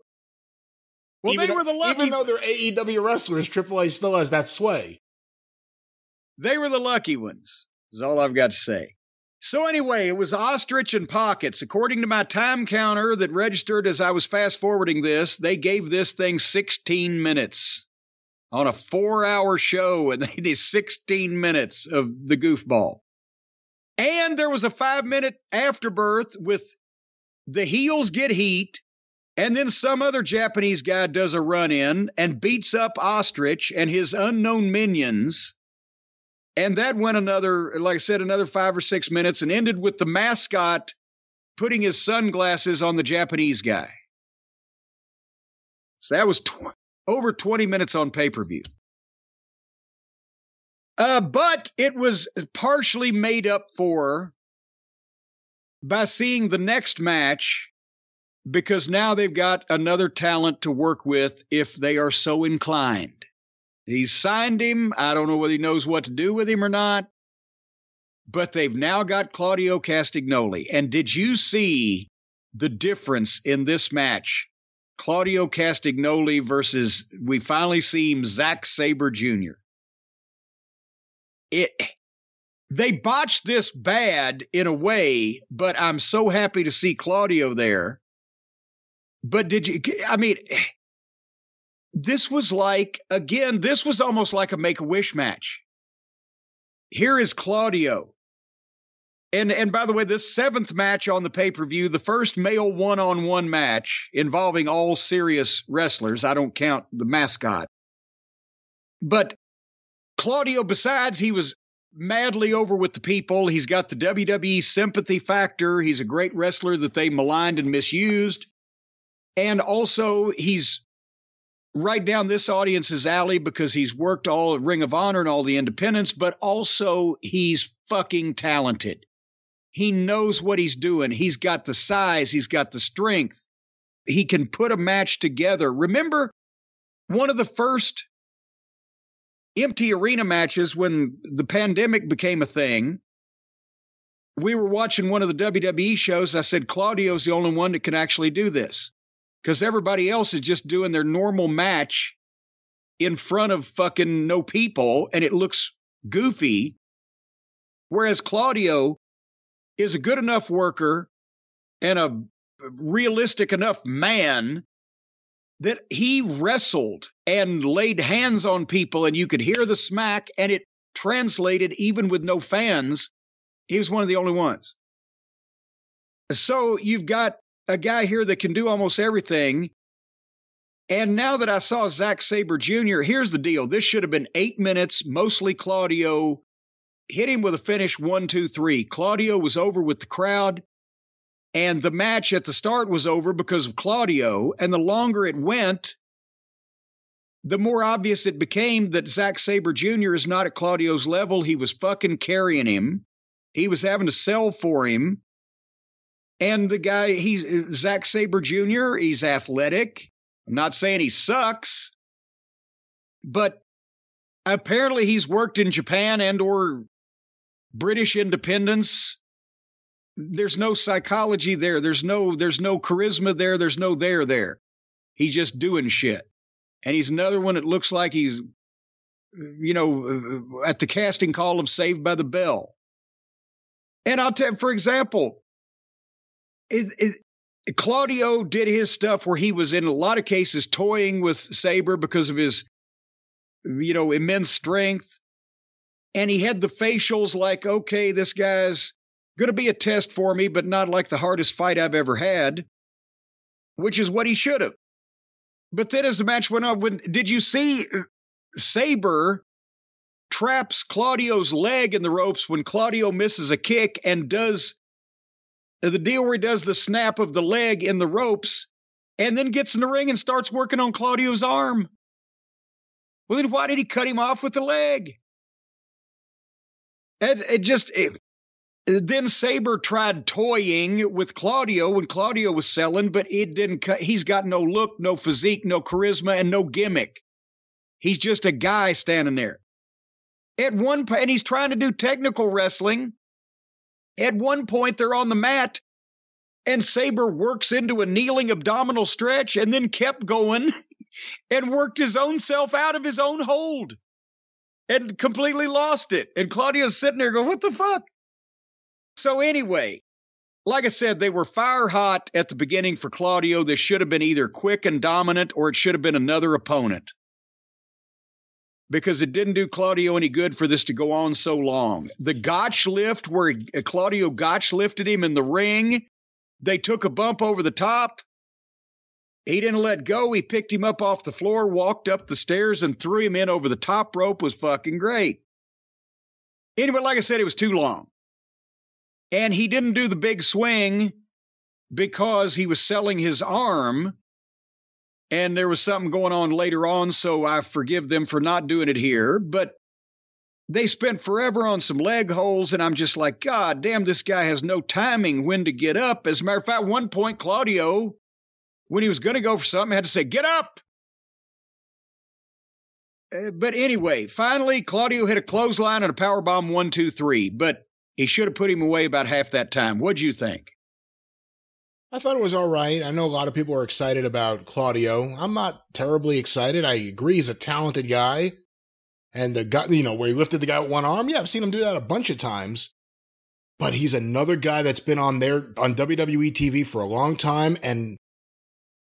Speaker 3: Well,
Speaker 2: even
Speaker 3: they were the lucky
Speaker 2: Even though they're AEW wrestlers, AAA still has that sway.
Speaker 3: They were the lucky ones, is all I've got to say. So, anyway, it was Ostrich and Pockets. According to my time counter that registered as I was fast forwarding this, they gave this thing 16 minutes on a four hour show, and they did 16 minutes of the goofball. And there was a five minute afterbirth with the heels get heat, and then some other Japanese guy does a run in and beats up Ostrich and his unknown minions. And that went another, like I said, another five or six minutes and ended with the mascot putting his sunglasses on the Japanese guy. So that was tw- over 20 minutes on pay per view. Uh, but it was partially made up for by seeing the next match because now they've got another talent to work with if they are so inclined. He's signed him. I don't know whether he knows what to do with him or not, but they've now got Claudio Castagnoli. And did you see the difference in this match? Claudio Castagnoli versus we finally see him Zack Sabre Jr. It they botched this bad in a way, but I'm so happy to see Claudio there. But did you I mean this was like again this was almost like a make a wish match. Here is claudio. And and by the way this seventh match on the pay-per-view the first male one-on-one match involving all serious wrestlers. I don't count the mascot. But claudio besides he was madly over with the people. He's got the wwe sympathy factor. He's a great wrestler that they maligned and misused. And also he's right down this audience's alley because he's worked all Ring of Honor and all the independents, but also he's fucking talented. He knows what he's doing. He's got the size, he's got the strength. he can put a match together. Remember one of the first empty arena matches when the pandemic became a thing? We were watching one of the WWE shows. I said, Claudio's the only one that can actually do this because everybody else is just doing their normal match in front of fucking no people and it looks goofy. Whereas Claudio is a good enough worker and a realistic enough man that he wrestled and laid hands on people and you could hear the smack and it translated even with no fans. He was one of the only ones. So you've got a guy here that can do almost everything. And now that I saw Zack Sabre Jr., here's the deal. This should have been eight minutes, mostly Claudio. Hit him with a finish one, two, three. Claudio was over with the crowd. And the match at the start was over because of Claudio. And the longer it went, the more obvious it became that Zack Sabre Jr. is not at Claudio's level. He was fucking carrying him. He was having to sell for him. And the guy, he's Zack Sabre Jr., he's athletic. I'm not saying he sucks, but apparently he's worked in Japan and or British independence. There's no psychology there. There's no there's no charisma there. There's no there there. He's just doing shit. And he's another one that looks like he's you know at the casting call of Saved by the Bell. And I'll tell for example, it, it, Claudio did his stuff where he was in a lot of cases toying with Sabre because of his, you know, immense strength. And he had the facials like, okay, this guy's going to be a test for me, but not like the hardest fight I've ever had, which is what he should have. But then as the match went on, when did you see uh, Sabre traps Claudio's leg in the ropes when Claudio misses a kick and does the deal where he does the snap of the leg in the ropes and then gets in the ring and starts working on Claudio's arm. Well, then why did he cut him off with the leg? It, it just. It, then Sabre tried toying with Claudio when Claudio was selling, but it didn't cut. He's got no look, no physique, no charisma, and no gimmick. He's just a guy standing there. At one point, and he's trying to do technical wrestling, at one point, they're on the mat, and Sabre works into a kneeling abdominal stretch and then kept going and worked his own self out of his own hold and completely lost it. And Claudio's sitting there going, What the fuck? So, anyway, like I said, they were fire hot at the beginning for Claudio. This should have been either quick and dominant or it should have been another opponent because it didn't do Claudio any good for this to go on so long. The Gotch lift, where Claudio Gotch lifted him in the ring, they took a bump over the top. He didn't let go. He picked him up off the floor, walked up the stairs, and threw him in over the top rope. Was fucking great. Anyway, like I said, it was too long. And he didn't do the big swing because he was selling his arm and there was something going on later on, so I forgive them for not doing it here. But they spent forever on some leg holes, and I'm just like, God damn, this guy has no timing when to get up. As a matter of fact, one point, Claudio, when he was going to go for something, had to say, Get up! Uh, but anyway, finally, Claudio hit a clothesline and a power bomb one, two, three. But he should have put him away about half that time. What'd you think?
Speaker 2: I thought it was all right. I know a lot of people are excited about Claudio. I'm not terribly excited. I agree he's a talented guy. And the guy, you know, where he lifted the guy with one arm, yeah, I've seen him do that a bunch of times. But he's another guy that's been on there on WWE TV for a long time. And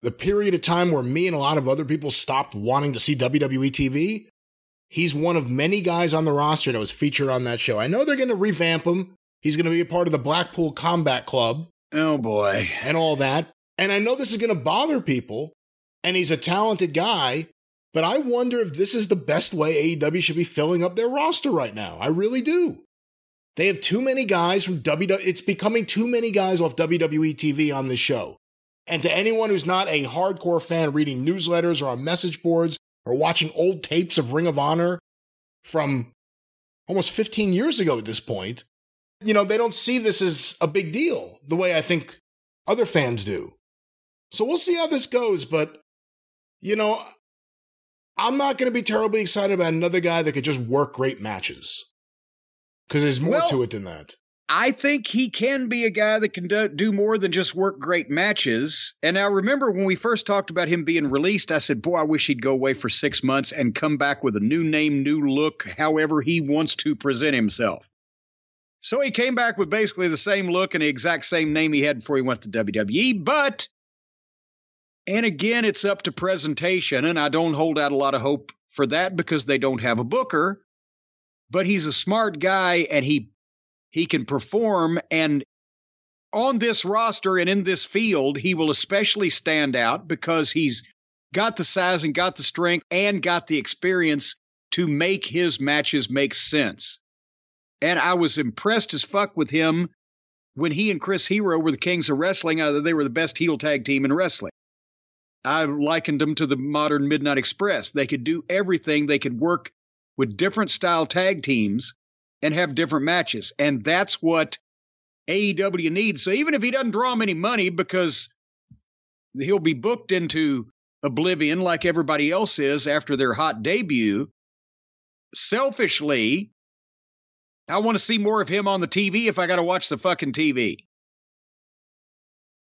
Speaker 2: the period of time where me and a lot of other people stopped wanting to see WWE TV, he's one of many guys on the roster that was featured on that show. I know they're going to revamp him. He's going to be a part of the Blackpool Combat Club.
Speaker 3: Oh boy.
Speaker 2: And all that. And I know this is going to bother people, and he's a talented guy, but I wonder if this is the best way AEW should be filling up their roster right now. I really do. They have too many guys from WWE. It's becoming too many guys off WWE TV on this show. And to anyone who's not a hardcore fan reading newsletters or on message boards or watching old tapes of Ring of Honor from almost 15 years ago at this point, you know, they don't see this as a big deal the way I think other fans do. So we'll see how this goes, but you know, I'm not going to be terribly excited about another guy that could just work great matches. Because there's more
Speaker 3: Well-
Speaker 2: to it than that.
Speaker 3: I think he can be a guy that can do, do more than just work great matches. And I remember when we first talked about him being released, I said, Boy, I wish he'd go away for six months and come back with a new name, new look, however he wants to present himself. So he came back with basically the same look and the exact same name he had before he went to WWE. But, and again, it's up to presentation. And I don't hold out a lot of hope for that because they don't have a booker. But he's a smart guy and he he can perform and on this roster and in this field he will especially stand out because he's got the size and got the strength and got the experience to make his matches make sense and i was impressed as fuck with him when he and chris hero were the kings of wrestling uh, they were the best heel tag team in wrestling i likened them to the modern midnight express they could do everything they could work with different style tag teams and have different matches. And that's what AEW needs. So even if he doesn't draw him any money because he'll be booked into oblivion like everybody else is after their hot debut, selfishly, I want to see more of him on the TV if I got to watch the fucking TV.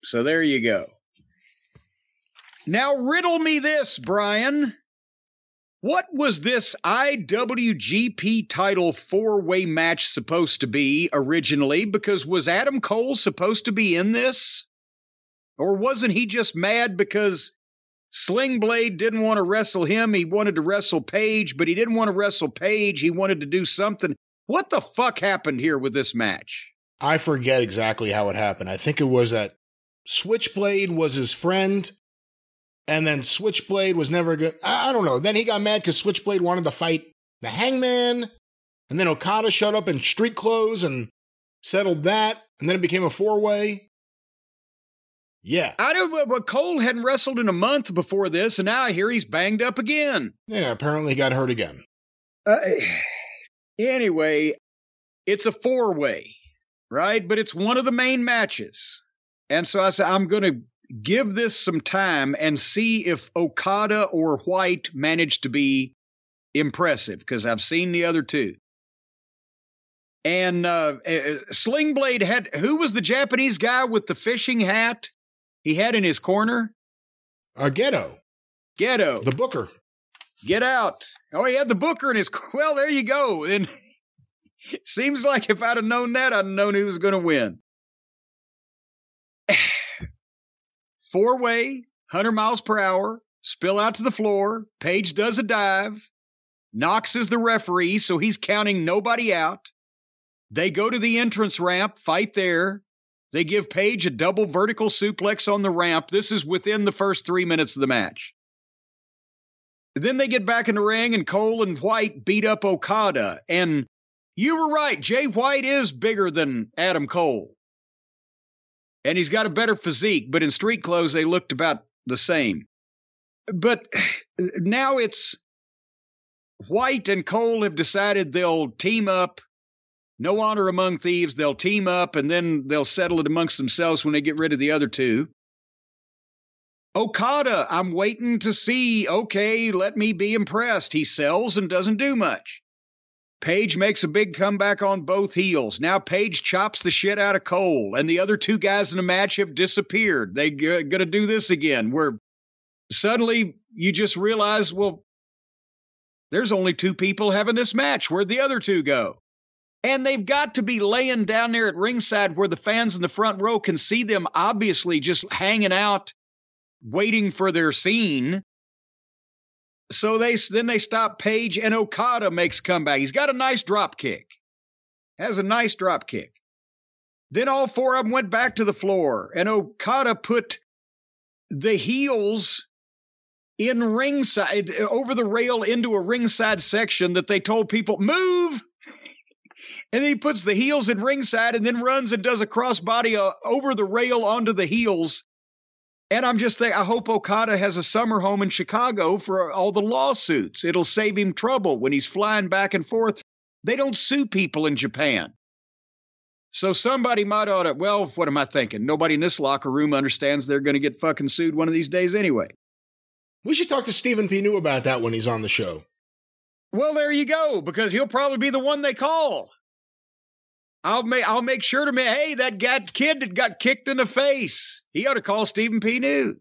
Speaker 3: So there you go. Now, riddle me this, Brian. What was this IWGP title four way match supposed to be originally? Because was Adam Cole supposed to be in this? Or wasn't he just mad because Sling Blade didn't want to wrestle him? He wanted to wrestle Page, but he didn't want to wrestle Page. He wanted to do something. What the fuck happened here with this match?
Speaker 2: I forget exactly how it happened. I think it was that Switchblade was his friend, and then Switchblade was never good. I, I don't know. Then he got mad because Switchblade wanted to fight the Hangman, and then Okada showed up in street clothes and settled that, and then it became a four way. Yeah,
Speaker 3: I don't. But Cole hadn't wrestled in a month before this, and now I hear he's banged up again.
Speaker 2: yeah. Apparently, he got hurt again.
Speaker 3: Uh, anyway, it's a four way, right? But it's one of the main matches. And so I said, I'm going to give this some time and see if Okada or White managed to be impressive because I've seen the other two. And uh, uh, Sling Blade had who was the Japanese guy with the fishing hat he had in his corner?
Speaker 2: Uh, Gedo,
Speaker 3: Gedo.
Speaker 2: the Booker.
Speaker 3: Get out. Oh, he had the booker in his. Well, there you go. And seems like if I'd have known that, I'd known who was going to win. Four way, 100 miles per hour, spill out to the floor. Page does a dive. Knox is the referee, so he's counting nobody out. They go to the entrance ramp, fight there. They give Page a double vertical suplex on the ramp. This is within the first three minutes of the match. Then they get back in the ring, and Cole and White beat up Okada. And you were right, Jay White is bigger than Adam Cole. And he's got a better physique, but in street clothes, they looked about the same. But now it's White and Cole have decided they'll team up. No honor among thieves. They'll team up and then they'll settle it amongst themselves when they get rid of the other two. Okada, I'm waiting to see. Okay, let me be impressed. He sells and doesn't do much. Page makes a big comeback on both heels. Now Page chops the shit out of Cole, and the other two guys in the match have disappeared. They g- gonna do this again, where suddenly you just realize, well, there's only two people having this match. Where'd the other two go? And they've got to be laying down there at ringside where the fans in the front row can see them obviously just hanging out waiting for their scene. So they then they stop Page and Okada makes comeback. He's got a nice drop kick. Has a nice drop kick. Then all four of them went back to the floor and Okada put the heels in ringside over the rail into a ringside section that they told people move and then he puts the heels in ringside and then runs and does a crossbody uh, over the rail onto the heels and I'm just thinking, I hope Okada has a summer home in Chicago for all the lawsuits. It'll save him trouble when he's flying back and forth. They don't sue people in Japan. So somebody might ought to, well, what am I thinking? Nobody in this locker room understands they're going to get fucking sued one of these days anyway.
Speaker 2: We should talk to Stephen P. New about that when he's on the show.
Speaker 3: Well, there you go, because he'll probably be the one they call. I'll make I'll make sure to me, hey, that got kid that got kicked in the face. He ought to call Stephen P. New.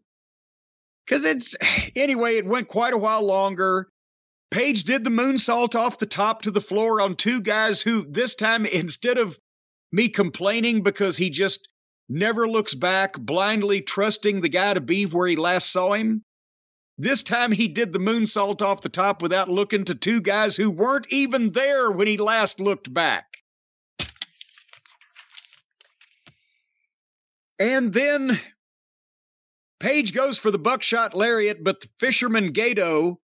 Speaker 3: Cause it's anyway, it went quite a while longer. Page did the moonsault off the top to the floor on two guys who this time instead of me complaining because he just never looks back, blindly trusting the guy to be where he last saw him. This time he did the moonsault off the top without looking to two guys who weren't even there when he last looked back. And then Page goes for the buckshot lariat, but the fisherman Gedo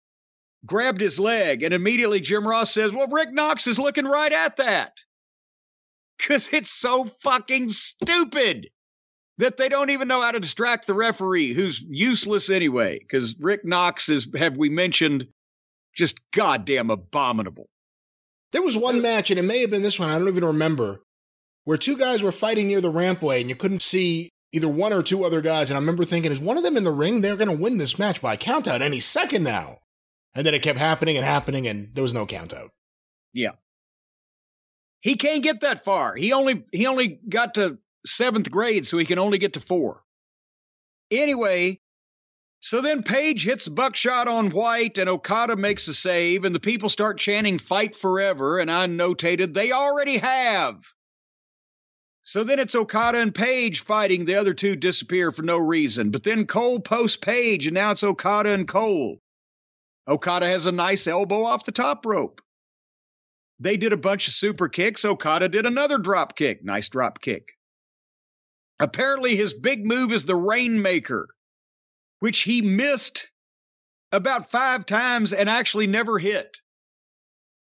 Speaker 3: grabbed his leg, and immediately Jim Ross says, Well, Rick Knox is looking right at that because it's so fucking stupid that they don't even know how to distract the referee, who's useless anyway. Because Rick Knox is, have we mentioned, just goddamn abominable.
Speaker 2: There was one match, and it may have been this one, I don't even remember, where two guys were fighting near the rampway, and you couldn't see either one or two other guys. And I remember thinking, is one of them in the ring? They're going to win this match by countout any second now. And then it kept happening and happening, and there was no countout.
Speaker 3: Yeah. He can't get that far. He only he only got to seventh grade, so he can only get to four. Anyway, so then Page hits buckshot on White, and Okada makes a save, and the people start chanting "Fight forever," and I notated they already have. So then it's Okada and Page fighting. The other two disappear for no reason. But then Cole posts Page, and now it's Okada and Cole. Okada has a nice elbow off the top rope. They did a bunch of super kicks. Okada did another drop kick. Nice drop kick. Apparently, his big move is the Rainmaker, which he missed about five times and actually never hit.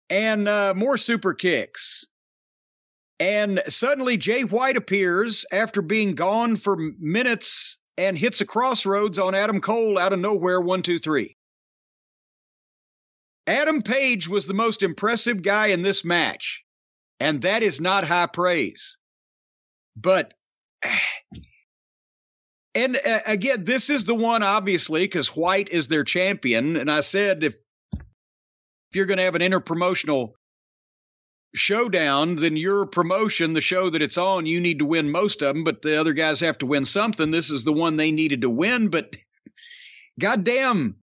Speaker 3: And uh, more super kicks. And suddenly, Jay White appears after being gone for minutes and hits a crossroads on Adam Cole out of nowhere. One, two, three. Adam Page was the most impressive guy in this match, and that is not high praise. But, and uh, again, this is the one, obviously, because White is their champion. And I said, if, if you're going to have an interpromotional showdown, then your promotion, the show that it's on, you need to win most of them, but the other guys have to win something. This is the one they needed to win, but goddamn,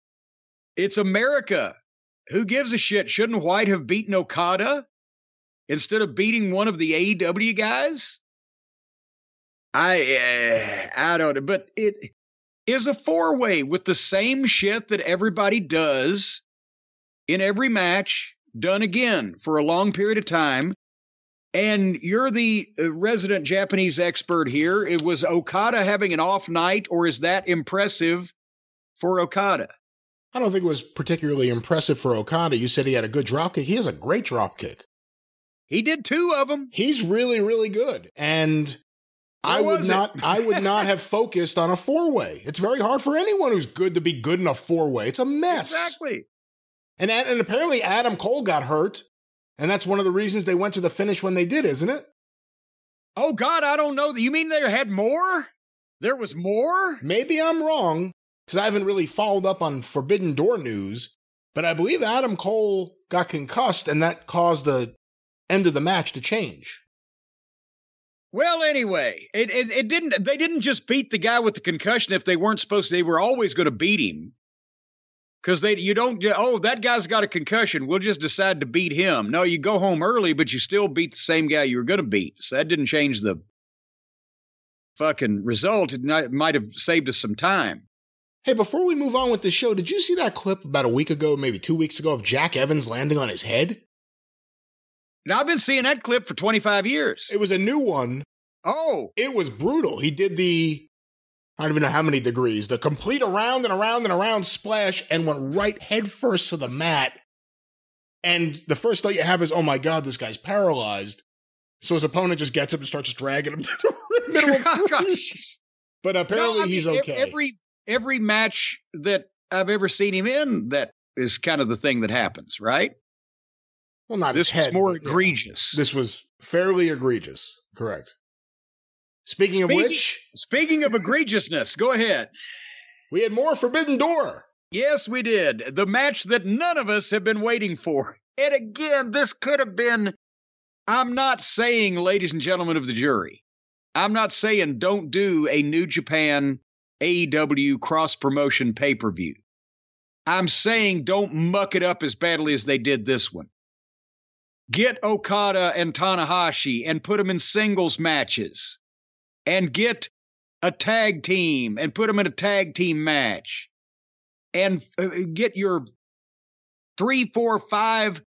Speaker 3: it's America who gives a shit? Shouldn't White have beaten Okada instead of beating one of the AEW guys? I uh, I don't know, but it is a four way with the same shit that everybody does in every match, done again for a long period of time. And you're the uh, resident Japanese expert here. It was Okada having an off night, or is that impressive for Okada?
Speaker 2: I don't think it was particularly impressive for Okada. You said he had a good drop kick. He has a great drop kick.
Speaker 3: He did two of them.
Speaker 2: He's really, really good. And Where I would not I would not have focused on a four way. It's very hard for anyone who's good to be good in a four way. It's a mess.
Speaker 3: Exactly.
Speaker 2: And and apparently Adam Cole got hurt, and that's one of the reasons they went to the finish when they did, isn't it?
Speaker 3: Oh God, I don't know. You mean they had more? There was more?
Speaker 2: Maybe I'm wrong, because I haven't really followed up on Forbidden Door news, but I believe Adam Cole got concussed and that caused the end of the match to change.
Speaker 3: Well, anyway, it, it, it didn't. They didn't just beat the guy with the concussion if they weren't supposed to. They were always going to beat him because they you don't. Oh, that guy's got a concussion. We'll just decide to beat him. No, you go home early, but you still beat the same guy you were going to beat. So that didn't change the fucking result. It might have saved us some time.
Speaker 2: Hey, before we move on with the show, did you see that clip about a week ago, maybe two weeks ago, of Jack Evans landing on his head?
Speaker 3: Now, I've been seeing that clip for 25 years.
Speaker 2: It was a new one.
Speaker 3: Oh.
Speaker 2: It was brutal. He did the, I don't even know how many degrees, the complete around and around and around splash and went right headfirst to the mat. And the first thought you have is, oh my God, this guy's paralyzed. So his opponent just gets up and starts dragging him to the middle of the. But apparently no, I mean, he's okay.
Speaker 3: Every every match that I've ever seen him in, that is kind of the thing that happens, right?
Speaker 2: Well, not
Speaker 3: this
Speaker 2: head,
Speaker 3: more egregious.
Speaker 2: This was fairly egregious. Correct. Speaking,
Speaker 3: Speaking-
Speaker 2: of which,
Speaker 3: Speaking of egregiousness, go ahead.
Speaker 2: we had more Forbidden Door.
Speaker 3: Yes, we did. The match that none of us have been waiting for. And again, this could have been. I'm not saying, ladies and gentlemen of the jury, I'm not saying don't do a New Japan AEW cross promotion pay per view. I'm saying don't muck it up as badly as they did this one. Get Okada and Tanahashi and put them in singles matches. And get a tag team and put them in a tag team match and uh, get your three, four, five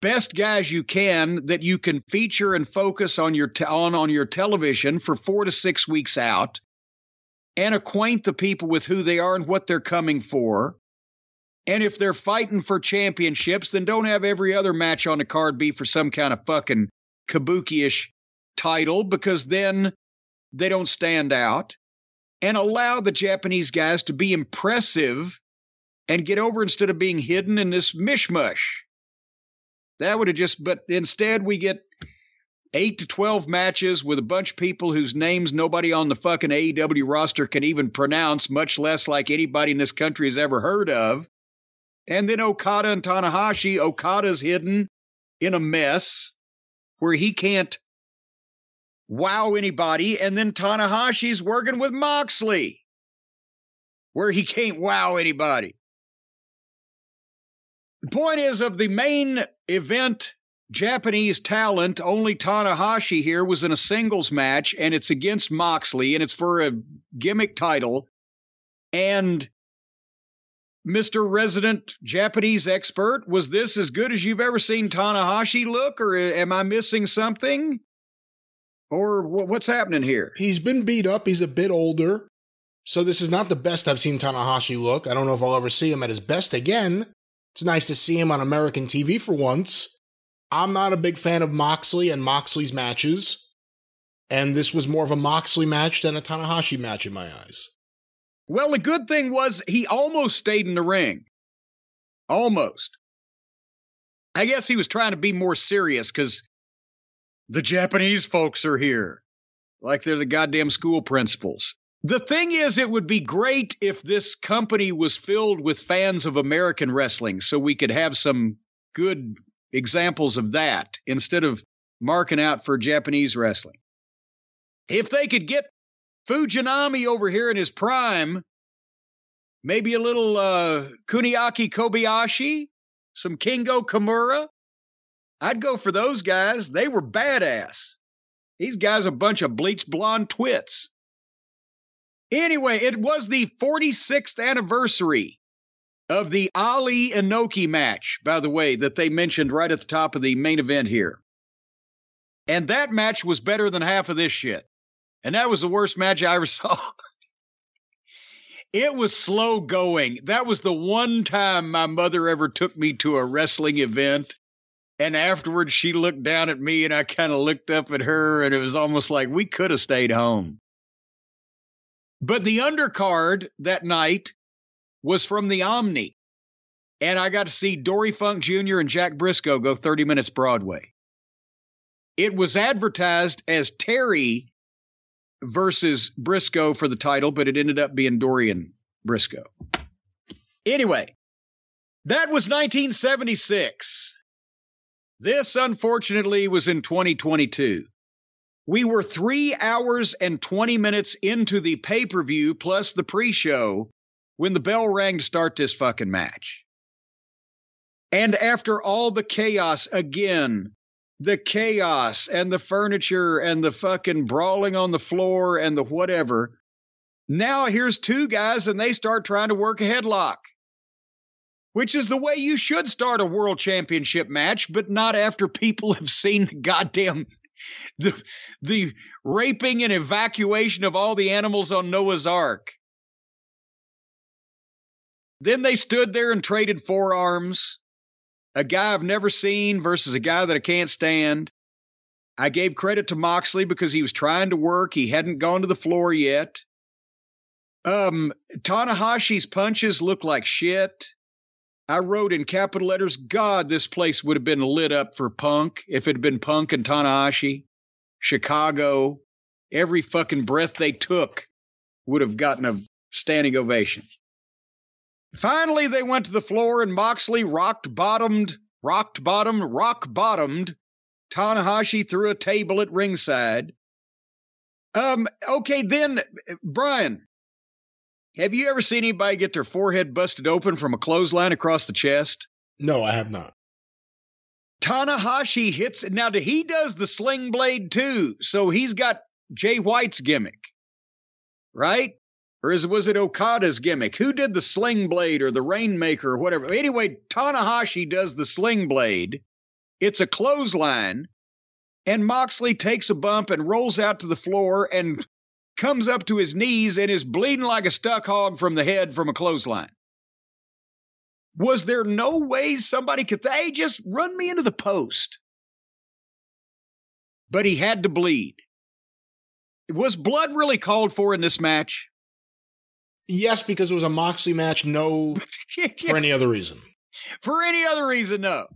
Speaker 3: best guys you can that you can feature and focus on your te- on on your television for four to six weeks out, and acquaint the people with who they are and what they're coming for. And if they're fighting for championships, then don't have every other match on the card be for some kind of fucking kabuki-ish title because then they don't stand out and allow the Japanese guys to be impressive and get over instead of being hidden in this mishmush. That would have just, but instead we get eight to 12 matches with a bunch of people whose names nobody on the fucking AEW roster can even pronounce, much less like anybody in this country has ever heard of. And then Okada and Tanahashi, Okada's hidden in a mess where he can't wow anybody. And then Tanahashi's working with Moxley, where he can't wow anybody. The point is, of the main event Japanese talent, only Tanahashi here was in a singles match, and it's against Moxley, and it's for a gimmick title. And Mr. Resident Japanese expert, was this as good as you've ever seen Tanahashi look, or am I missing something? Or what's happening here?
Speaker 2: He's been beat up. He's a bit older. So this is not the best I've seen Tanahashi look. I don't know if I'll ever see him at his best again. It's nice to see him on American TV for once. I'm not a big fan of Moxley and Moxley's matches. And this was more of a Moxley match than a Tanahashi match in my eyes.
Speaker 3: Well, the good thing was he almost stayed in the ring. Almost. I guess he was trying to be more serious because the Japanese folks are here, like they're the goddamn school principals. The thing is, it would be great if this company was filled with fans of American wrestling so we could have some good examples of that instead of marking out for Japanese wrestling. If they could get Fujinami over here in his prime, maybe a little uh, Kuniaki Kobayashi, some Kengo Kimura, I'd go for those guys. They were badass. These guys a bunch of bleached blonde twits. Anyway, it was the 46th anniversary of the Ali Inoki match, by the way, that they mentioned right at the top of the main event here. And that match was better than half of this shit. And that was the worst match I ever saw. it was slow going. That was the one time my mother ever took me to a wrestling event. And afterwards, she looked down at me and I kind of looked up at her, and it was almost like we could have stayed home. But the undercard that night was from the Omni. And I got to see Dory Funk Jr. and Jack Brisco go 30 minutes Broadway. It was advertised as Terry versus Brisco for the title, but it ended up being Dorian Brisco. Anyway, that was 1976. This, unfortunately, was in 2022. We were three hours and 20 minutes into the pay per view plus the pre show when the bell rang to start this fucking match. And after all the chaos again, the chaos and the furniture and the fucking brawling on the floor and the whatever, now here's two guys and they start trying to work a headlock which is the way you should start a world championship match, but not after people have seen the goddamn the the raping and evacuation of all the animals on Noah's Ark. Then they stood there and traded forearms. A guy I've never seen versus a guy that I can't stand. I gave credit to Moxley because he was trying to work. He hadn't gone to the floor yet. Um, Tanahashi's punches look like shit. I wrote in capital letters, God, this place would have been lit up for Punk if it had been Punk and Tanahashi. Chicago, every fucking breath they took would have gotten a standing ovation. Finally, they went to the floor and Moxley rocked bottomed, rocked bottomed, rock bottomed Tanahashi through a table at ringside. Um, okay, then, Brian, have you ever seen anybody get their forehead busted open from a clothesline across the chest?
Speaker 2: No, I have not.
Speaker 3: Tanahashi hits it. now. He does the sling blade too, so he's got Jay White's gimmick, right? Or is, was it Okada's gimmick? Who did the sling blade or the rainmaker or whatever? Anyway, Tanahashi does the sling blade. It's a clothesline, and Moxley takes a bump and rolls out to the floor and comes up to his knees and is bleeding like a stuck hog from the head from a clothesline. Was there no way somebody could, hey, just run me into the post? But he had to bleed. Was blood really called for in this match?
Speaker 2: Yes, because it was a Moxley match. No, for any other reason.
Speaker 3: For any other reason, no.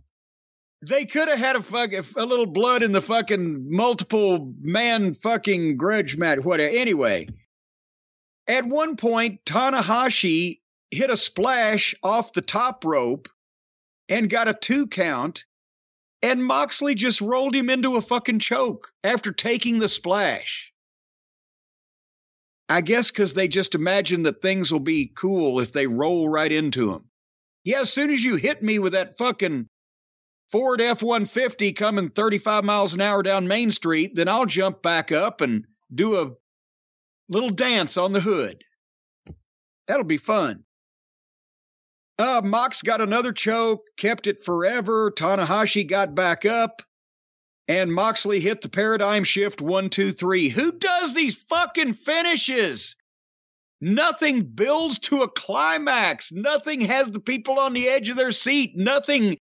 Speaker 3: They could have had a fuck a little blood in the fucking multiple man fucking grudge match. Whatever. Anyway, at one point, Tanahashi hit a splash off the top rope and got a two count, and Moxley just rolled him into a fucking choke after taking the splash. I guess because they just imagine that things will be cool if they roll right into them. Yeah, as soon as you hit me with that fucking Ford F 150 coming 35 miles an hour down Main Street, then I'll jump back up and do a little dance on the hood. That'll be fun. Uh, Mox got another choke, kept it forever. Tanahashi got back up and Moxley hit the paradigm shift one, two, three. Who does these fucking finishes? Nothing builds to a climax. Nothing has the people on the edge of their seat. Nothing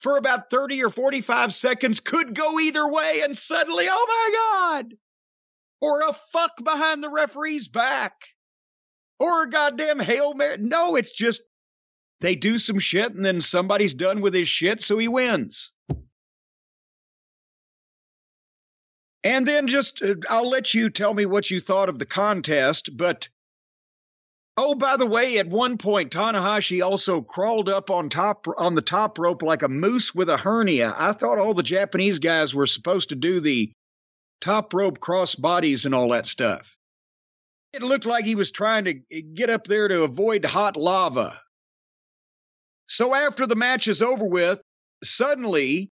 Speaker 3: for about 30 or 45 seconds could go either way. And suddenly, oh my God. Or a fuck behind the referee's back. Or a goddamn Hail Mary. No, it's just they do some shit and then somebody's done with his shit, so he wins. And then just, uh, I'll let you tell me what you thought of the contest. But, oh, by the way, at one point, Tanahashi also crawled up on top, on the top rope like a moose with a hernia. I thought all the Japanese guys were supposed to do the top rope cross bodies and all that stuff. It looked like he was trying to get up there to avoid hot lava. So after the match is over with, suddenly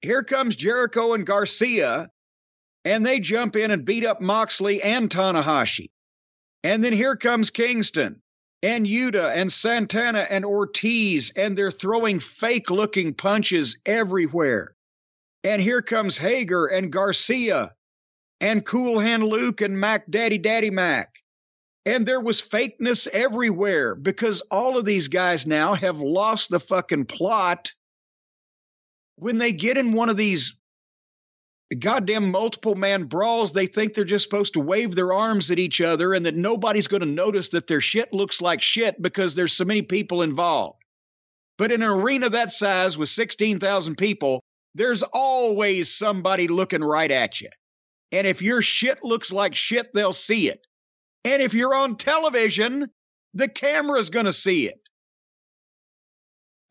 Speaker 3: here comes Jericho and Garcia and they jump in and beat up Moxley and Tanahashi. And then here comes Kingston and Yuta and Santana and Ortiz, and they're throwing fake looking punches everywhere. And here comes Hager and Garcia and Cool Hand Luke and Mac Daddy Daddy Mac. And there was fakeness everywhere because all of these guys now have lost the fucking plot. When they get in one of these goddamn multiple man brawls, they think they're just supposed to wave their arms at each other and that nobody's going to notice that their shit looks like shit because there's so many people involved. But in an arena that size with 16,000 people, there's always somebody looking right at you. And if your shit looks like shit, they'll see it. And if you're on television, the camera's going to see it.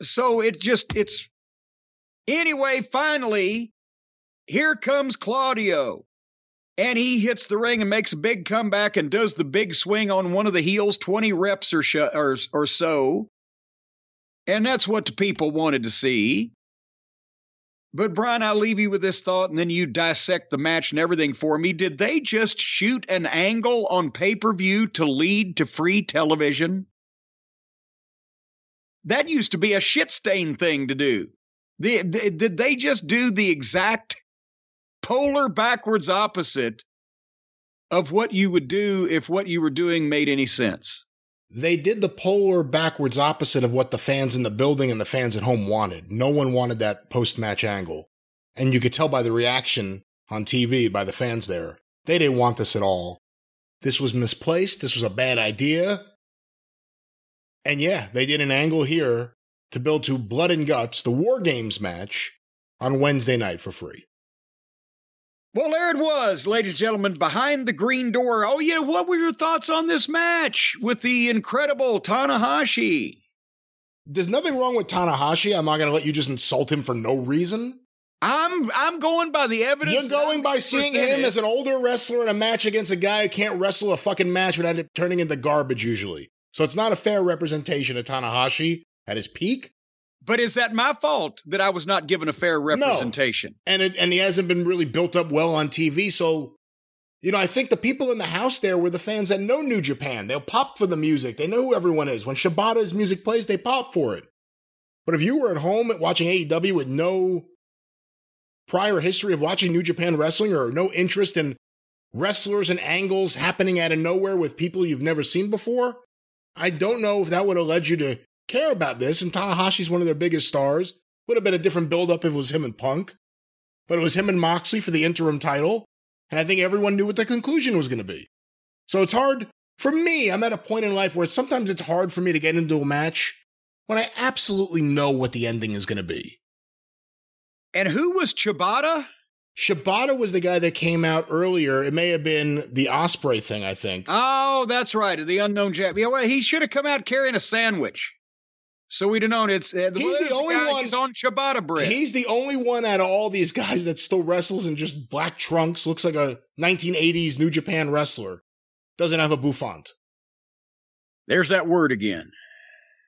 Speaker 3: So it just, it's. Anyway, finally, here comes Claudio. And he hits the ring and makes a big comeback and does the big swing on one of the heels, 20 reps or, sh- or, or so. And that's what the people wanted to see. But Brian, I'll leave you with this thought and then you dissect the match and everything for me. Did they just shoot an angle on pay per view to lead to free television? That used to be a shit stain thing to do. The, did they just do the exact polar backwards opposite of what you would do if what you were doing made any sense.
Speaker 2: They did the polar backwards opposite of what the fans in the building and the fans at home wanted. No one wanted that post match angle. And you could tell by the reaction on TV by the fans there. They didn't want this at all. This was misplaced. This was a bad idea. And yeah, they did an angle here to build to Blood and Guts, the War Games match, on Wednesday night for free.
Speaker 3: Well, there it was, ladies and gentlemen, behind the green door. Oh, yeah, what were your thoughts on this match with the incredible Tanahashi?
Speaker 2: There's nothing wrong with Tanahashi. I'm not going to let you just insult him for no reason.
Speaker 3: I'm I'm going by the evidence.
Speaker 2: You're going by seeing him as an older wrestler in a match against a guy who can't wrestle a fucking match without it turning into garbage usually. So it's not a fair representation of Tanahashi at his peak.
Speaker 3: But is that my fault that I was not given a fair representation?
Speaker 2: No. And it, and he hasn't been really built up well on TV. So, you know, I think the people in the house there were the fans that know New Japan. They'll pop for the music. They know who everyone is. When Shibata's music plays, they pop for it. But if you were at home watching AEW with no prior history of watching New Japan wrestling or no interest in wrestlers and angles happening out of nowhere with people you've never seen before, I don't know if that would have led you to care about this. And Tanahashi's one of their biggest stars. Would have been a different buildup if it was him and Punk. But it was him and Moxley for the interim title. And I think everyone knew what the conclusion was going to be. So it's hard. For me, I'm at a point in life where sometimes it's hard for me to get into a match when I absolutely know what the ending is going to be.
Speaker 3: And who was Chibata?
Speaker 2: Shibata was the guy that came out earlier. It may have been the Ospreay thing, I think.
Speaker 3: Oh, that's right. The unknown Jap. Yeah, well, he should have come out carrying a sandwich. So we'd have known it's uh,
Speaker 2: the, he's the only
Speaker 3: the
Speaker 2: one
Speaker 3: he's on Ciabatta bread.
Speaker 2: He's the only one out of all these guys that still wrestles in just black trunks. Looks like a 1980s New Japan wrestler. Doesn't have a bouffant.
Speaker 3: There's that word again.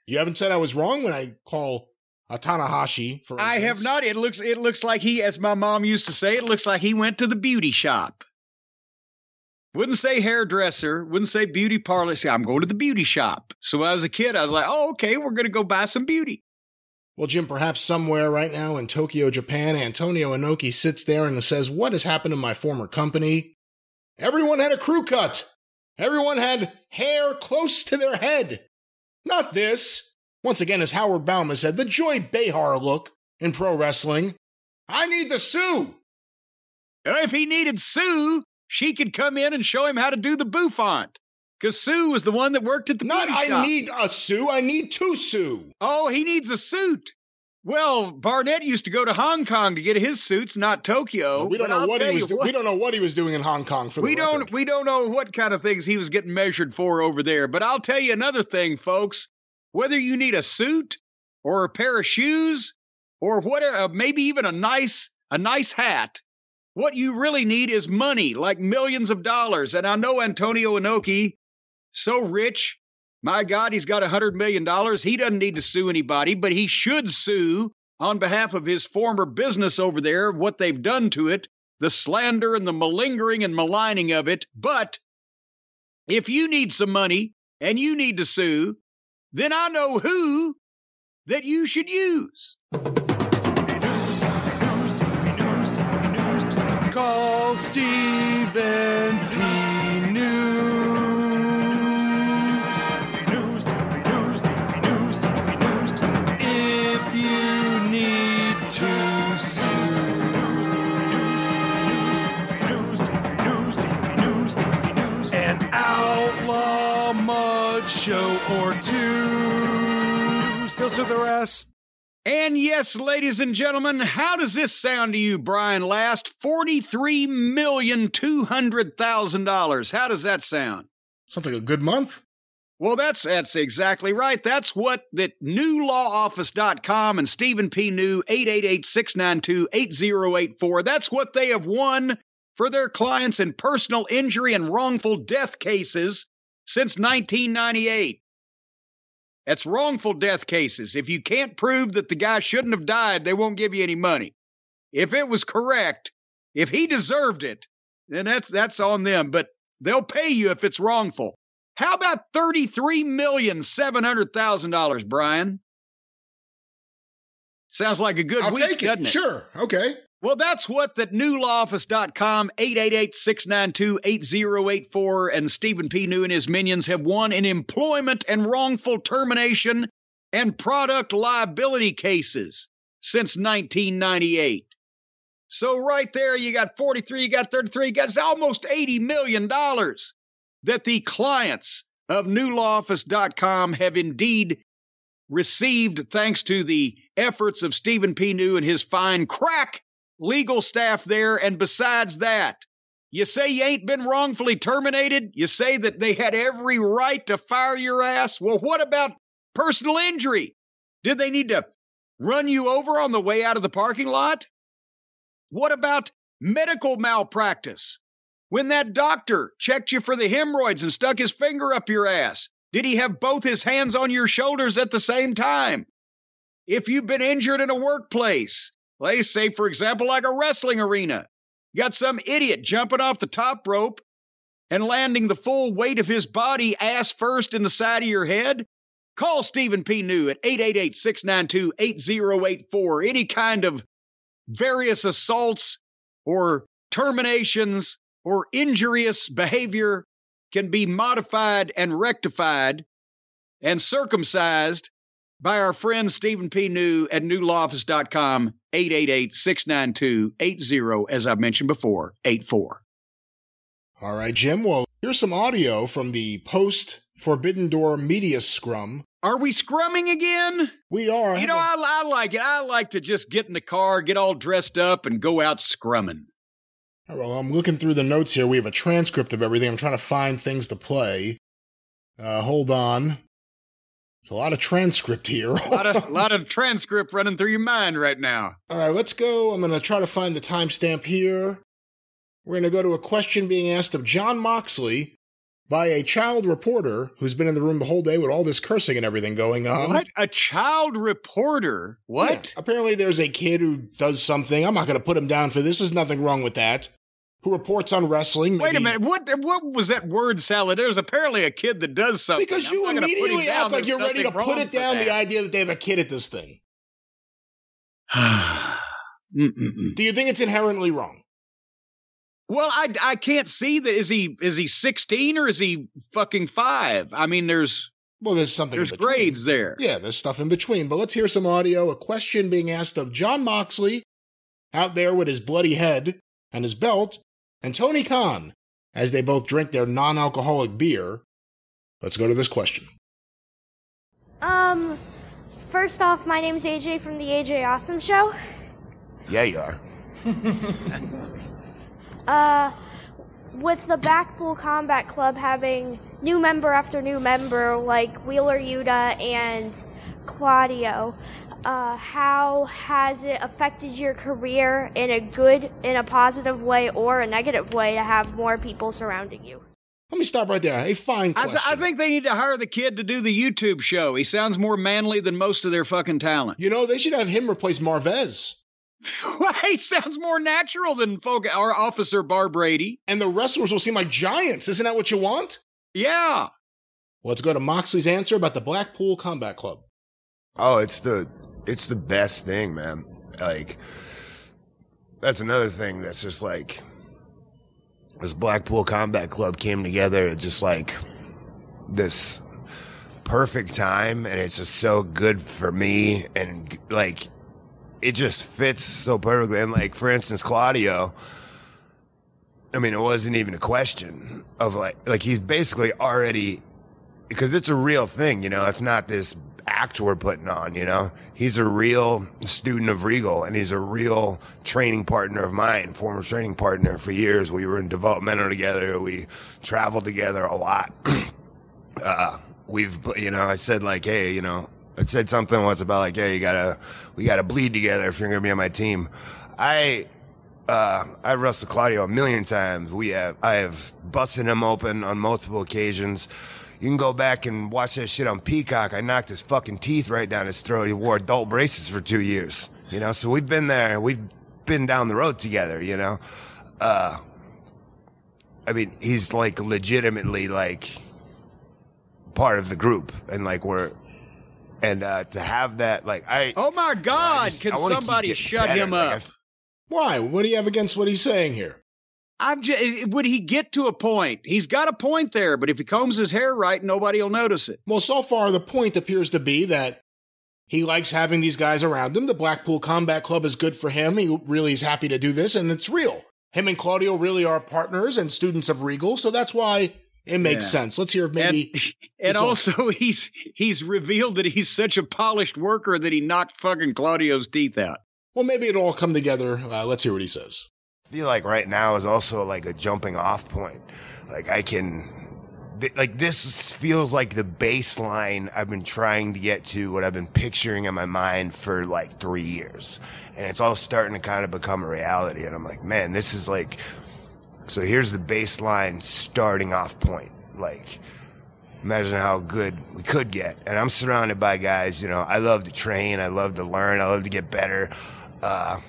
Speaker 2: You haven't said I was wrong when I call a Tanahashi. For
Speaker 3: I have not. It looks it looks like he, as my mom used to say, it looks like he went to the beauty shop. Wouldn't say hairdresser, wouldn't say beauty parlor. Say, I'm going to the beauty shop. So when I was a kid, I was like, oh, okay, we're going to go buy some beauty.
Speaker 2: Well, Jim, perhaps somewhere right now in Tokyo, Japan, Antonio Inoki sits there and says, What has happened to my former company? Everyone had a crew cut. Everyone had hair close to their head. Not this. Once again, as Howard Baum said, the Joy Behar look in pro wrestling. I need the Sue.
Speaker 3: If he needed Sue, she could come in and show him how to do the bouffant. Because Sue was the one that worked at the
Speaker 2: Not
Speaker 3: I
Speaker 2: shop. need a Sue, I need two Sue.
Speaker 3: Oh, he needs a suit. Well, Barnett used to go to Hong Kong to get his suits, not Tokyo.
Speaker 2: we don't know
Speaker 3: I'll
Speaker 2: what he was.
Speaker 3: what,
Speaker 2: we don't know what he was doing in Hong Kong. For
Speaker 3: we don't. We don't know what kind of things he was getting measured for over there. But I'll tell you another thing, folks. Whether you need a suit or a pair of shoes or whatever, uh, maybe even a nice a nice hat, what you really need is money, like millions of dollars. And I know Antonio Inoki, so rich. My God, he's got a hundred million dollars. He doesn't need to sue anybody, but he should sue on behalf of his former business over there, what they've done to it, the slander and the malingering and maligning of it. But if you need some money and you need to sue, then I know who that you should use.
Speaker 1: Call Stephen P. News. If you need to sue. An outlaw mud show or two. Those are the rest.
Speaker 3: And yes, ladies and gentlemen, how does this sound to you, Brian Last? Forty-three million two hundred thousand dollars. How does that sound?
Speaker 2: Sounds like a good month.
Speaker 3: Well, that's that's exactly right. That's what that newlawoffice.com and Stephen P. New 888-692-8084. That's what they have won for their clients in personal injury and wrongful death cases since 1998. That's wrongful death cases. If you can't prove that the guy shouldn't have died, they won't give you any money. If it was correct, if he deserved it, then that's that's on them, but they'll pay you if it's wrongful. How about $33,700,000, Brian? Sounds like a good
Speaker 2: I'll
Speaker 3: week, doesn't it?
Speaker 2: Sure. Okay.
Speaker 3: Well, that's what that newlawoffice.com, 888-692-8084, and Stephen P. New and his minions have won in employment and wrongful termination and product liability cases since 1998. So right there, you got 43, you got 33, you got almost $80 million that the clients of newlawoffice.com have indeed received thanks to the efforts of Stephen P. New and his fine crack legal staff there. And besides that, you say you ain't been wrongfully terminated. You say that they had every right to fire your ass. Well, what about personal injury? Did they need to run you over on the way out of the parking lot? What about medical malpractice? When that doctor checked you for the hemorrhoids and stuck his finger up your ass, did he have both his hands on your shoulders at the same time? If you've been injured in a workplace, let's say, for example, like a wrestling arena, you got some idiot jumping off the top rope and landing the full weight of his body ass first in the side of your head, call Stephen P. New at 888 692 8084. Any kind of various assaults or terminations or injurious behavior can be modified and rectified and circumcised by our friend Stephen P. New at newlawoffice.com, 888-692-80, as I've mentioned before, 84.
Speaker 2: All right, Jim. Well, here's some audio from the post Forbidden Door media scrum.
Speaker 3: Are we scrumming again?
Speaker 2: We are.
Speaker 3: You know, I, I like it. I like to just get in the car, get all dressed up, and go out scrumming.
Speaker 2: Well, I'm looking through the notes here. We have a transcript of everything. I'm trying to find things to play. Uh, hold on. There's a lot of transcript here.
Speaker 3: a lot of, lot of transcript running through your mind right now.
Speaker 2: All right, let's go. I'm going to try to find the timestamp here. We're going to go to a question being asked of Jon Moxley by a child reporter who's been in the room the whole day with all this cursing and everything going on.
Speaker 3: What? A child reporter? What?
Speaker 2: Yeah, apparently, there's a kid who does something. I'm not going to put him down for this. There's nothing wrong with that who reports on wrestling.
Speaker 3: Wait a minute. What what was that word salad? There's apparently a kid that does something.
Speaker 2: Because you immediately act like you're ready to put it down the idea that they have a kid at this thing. Do you think it's inherently wrong?
Speaker 3: Well, I, I can't see that. Is he is he 16 or is he fucking five? I mean, there's
Speaker 2: well, there's something.
Speaker 3: There's grades there.
Speaker 2: Yeah, there's stuff in between. But let's hear some audio. A question being asked of Jon Moxley out there with his bloody head and his belt and Tony Khan as they both drink their non alcoholic beer. Let's go to this question.
Speaker 4: Um, first off, my name is AJ from the AJ Awesome Show.
Speaker 5: Yeah, you are.
Speaker 4: uh, with the Blackpool Combat Club having new member after new member like Wheeler Yuta and Claudio, uh, how has it affected your career in a good, in a positive way, or a negative way to have more people surrounding you?
Speaker 2: Let me stop right there. A fine question. I, th-
Speaker 3: I, think they need to hire the kid to do the YouTube show. He sounds more manly than most of their fucking talent.
Speaker 2: You know, they should have him replace Marvez.
Speaker 3: he sounds more natural than folk, our officer Barbrady.
Speaker 2: And the wrestlers will seem like giants. Isn't that what you want?
Speaker 3: Yeah.
Speaker 2: Let's go to Moxley's answer about the Blackpool Combat Club.
Speaker 5: Oh, it's the it's the best thing, man. Like, that's another thing that's just like, this Blackpool Combat Club came together at just like this perfect time, and it's just so good for me, and like, it just fits so perfectly. And like, for instance, Claudio, I mean, it wasn't even a question of like, like he's basically already, because it's a real thing, you know, it's not this act we're putting on, you know? He's a real student of Regal and he's a real training partner of mine, former training partner for years. We were in developmental together. We traveled together a lot. uh, we've, you know, I said like, hey, you know, I said something once about like, hey, you gotta, we gotta bleed together if you're gonna be on my team. I, uh, I wrestled Claudio a million times. We have, I have busted him open on multiple occasions. You can go back and watch that shit on Peacock. I knocked his fucking teeth right down his throat. He wore adult braces for two years. You know, so we've been there. We've been down the road together, you know. Uh, I mean, he's like legitimately like part of the group and like we're and uh to have that like I
Speaker 3: Oh my god, just, can somebody shut better. him up? Like,
Speaker 2: Why? What do you have against what he's saying here?
Speaker 3: I'm just, would he get to a point? He's got a point there, but if he combs his hair right, nobody will notice it.
Speaker 2: Well, so far the point appears to be that he likes having these guys around him. The Blackpool Combat Club is good for him. He really is happy to do this, and it's real. Him and Claudio really are partners and students of Regal, so that's why it makes yeah. sense. Let's hear maybe.
Speaker 3: And, and also, he's he's revealed that he's such a polished worker that he knocked fucking Claudio's teeth out.
Speaker 2: Well, maybe it'll all come together. Uh, let's hear what he says.
Speaker 5: Feel like right now is also like a jumping off point. Like I can, th- like this feels like the baseline I've been trying to get to, what I've been picturing in my mind for like three years. And it's all starting to kind of become a reality. And I'm like, man, this is like, so here's the baseline starting off point. Like, imagine how good we could get. And I'm surrounded by guys, you know, I love to train. I love to learn. I love to get better. Uh,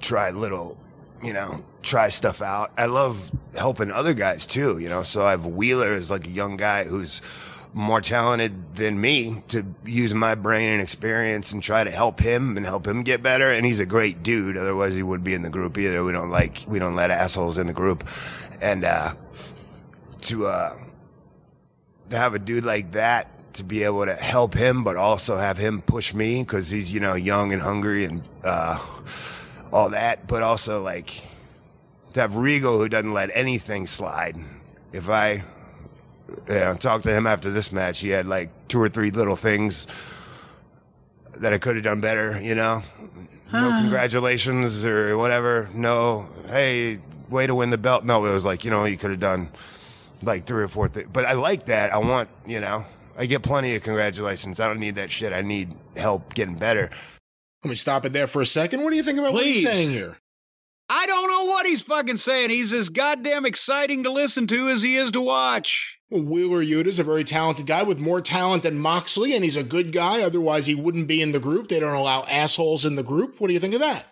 Speaker 5: try little, you know, try stuff out. I love helping other guys too, you know. So I have Wheeler as like a young guy who's more talented than me to use my brain and experience and try to help him and help him get better. And he's a great dude. Otherwise he wouldn't be in the group either. We don't like, we don't let assholes in the group. And, uh, to, uh, to have a dude like that to be able to help him, but also have him push me because he's, you know, young and hungry and, uh, all that, but also like to have Regal who doesn't let anything slide. If I you know, talked to him after this match, he had like two or three little things that I could have done better, you know? No congratulations or whatever. No, hey, way to win the belt. No, it was like, you know, you could have done like three or four things. But I like that. I want, you know, I get plenty of congratulations. I don't need that shit. I need help getting better.
Speaker 2: Let me stop it there for a second. What do you think about what he's
Speaker 3: Please.
Speaker 2: saying here?
Speaker 3: I don't know what he's fucking saying. He's as goddamn exciting to listen to as he is to watch.
Speaker 2: Well, Wheeler Yuta's a very talented guy with more talent than Moxley, and he's a good guy. Otherwise, he wouldn't be in the group. They don't allow assholes in the group. What do you think of that?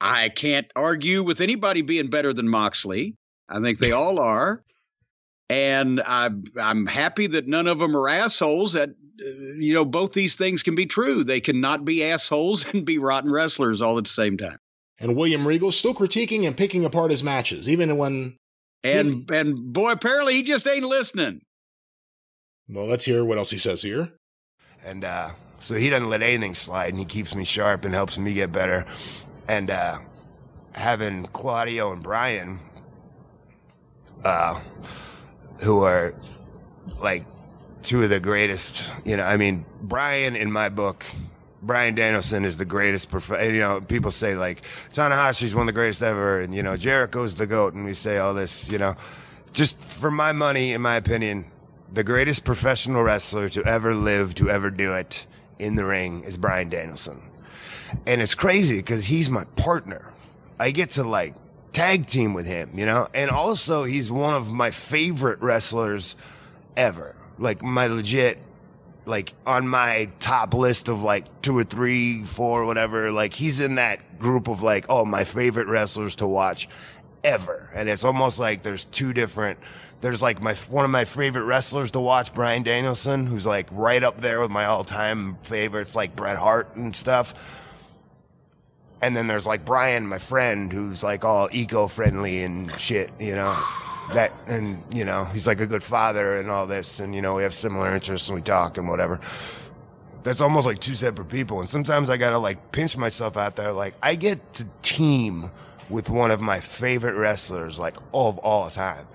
Speaker 3: I can't argue with anybody being better than Moxley. I think they all are. And I'm, I'm happy that none of them are assholes. That, you know, both these things can be true. They cannot be assholes and be rotten wrestlers all at the same time.
Speaker 2: And William Regal still critiquing and picking apart his matches, even when.
Speaker 3: And, and boy, apparently he just ain't listening.
Speaker 2: Well, let's hear what else he says here.
Speaker 5: And uh, so he doesn't let anything slide, and he keeps me sharp and helps me get better. And uh, having Claudio and Bryan, uh, who are like two of the greatest, you know, I mean, Bryan in my book, Bryan Danielson is the greatest. Prof- eh, you know, people say like Tanahashi's one of the greatest ever, and you know Jericho's the goat, and we say all this. You know, just for my money, in my opinion, the greatest professional wrestler to ever live, to ever do it in the ring is Bryan Danielson, and it's crazy because he's my partner. I get to like tag team with him, you know, and also he's one of my favorite wrestlers ever. Like my legit like on my top list of like two or three, four, whatever. Like he's in that group of like, oh, my favorite wrestlers to watch ever. And it's almost like there's two different. There's like my one of my favorite wrestlers to watch, Bryan Danielson, who's like right up there with my all-time favorites, like Bret Hart and stuff. And then there's like Bryan, my friend, who's like all eco-friendly and shit, you know that and you know he's like a good father and all this and you know we have similar interests and we talk and whatever that's almost like two separate people and sometimes i gotta like pinch myself out there like i get to team with one of my favorite wrestlers like of all time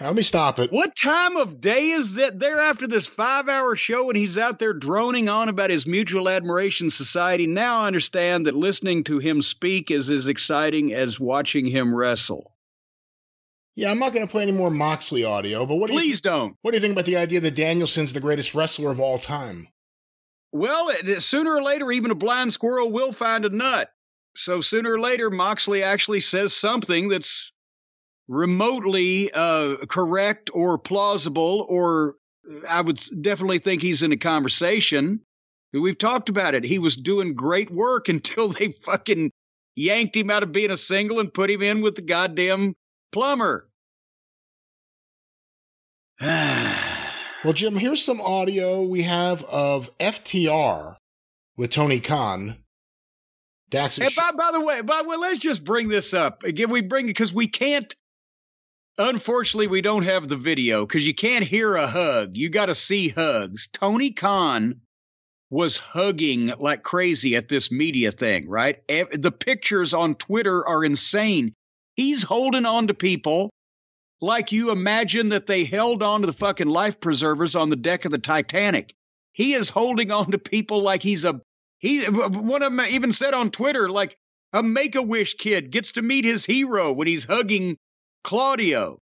Speaker 2: Let me stop it.
Speaker 3: What time of day is that there after this five hour show and he's out there droning on about his Mutual Admiration Society? Now I understand that listening to him speak is as exciting as watching him wrestle.
Speaker 2: Yeah, I'm not going to play any more Moxley audio, but what do you
Speaker 3: Please don't.
Speaker 2: what do you think about the idea that Danielson's the greatest wrestler of all time?
Speaker 3: Well, it- sooner or later, even a blind squirrel will find a nut. So sooner or later, Moxley actually says something that's remotely uh, correct or plausible, or I would definitely think he's in a conversation. We've talked about it. He was doing great work until they fucking yanked him out of being a single and put him in with the goddamn plumber.
Speaker 2: Well, Jim, here's some audio we have of FTR with Tony Khan. Dax
Speaker 3: And by, by the way, by the way, let's just bring this up again. We bring it because we can't. Unfortunately, we don't have the video because you can't hear a hug. You got to see hugs. Tony Khan was hugging like crazy at this media thing, right? The pictures on Twitter are insane. He's holding on to people like you imagine that they held on to the fucking life preservers on the deck of the Titanic. He is holding on to people like he's a He one of them even said on Twitter, like a Make a Wish kid gets to meet his hero when he's hugging Claudio.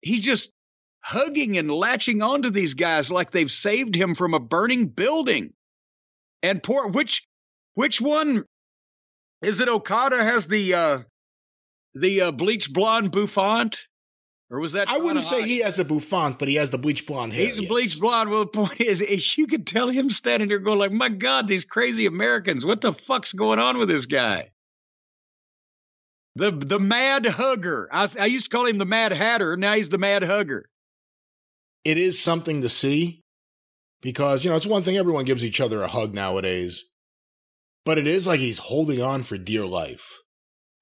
Speaker 3: He's just hugging and latching onto these guys like they've saved him from a burning building. And poor which which one is it? Okada has the uh the uh, bleach blonde bouffant, or was that?
Speaker 2: I wouldn't say he has a bouffant, but he has the bleach blonde hair.
Speaker 3: He's a
Speaker 2: yes.
Speaker 3: bleach blonde. Well, the point is, is you could tell him standing there going like, "My God, these crazy Americans! What the fuck's going on with this guy?" The the Mad Hugger. I, I used to call him the Mad Hatter. Now he's the Mad Hugger.
Speaker 2: It is something to see because, you know, it's one thing everyone gives each other a hug nowadays, but it is like he's holding on for dear life.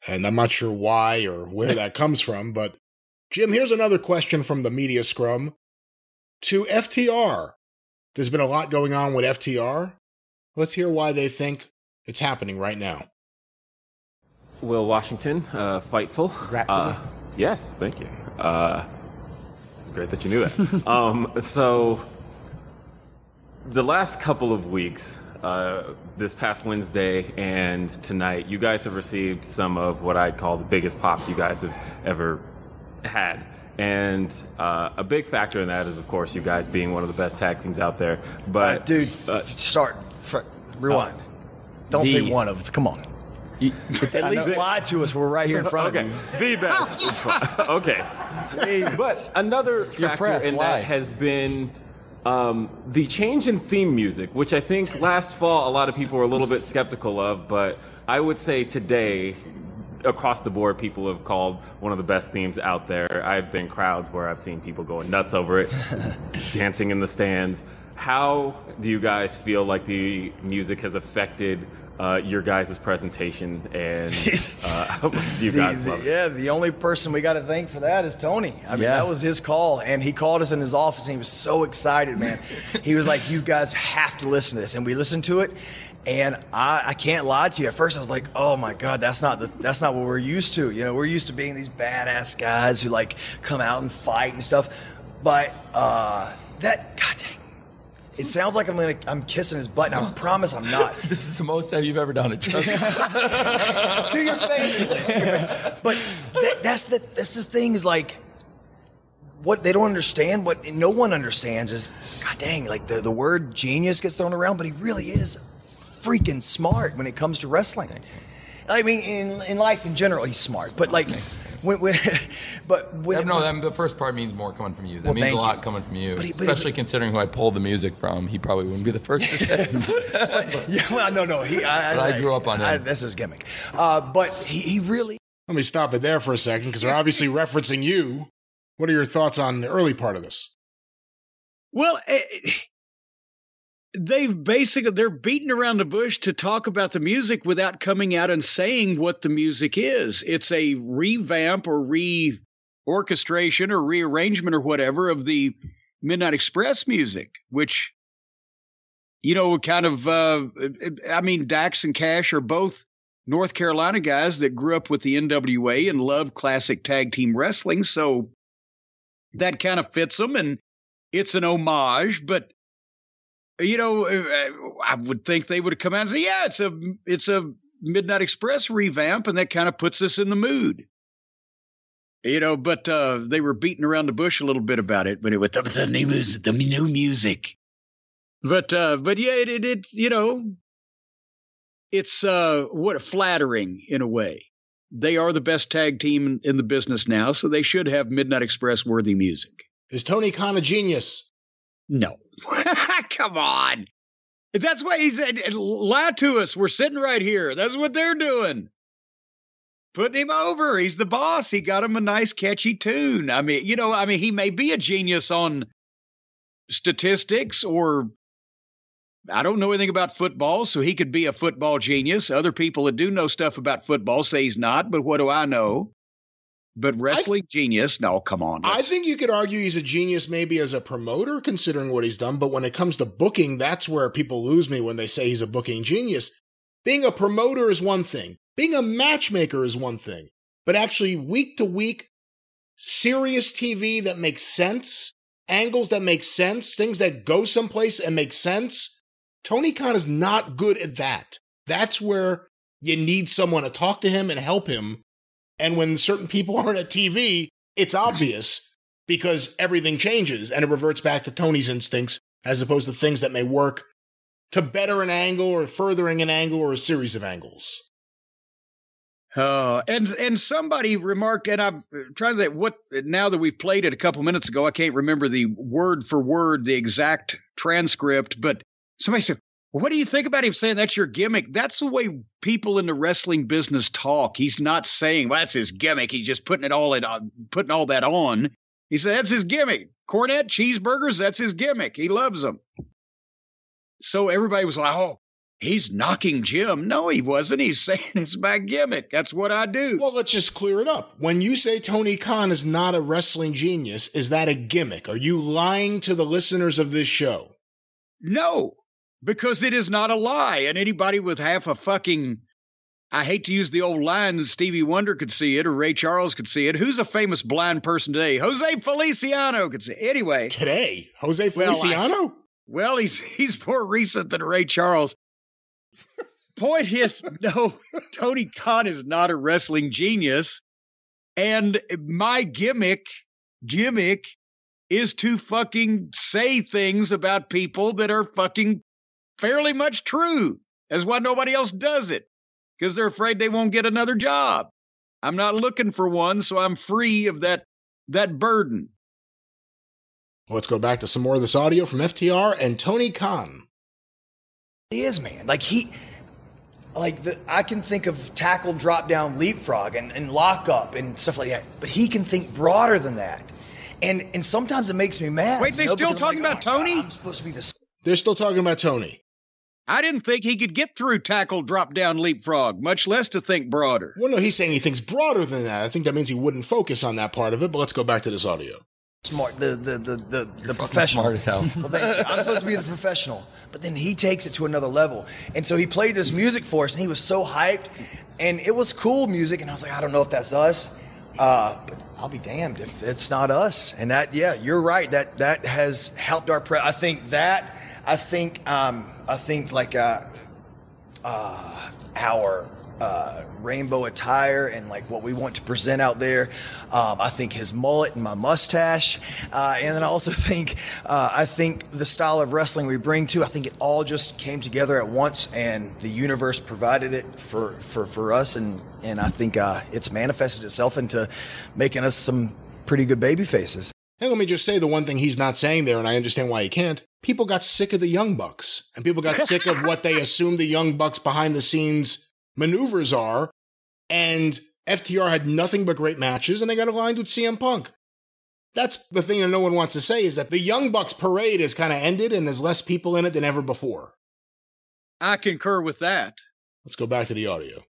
Speaker 2: And I'm not sure why or where that comes from, but Jim, here's another question from the media scrum to FTR. There's been a lot going on with FTR. Let's hear why they think it's happening right now.
Speaker 6: Will Washington, uh, Fightful. Uh, yes, thank you. Uh, it's great that you knew that. um, so, the last couple of weeks, uh, this past Wednesday and tonight, you guys have received some of what I'd call the biggest pops you guys have ever had. And uh, a big factor in that is, of course, you guys being one of the best tag teams out there. But,
Speaker 7: Uh, dude,
Speaker 6: uh,
Speaker 7: start. fr- rewind. Don't
Speaker 6: the-
Speaker 7: say one of. Come on. At least lie to us. We're right here in front
Speaker 6: okay,
Speaker 7: of
Speaker 6: the best. Okay.
Speaker 7: you.
Speaker 6: But another factor
Speaker 8: press,
Speaker 6: in
Speaker 8: lie.
Speaker 6: that has been um, the change in theme music, which I think last fall a lot of people were a little bit skeptical of, but I would say today, across the board, people have called one of the best themes out there. I've been crowds where I've seen people going nuts over it, dancing in the stands. How do you guys feel like the music has affected uh, your guys' presentation, and uh, you
Speaker 7: The-
Speaker 6: guys
Speaker 7: the-
Speaker 6: love it?
Speaker 7: yeah, the only person we got to thank for that is Tony. I mean,
Speaker 8: Yeah.
Speaker 7: that was his call, and he called us in his office, and he was so excited, man. he was like, "You guys have to listen to this," and we listened to it. And I, I can't lie to you. At first, I was like, "Oh my God, that's not the, that's not what we're used to." You know, we're used to being these badass guys who like come out and fight and stuff. But uh, that, God dang, it sounds like I'm gonna, I'm kissing his butt. And I promise I'm not.
Speaker 8: This is the most time you've ever done it.
Speaker 7: To your face, at least, to your face. But that, that's the that's the thing is like what they don't understand, what no one understands is, god dang, like the, the word genius gets thrown around, but he really is freaking smart when it comes to wrestling. I mean, in, in life in general, he's smart, but like, when, when, but when,
Speaker 8: no, that, the first part means more coming from you. That
Speaker 7: Well,
Speaker 8: means a lot
Speaker 7: you.
Speaker 8: coming from you.
Speaker 7: But he- but he-
Speaker 8: Especially considering who I pulled the music from. He probably wouldn't be the first to say.
Speaker 7: yeah, well, no, no, he, I,
Speaker 8: But I grew up on
Speaker 7: I,
Speaker 8: him.
Speaker 7: That's his gimmick. Uh, but he, he really
Speaker 2: Let me stop it there for a second because they're obviously referencing you. What are your thoughts on the early part of this?
Speaker 3: Well, eh, they've basically they're beating around the bush to talk about the music without coming out and saying what the music is. It's a revamp or re-orchestration or rearrangement or whatever of the Midnight Express music, which you know, kind of. Uh, I mean, Dax and Cash are both North Carolina guys that grew up with the NWA and love classic tag team wrestling, so that kind of fits them and it's an homage, but you know, uh, I would think they would have come out and say, "Yeah, it's a it's a Midnight Express revamp," and that kind of puts us in the mood. You know, but uh, they were beating around the bush a little bit about it, but it was the, the new music, the new music. But uh, but yeah, it, it it you know, it's uh what flattering in a way. They are the best tag team in, in the business now, so they should have Midnight Express worthy music.
Speaker 2: Is Tony Khan a genius?
Speaker 3: No. Come on. That's why he said, lie to us. We're sitting right here. That's what they're doing. Putting him over. He's the boss. He got him a nice, catchy tune. I mean, you know, I mean, he may be a genius on statistics or I don't know anything about football, so he could be a football genius. Other people that do know stuff about football say he's not, but what do I know? But wrestling genius? No, come on.
Speaker 2: I think you could argue he's a genius maybe as a promoter, considering what he's done. But when it comes to booking, that's where people lose me when they say he's a booking genius. Being a promoter is one thing, being a matchmaker is one thing. But actually, week to week, serious TV that makes sense, angles that make sense, things that go someplace and make sense, Tony Khan is not good at that. That's where you need someone to talk to him and help him. And when certain people aren't at TV, it's obvious because everything changes and it reverts back to Tony's instincts as opposed to things that may work to better an angle or furthering an angle or a series of angles.
Speaker 3: Uh, and and somebody remarked, and I'm trying to think what now that we've played it a couple minutes ago, I can't remember the word for word the exact transcript, but somebody said, "What do you think about him saying that's your gimmick?" That's the way people in the wrestling business talk. He's not saying well, that's his gimmick. He's just putting it all in, uh, putting all that on. He said that's his gimmick. Cornette cheeseburgers, that's his gimmick. He loves them. So everybody was like, "Oh, he's knocking Jim. No, he wasn't. He's saying it's my gimmick. That's what I do.
Speaker 2: Well, let's just clear it up. When you say Tony Khan is not a wrestling genius, is that a gimmick? Are you lying to the listeners of this show?
Speaker 3: No, because it is not a lie. And anybody with half a fucking I hate to use the old line, Stevie Wonder could see it or Ray Charles could see it. Who's a famous blind person today? Jose Feliciano could see it. Anyway.
Speaker 2: Today? Jose Feliciano?
Speaker 3: Well, I, well, he's he's more recent than Ray Charles. Point is, no, Tony Khan is not a wrestling genius. And my gimmick, gimmick is to fucking say things about people that are fucking fairly much true. That's why nobody else does it because they're afraid they won't get another job. I'm not looking for one, so I'm free of that that burden.
Speaker 2: Let's go back to some more of this audio from FTR and Tony Khan.
Speaker 7: He is, man. Like he like the, I can think of tackle, drop down, leapfrog, and, and lock up and stuff like that. But he can think broader than that. And and sometimes it makes me mad.
Speaker 3: Wait, they
Speaker 7: you know,
Speaker 3: still talking
Speaker 7: like,
Speaker 3: about
Speaker 7: oh,
Speaker 3: Tony?
Speaker 7: God, I'm supposed to be the
Speaker 2: They're still talking about Tony.
Speaker 3: I didn't think he could get through tackle, drop down, leapfrog, much less to think broader.
Speaker 2: Well, no, he's saying he thinks broader than that. I think that means he wouldn't focus on that part of it. But let's go back to this audio.
Speaker 7: smart, the the the the, the professional.
Speaker 8: smart as hell.
Speaker 7: Well, thank you. I'm supposed to be the professional, but then he takes it to another level. And so he played this music for us, and he was so hyped, and it was cool music. And I was like, I don't know if that's us, uh, but I'll be damned if it's not us. And that, yeah, you're right. That that has helped our. Pre- I think that. I think. Um, I think like. Uh, uh, our uh, rainbow attire and like what we want to present out there. Um, I think his mullet and my mustache, uh, and then I also think uh, I think the style of wrestling we bring to. I think it all just came together at once, and the universe provided it for for, for us, and and I think uh, it's manifested itself into making us some pretty good baby faces.
Speaker 2: Hey, let me just say the one thing he's not saying there, and I understand why he can't. People got sick of the Young Bucks, and people got sick of what they assumed the Young Bucks behind the scenes maneuvers are. And FTR had nothing but great matches, and they got aligned with CM Punk. That's the thing that no one wants to say is that the Young Bucks parade has kind of ended, and there's less people in it than ever before.
Speaker 3: I concur with that.
Speaker 2: Let's go back to the audio.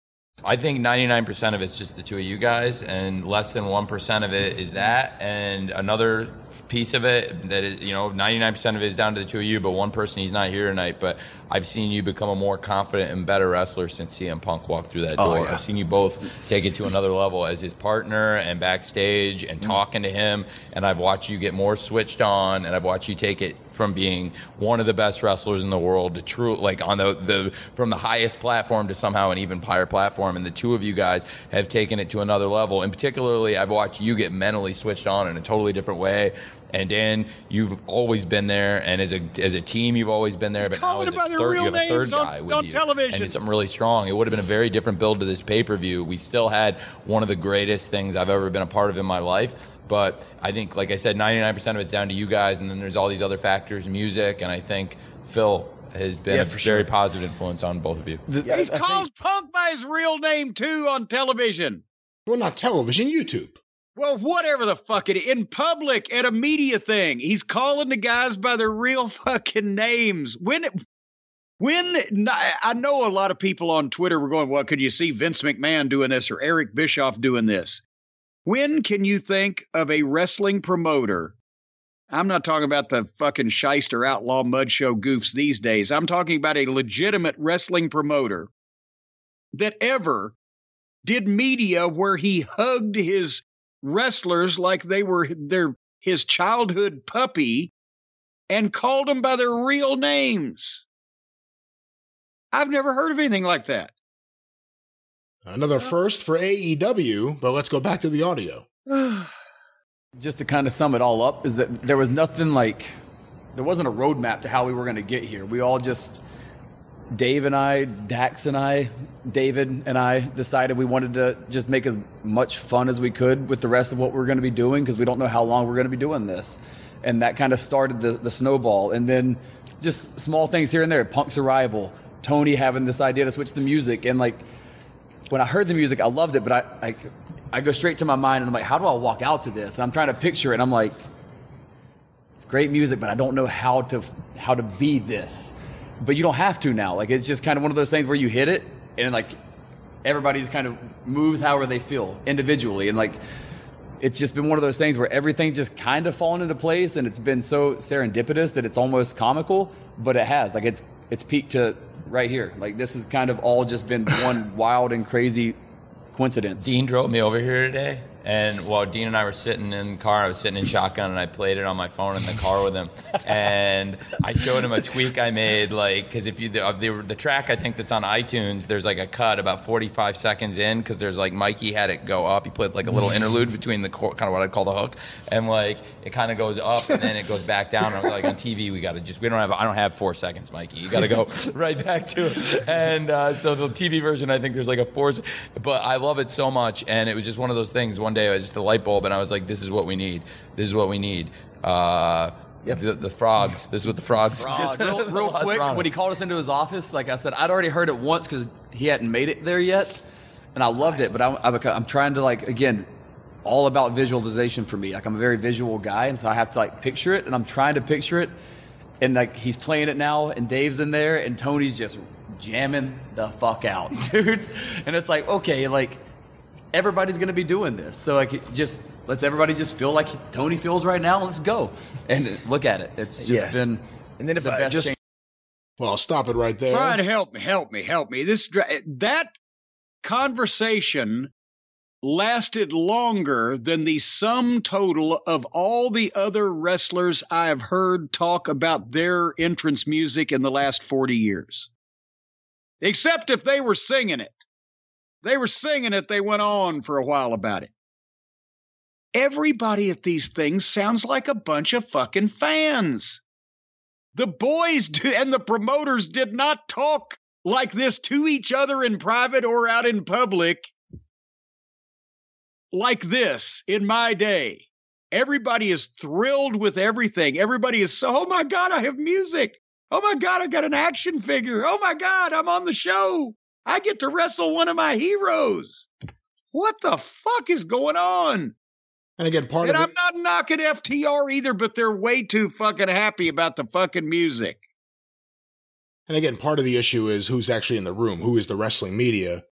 Speaker 8: I think 99% of it's just the two of you guys, and less than 1% of it is that. And another piece of it that is, you know, 99% of it is down to the two of you, but one person, he's not here tonight. But I've seen you become a more confident and better wrestler since CM Punk walked through that
Speaker 7: Oh,
Speaker 8: door.
Speaker 7: yeah.
Speaker 8: I've seen you both take it to another level as his partner and backstage and mm-hmm. talking to him. And I've watched you get more switched on, and I've watched you take it from being one of the best wrestlers in the world to true, like on the, the from the highest platform to somehow an even higher platform. And the two of you guys have taken it to another level. And particularly, I've watched you get mentally switched on in a totally different way. And Dan, you've always been there, and as a as a team, you've always been there.
Speaker 3: He's
Speaker 8: but now
Speaker 3: calling
Speaker 8: as a
Speaker 3: them by their
Speaker 8: third, you have a third
Speaker 3: names on-
Speaker 8: guy with
Speaker 3: on
Speaker 8: you,
Speaker 3: television.
Speaker 8: and it's something really strong. It would have been a very different build to this pay per view. We still had one of the greatest things I've ever been a part of in my life. But I think, like I said, 99% of it's down to you guys, and then there's all these other factors, music, and I think Phil has been
Speaker 7: Yeah,
Speaker 8: a
Speaker 7: for
Speaker 8: very
Speaker 7: sure.
Speaker 8: positive influence on both of you.
Speaker 7: Yeah,
Speaker 3: He's
Speaker 7: I think-
Speaker 3: called Punk by his real name too on television.
Speaker 2: Well, not television, YouTube.
Speaker 3: Well, whatever the fuck it in public at a media thing, he's calling the guys by their real fucking names. When, when I know a lot of people on Twitter were going, "Well, could you see Vince McMahon doing this or Eric Bischoff doing this?" When can you think of a wrestling promoter? I'm not talking about the fucking shyster outlaw mud show goofs these days. I'm talking about a legitimate wrestling promoter that ever did media where he hugged his wrestlers like they were their his childhood puppy and called them by their real names. I've never heard of anything like that.
Speaker 2: Another uh, first for AEW, but let's go back to the audio.
Speaker 9: Just to kind of sum it all up, is that there was nothing like, there wasn't a roadmap to how we were going to get here. We all just, Dave and I, Dax and I, David and I decided we wanted to just make as much fun as we could with the rest of what we are going to be doing because we don't know how long we're going to be doing this. And that kind of started the, the snowball. And then just small things here and there. Punk's arrival, Tony having this idea to switch the music. And like, when I heard the music, I loved it, but I, I, I go straight to my mind and I'm like, how do I walk out to this? And I'm trying to picture it. And I'm like, it's great music, but I don't know how to, how to be this. But you don't have to now. Like, it's just kind of one of those things where you hit it and like everybody's kind of moves however they feel individually. And like, it's just been one of those things where everything just kind of fallen into place and it's been so serendipitous that it's almost comical, but it has. Like it's it's peaked to right here. Like this has kind of all just been one wild and crazy coincidence.
Speaker 8: Dean drove me over here today and while Dean and I were sitting in the car, I was sitting in shotgun and I played it on my phone in the car with him. And I showed him a tweak I made, like, because if you, the, the, the, track I think that's on iTunes, there's like a cut about 45 seconds in, because there's like Mikey had it go up. He put like a little interlude between the kind of what I'd call the hook. And like, it kind of goes up and then it goes back down. And like on TV, we got to just, we don't have, I don't have four seconds, Mikey. You got to go right back to it. And uh, so the TV version, I think there's like a four, but I love it so much. And it was just one of those things. One day I was just the light bulb, and I was like, "This is what we need. This is what we need." Uh, Yep. The, the, frogs. This is what the frogs.
Speaker 9: frogs. Just real, real quick, when he called us into his office, like I said, I'd already heard it once because he hadn't made it there yet, and I loved it. But I'm, I'm, trying to like again, all about visualization for me. Like I'm a very visual guy, and so I have to like picture it, and I'm trying to picture it, and like he's playing it now, and Dave's in there, and Tony's just jamming the fuck out, dude. And it's like okay, like everybody's going to be doing this. So like, just let's everybody just feel like Tony feels right now. Let's go and look at it. It's just yeah. been and then if the I
Speaker 2: just change. well, stop it right there.
Speaker 3: Brian, help me, help me, help me. This that conversation lasted longer than the sum total of all the other wrestlers I have heard talk about their entrance music in the last 40 years. Except if they were singing it. They were singing it, they went on for a while about it. Everybody at these things sounds like a bunch of fucking fans. The boys do, and the promoters did not talk like this to each other in private or out in public like this in my day. Everybody is thrilled with everything. Everybody is so, oh my God, I have music. Oh my God, I got an action figure. Oh my God, I'm on the show. I get to wrestle one of my heroes. What the fuck is going on?
Speaker 2: And again, part
Speaker 3: and
Speaker 2: of
Speaker 3: I'm
Speaker 2: it,
Speaker 3: not knocking FTR either, but they're way too fucking happy about the fucking music.
Speaker 2: And again, part of the issue is who's actually in the room, who is the wrestling media.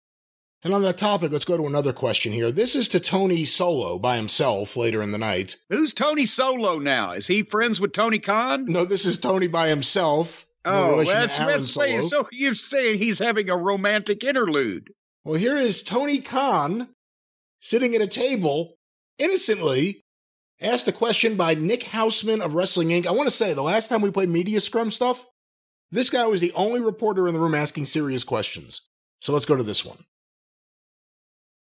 Speaker 2: And on that topic, let's go to another question here. This is to Tony Solo by himself later in the night.
Speaker 3: Who's Tony Solo now? Is he friends with Tony Khan?
Speaker 2: No, this is Tony by himself.
Speaker 3: Oh, that's that's saying, so you're saying he's having a romantic interlude.
Speaker 2: Well, here is Tony Khan sitting at a table innocently asked a question by Nick Hausman of Wrestling Inc. I want to say the last time we played Media Scrum stuff, this guy was the only reporter in the room asking serious questions. So let's go to this one.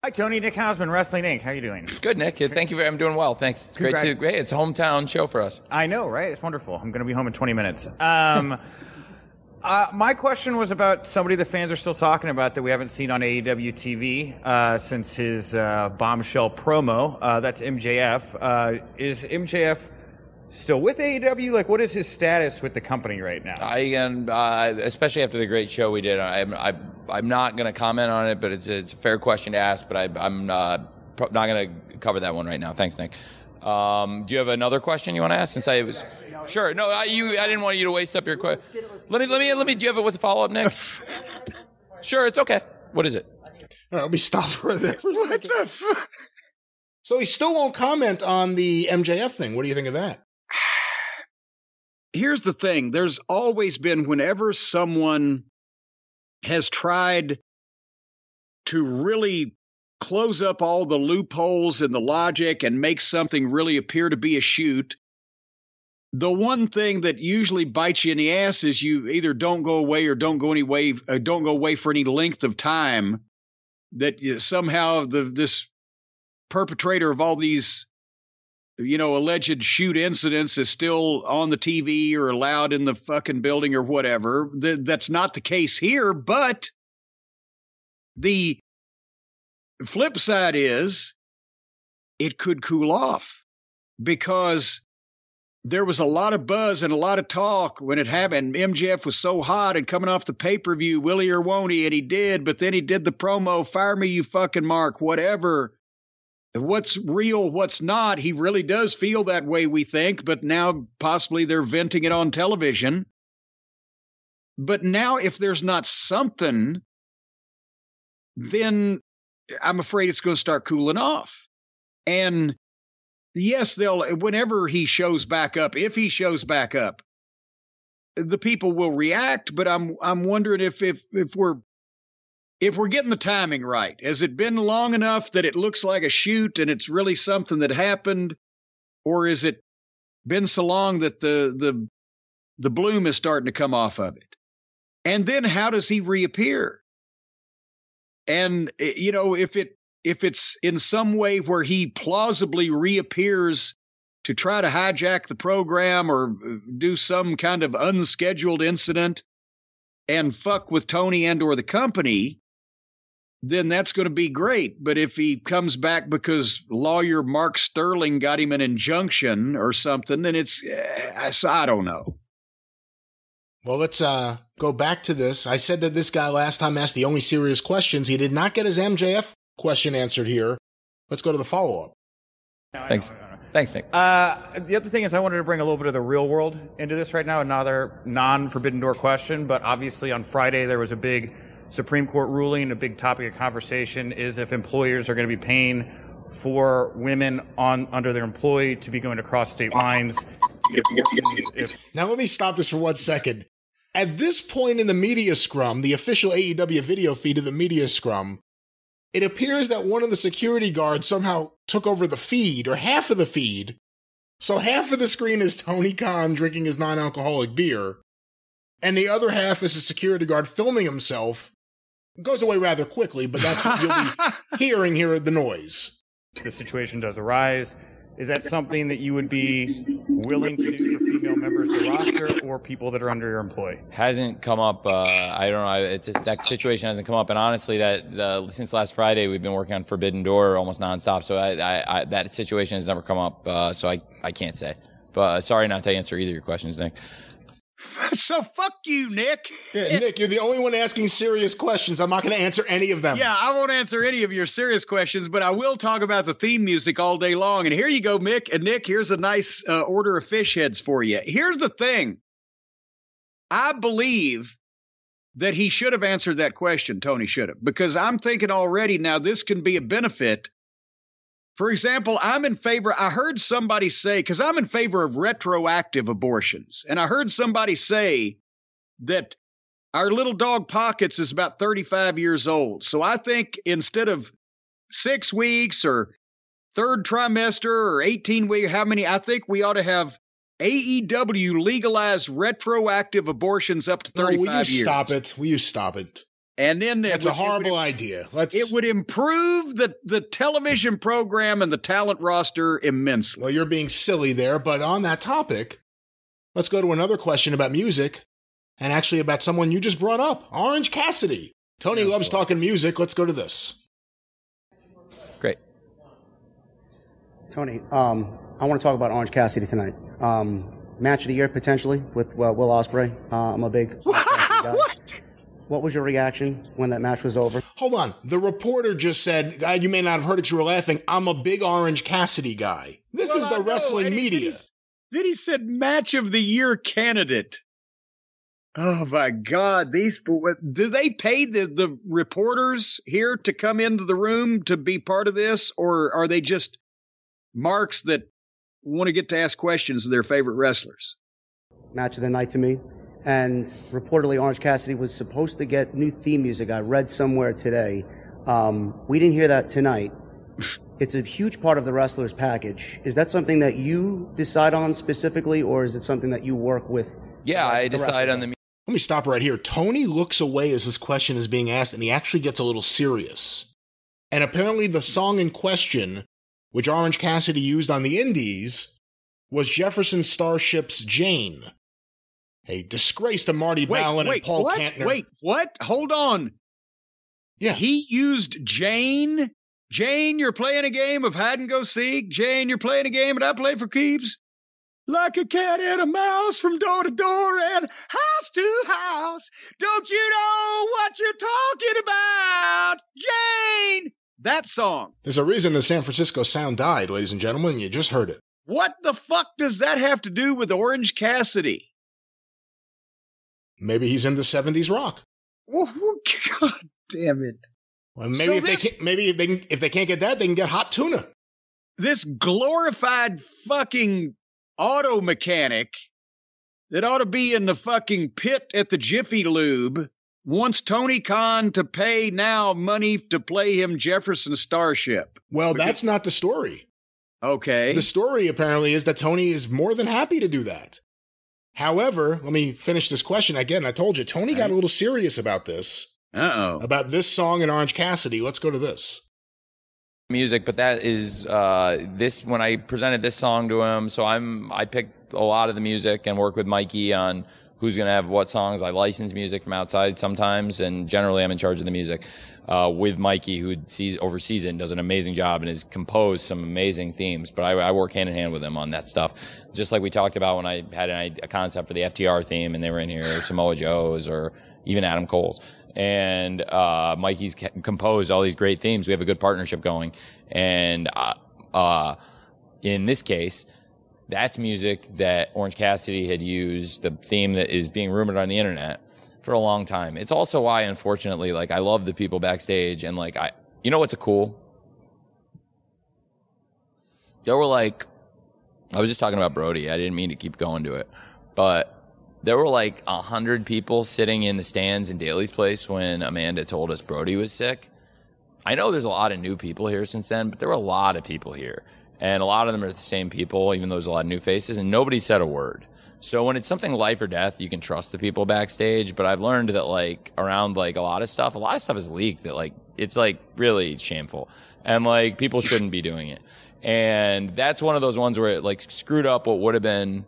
Speaker 10: Hi, Tony. Nick Hausman, Wrestling Inc. How are you doing?
Speaker 8: Good, Nick. Thank you. I'm doing well. Thanks. It's great to. Hey, it's a hometown show for us.
Speaker 10: I know, right? It's wonderful. I'm going to be home in 20 minutes. Um, uh, my question was about somebody the fans are still talking about that we haven't seen on AEW TV uh, since his uh, bombshell promo. Uh, that's MJF. Uh, is MJF still with AEW? Like, what is his status with the company right now?
Speaker 8: I am, uh, especially after the great show we did. I'm, I, I'm not going to comment on it, but it's, it's a fair question to ask. But I, am uh, not going to cover that one right now. Thanks, Nick. Um, do you have another question you want to ask? Since I was sure, no, I, you, I didn't want you to waste up your question. Let me, let me, let me. Do you have it with a follow up, Nick? sure, it's okay. What is it?
Speaker 2: All right, let me stop right there for a second. So he still won't comment on the MJF thing. What do you think of that?
Speaker 3: Here's the thing there's always been, whenever someone has tried to really close up all the loopholes in the logic and make something really appear to be a shoot, the one thing that usually bites you in the ass is you either don't go away or don't go any way, uh, don't go away for any length of time. That you, somehow the this perpetrator of all these, you know, alleged shoot incidents is still on the TV or allowed in the fucking building or whatever. Th- that's not the case here, but the flip side is it could cool off because there was a lot of buzz and a lot of talk when it happened. MJF was so hot and coming off the pay per view, Willie or won't he? And he did, but then he did the promo, fire me, you fucking mark, whatever. What's real, what's not. He really does feel that way, we think, but now possibly they're venting it on television. But now, if there's not something, then I'm afraid it's going to start cooling off. And yes, they'll whenever he shows back up, if he shows back up, the people will react. But I'm I'm wondering if if if we're if we're getting the timing right. Has it been long enough that it looks like a shoot and it's really something that happened, or is it been so long that the the the bloom is starting to come off of it? And then how does he reappear? And eh, you know, if it if it's in some way where he plausibly reappears to try to hijack the program or uh, do some kind of unscheduled incident and fuck with Tony and or the company, then that's going to be great. But if he comes back because lawyer Mark Sterling got him an injunction or something, then it's eh, I don't know.
Speaker 2: Well, let's uh, go back to this. I said that this guy last time asked the only serious questions. He did not get his MJF question answered here. Let's go to the follow up.
Speaker 8: Thanks. Thanks, Nick.
Speaker 10: Uh, the other thing is, I wanted to bring a little bit of the real world into this right now. Another non Forbidden Door question, but obviously on Friday there was a big Supreme Court ruling. A big topic of conversation is if employers are going to be paying for women on under their employee to be going across state lines.
Speaker 2: now let me stop this for one second. At this point in the media scrum, the official AEW video feed of the media scrum, it appears that one of the security guards somehow took over the feed or half of the feed. So half of the screen is Tony Khan drinking his non alcoholic beer, and the other half is a security guard filming himself. It goes away rather quickly, but that's what you'll be hearing here the noise.
Speaker 10: The situation does arise. Is that something that you would be willing to do for female members of the roster or people that are under your employ?
Speaker 8: Hasn't come up. Uh, I don't know. It's just, that situation hasn't come up, and honestly, that since last Friday, we've been working on Forbidden Door almost nonstop. So I, I, I, that situation has never come up. Uh, so I, I can't say. But uh, sorry not to answer either of your questions, Nick.
Speaker 3: so fuck you, Nick.
Speaker 2: Yeah, Nick, you're the only one asking serious questions. I'm not going to answer any of them.
Speaker 3: Yeah, I won't answer any of your serious questions, but I will talk about the theme music all day long. And here you go, Mick. And Nick, here's a nice uh, order of fish heads for you. Here's the thing. I believe that he should have answered that question. Tony should have, because I'm thinking already now this can be a benefit for example, I'm in favor, I heard somebody say, because I'm in favor of retroactive abortions, and I heard somebody say that our little dog Pockets is about 35 years old. So I think instead of six weeks or third trimester or 18 weeks, how many, I think we ought to have AEW legalize retroactive abortions up to 35
Speaker 2: no, will you
Speaker 3: years.
Speaker 2: Stop it. Will you stop it?
Speaker 3: And then
Speaker 2: that's would, a horrible would, idea. Let's.
Speaker 3: It would improve the the television program and the talent roster immensely.
Speaker 2: Well, you're being silly there, but on that topic, let's go to another question about music, and actually about someone you just brought up, Orange Cassidy. Tony loves talking music. Let's go to this.
Speaker 8: Great.
Speaker 11: Tony, um, I want to talk about Orange Cassidy tonight. Um, match of the year potentially with well, Will Ospreay. Uh, I'm a big
Speaker 3: what?
Speaker 11: What was your reaction when that match was over?
Speaker 2: Hold on. The reporter just said, uh, you may not have heard it, you were laughing. I'm a big Orange Cassidy guy. This well, is the wrestling media.
Speaker 3: Then he said match of the year candidate. Oh my God! These do they pay the the reporters here to come into the room to be part of this, or are they just marks that want to get to ask questions of their favorite wrestlers?
Speaker 11: Match of the night to me. And reportedly, Orange Cassidy was supposed to get new theme music. I read somewhere today. Um, we didn't hear that tonight. it's a huge part of the wrestler's package. Is that something that you decide on specifically, or is it something that you work with?
Speaker 8: Yeah,
Speaker 11: like,
Speaker 8: I
Speaker 11: the
Speaker 8: decide on the Music.
Speaker 2: Let me stop right here. Tony looks away as this question is being asked, and he actually gets a little serious. And apparently, the song in question, which Orange Cassidy used on the Indies, was Jefferson Starship's Jane. A disgrace to Marty
Speaker 3: Wait,
Speaker 2: Balin
Speaker 3: wait,
Speaker 2: and Paul
Speaker 3: what?
Speaker 2: Kantner.
Speaker 3: Wait, what? Hold on.
Speaker 2: Yeah.
Speaker 3: He used Jane. Jane, you're playing a game of hide and go seek. Jane, you're playing a game and I play for keeps. Like a cat and a mouse from door to door and house to house. Don't you know what you're talking about? Jane! That song.
Speaker 2: There's a reason the San Francisco sound died, ladies and gentlemen. You just heard it.
Speaker 3: What the fuck does that have to do with Orange Cassidy?
Speaker 2: Maybe he's into 70s rock.
Speaker 3: God damn it.
Speaker 2: Well, maybe
Speaker 3: So
Speaker 2: if
Speaker 3: this-
Speaker 2: they can't, maybe if they can, if they can't get that, they can get hot tuna.
Speaker 3: this glorified fucking auto mechanic that ought to be in the fucking pit at the Jiffy Lube wants Tony Khan to pay now money to play him Jefferson Starship.
Speaker 2: Well, that's not the story.
Speaker 3: Okay.
Speaker 2: The story apparently is that Tony is more than happy to do that. However, let me finish this question again. I told you Tony got a little serious about this.
Speaker 3: Uh oh.
Speaker 2: About this song in Orange Cassidy. Let's go to this.
Speaker 8: music, but that is uh, this when I presented this song to him. So I'm I picked a lot of the music and work with Mikey on who's going to have what songs. I license music from outside sometimes, and generally I'm in charge of the music uh, with Mikey, who sees oversees it and does an amazing job and has composed some amazing themes. But I, I work hand in hand with him on that stuff, just like we talked about when I had an, a concept for the FTR theme, and they were in here, Samoa Joe's, or even Adam Cole's. And uh, Mikey's composed all these great themes. We have a good partnership going, and uh, uh, in this case, that's music that Orange Cassidy had used, the theme that is being rumored on the internet for a long time. It's also why, unfortunately, like I love the people backstage and like I, you know what's a cool? There were like, I was just talking about Brody. I didn't mean to keep going to it, but there were like a hundred people sitting in the stands in Daily's place when Amanda told us Brody was sick. I know there's a lot of new people here since then, but there were a lot of people here. And a lot of them are the same people, even though there's a lot of new faces, and nobody said a word. So when it's something life or death, you can trust the people backstage. But I've learned that like around like a lot of stuff, a lot of stuff is leaked that like it's like really shameful. And like people shouldn't be doing it. And that's one of those ones where it like screwed up what would have been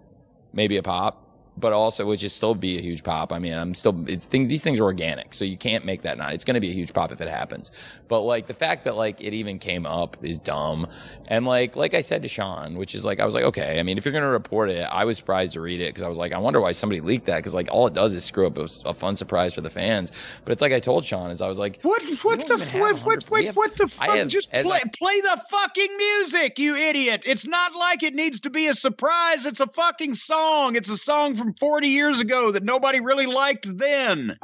Speaker 8: maybe a pop, but also which is still be a huge pop. I mean, I'm still it's thing these things are organic, so you can't make that not. It's going to be a huge pop if it happens. But like the fact that like it even came up is dumb. And like like I said to Sean, which is like I was like, okay, I mean, if you're going to report it, I was surprised to read it because I was like, I wonder why somebody leaked that because like all it does is screw up a, a fun surprise for the fans. But it's like I told Sean is I was like,
Speaker 3: What what the what what what,
Speaker 8: have-
Speaker 3: what the fuck?
Speaker 8: have-
Speaker 3: Just play
Speaker 8: I-
Speaker 3: play the fucking music, you idiot! It's not like it needs to be a surprise. It's a fucking song. It's a song from 40 years ago that nobody really liked then,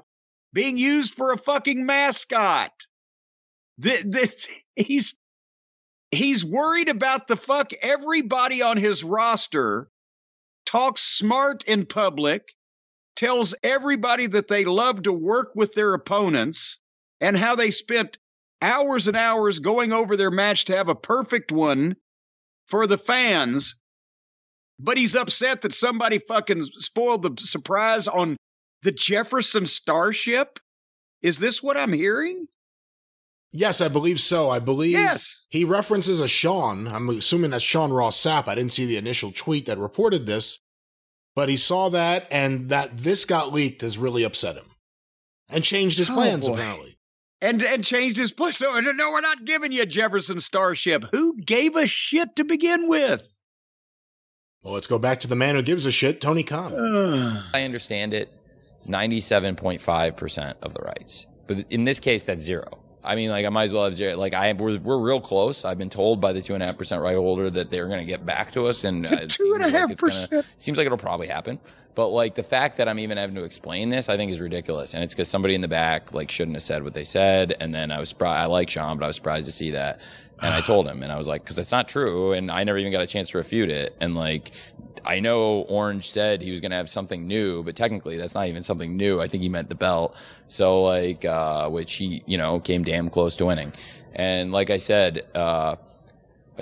Speaker 3: being used for a fucking mascot. Th- th- he's he's worried about the fuck everybody on his roster talks smart in public tells everybody that they love to work with their opponents and how they spent hours and hours going over their match to have a perfect one for the fans. But he's upset that somebody fucking spoiled the surprise on the Jefferson Starship. Is this what I'm hearing?
Speaker 2: Yes, I believe so. I believe
Speaker 3: Yes.
Speaker 2: he references a Sean. I'm assuming that's Sean Ross Sapp. I didn't see the initial tweet that reported this, but he saw that and that this got leaked has really upset him and changed his
Speaker 3: Oh,
Speaker 2: plans
Speaker 3: boy.
Speaker 2: apparently.
Speaker 3: And and changed his plans. So no, we're not giving you Jefferson Starship. Who gave a shit to begin with?
Speaker 2: Well, let's go back to the man who gives a shit, Tony Khan.
Speaker 8: I understand it, 97.5% of the rights. But in this case, that's zero. I mean, like, I might as well have zero. Like, I we're, we're real close. I've been told by the two and a half percent right holder that they're going to get back to us. And uh, it
Speaker 3: Two and a
Speaker 8: seems like
Speaker 3: half
Speaker 8: it's gonna-
Speaker 3: percent.
Speaker 8: Seems like it'll probably happen. But like the fact that I'm even having to explain this, I think is ridiculous. And it's because somebody in the back like shouldn't have said what they said. And then I was surprised. I like Sean, but I was surprised to see that. And I told him, and I was like, because it's not true. And I never even got a chance to refute it. And like, I know Orange said he was going to have something new, but technically that's not even something new. I think he meant the belt. So like, uh, which he, you know, came damn close to winning. And like I said, uh,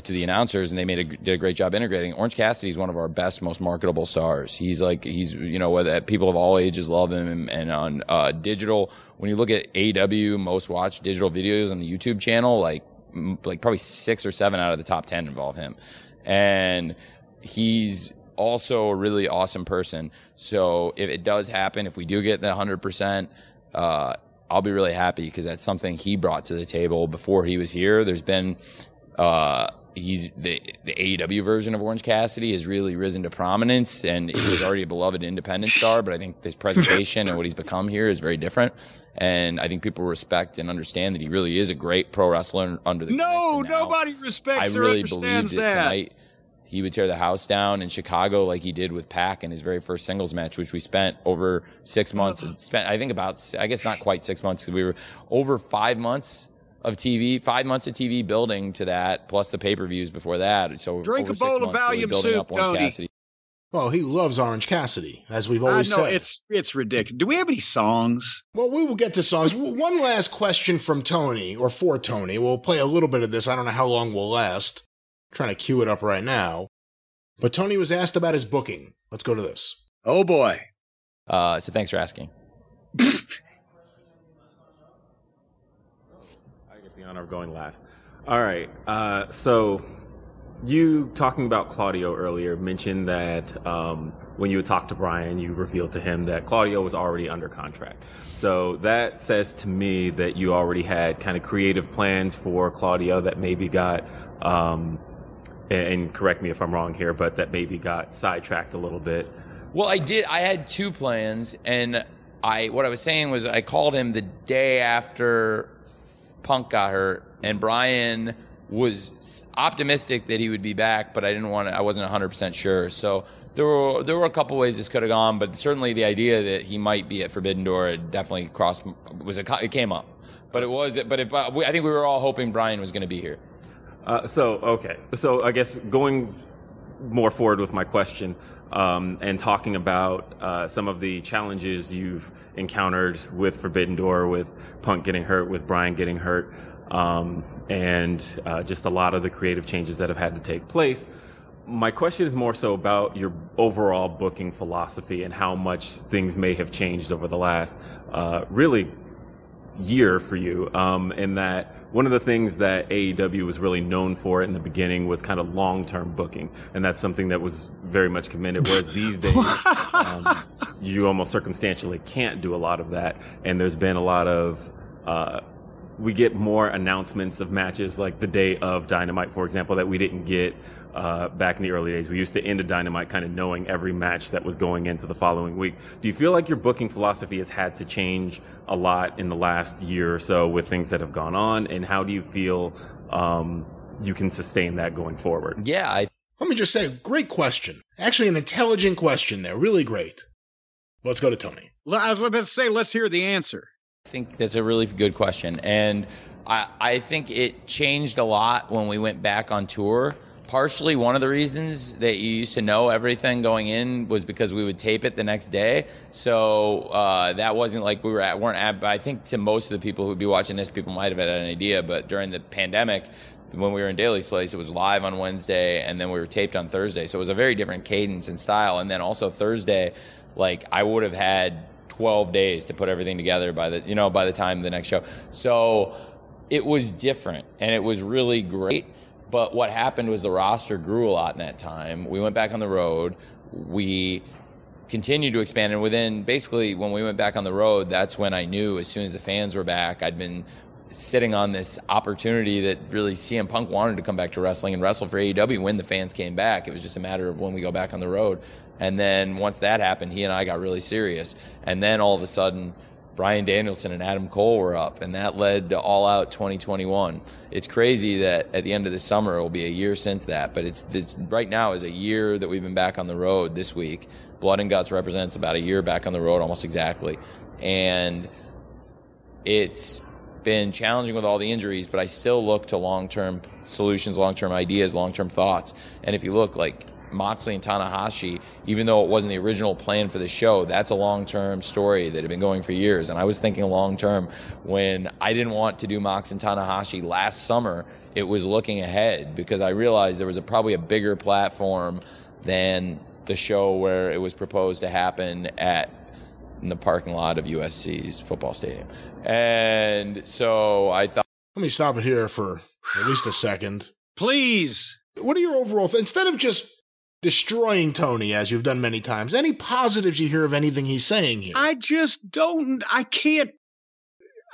Speaker 8: to the announcers and they made a, did a great job integrating. Orange Cassidy is one of our best, most marketable stars. He's like, he's, you know, whether people of all ages love him and, and on, uh, digital, when you look at AW most watched digital videos on the YouTube channel, like, like probably six or seven out of the top 10 involve him. And he's also a really awesome person. So if it does happen, if we do get the 100%, uh, I'll be really happy because that's something he brought to the table before he was here. There's been, uh, he's the the AEW version of Orange Cassidy has really risen to prominence, and he was already a beloved independent star. But I think his presentation and what he's become here is very different. And I think people respect and understand that he really is a great pro wrestler under the.
Speaker 3: No, nobody respects
Speaker 8: I
Speaker 3: or
Speaker 8: really
Speaker 3: understands
Speaker 8: believed it
Speaker 3: that.
Speaker 8: tonight. He would tear the house down in Chicago like he did with Pac in his very first singles match, which we spent over six months. Spent I think about I guess not quite six months. We were over five months of TV, five months of TV building to that, plus the pay per views before that. So
Speaker 3: Drink
Speaker 8: over
Speaker 3: a
Speaker 8: six
Speaker 3: bowl of
Speaker 8: months really
Speaker 3: Valium soup,
Speaker 8: up
Speaker 3: Tony.
Speaker 8: Cassidy.
Speaker 2: Well, he loves Orange Cassidy, as we've
Speaker 3: I
Speaker 2: always
Speaker 3: know
Speaker 2: said.
Speaker 3: it's it's ridiculous. Do we have any songs?
Speaker 2: Well, we will get to songs. One last question from Tony, or for Tony. We'll play a little bit of this. I don't know how long we'll last. trying to cue it up right now. But Tony was asked about his booking. Let's go to this.
Speaker 3: Oh boy.
Speaker 8: Uh, so thanks for asking.
Speaker 6: Honor of going last. All right. Uh, so you talking about Claudio earlier mentioned that um, when you talked to Bryan, you revealed to him that Claudio was already under contract. So that says to me that you already had kind of creative plans for Claudio that maybe got, um, and correct me if I'm wrong here, but that maybe got sidetracked a little bit.
Speaker 8: Well, I did. I had two plans, and I what I was saying was I called him the day after Punk got hurt, and Bryan was optimistic that he would be back, but I didn't want to. I wasn't 100 percent sure. So there were there were a couple ways this could have gone, but certainly the idea that he might be at Forbidden Door definitely crossed was a it came up. But it was but if, I think we were all hoping Bryan was going to be here.
Speaker 6: Uh, so okay, so I guess going more forward with my question um, and talking about uh, some of the challenges you've encountered with Forbidden Door, with Punk getting hurt, with Bryan getting hurt, um, and uh, just a lot of the creative changes that have had to take place. My question is more so about your overall booking philosophy and how much things may have changed over the last uh, really year for you. Um, in that one of the things that AEW was really known for in the beginning was kind of long-term booking, and that's something that was very much commended. Whereas these days, um, you almost circumstantially can't do a lot of that, and there's been a lot of uh, we get more announcements of matches like the day of Dynamite, for example, that we didn't get uh, back in the early days. We used to end a Dynamite kind of knowing every match that was going into the following week. Do you feel like your booking philosophy has had to change a lot in the last year or so with things that have gone on? And how do you feel um, you can sustain that going forward?
Speaker 8: Yeah, I.
Speaker 2: Let me just say, great question. Actually, an intelligent question there. Really great. Let's go to Tony.
Speaker 3: I was about to say, let's hear the answer.
Speaker 8: I think that's a really good question. And I, I think it changed a lot when we went back on tour. Partially, one of the reasons that you used to know everything going in was because we would tape it the next day. So uh, that wasn't like we were at, weren't at, but I think to most of the people who'd be watching this, people might have had an idea. But during the pandemic, when we were in Daily's place, it was live on Wednesday and then we were taped on Thursday. So it was a very different cadence and style. And then also Thursday, like I would have had 12 days to put everything together by the, you know, by the time the next show. So it was different and it was really great. But what happened was the roster grew a lot in that time. We went back on the road. We continued to expand. And within basically, when we went back on the road, that's when I knew as soon as the fans were back, I'd been sitting on this opportunity that really CM Punk wanted to come back to wrestling and wrestle for AEW when the fans came back. It was just a matter of when we go back on the road. And then once that happened, he and I got really serious. And then all of a sudden, Bryan Danielson and Adam Cole were up, and that led to All Out 2021. It's crazy that at the end of the summer it will be a year since that, but it's this right now is a year that we've been back on the road this week. Blood and Guts represents about a year back on the road, almost exactly, and it's been challenging with all the injuries, but I still look to long-term solutions, long-term ideas, long-term thoughts. And if you look like Moxley and Tanahashi, even though it wasn't the original plan for the show, that's a long-term story that had been going for years. And I was thinking long-term when I didn't want to do Mox and Tanahashi last summer it was looking ahead because I realized there was a, probably a bigger platform than the show where it was proposed to happen at in the parking lot of USC's football stadium. And so I thought.
Speaker 2: Let me stop it here for at least a second.
Speaker 3: Please.
Speaker 2: What are your overall, th- instead of just destroying Tony as you've done many times, any positives you hear of anything he's saying here?
Speaker 3: I just don't, I can't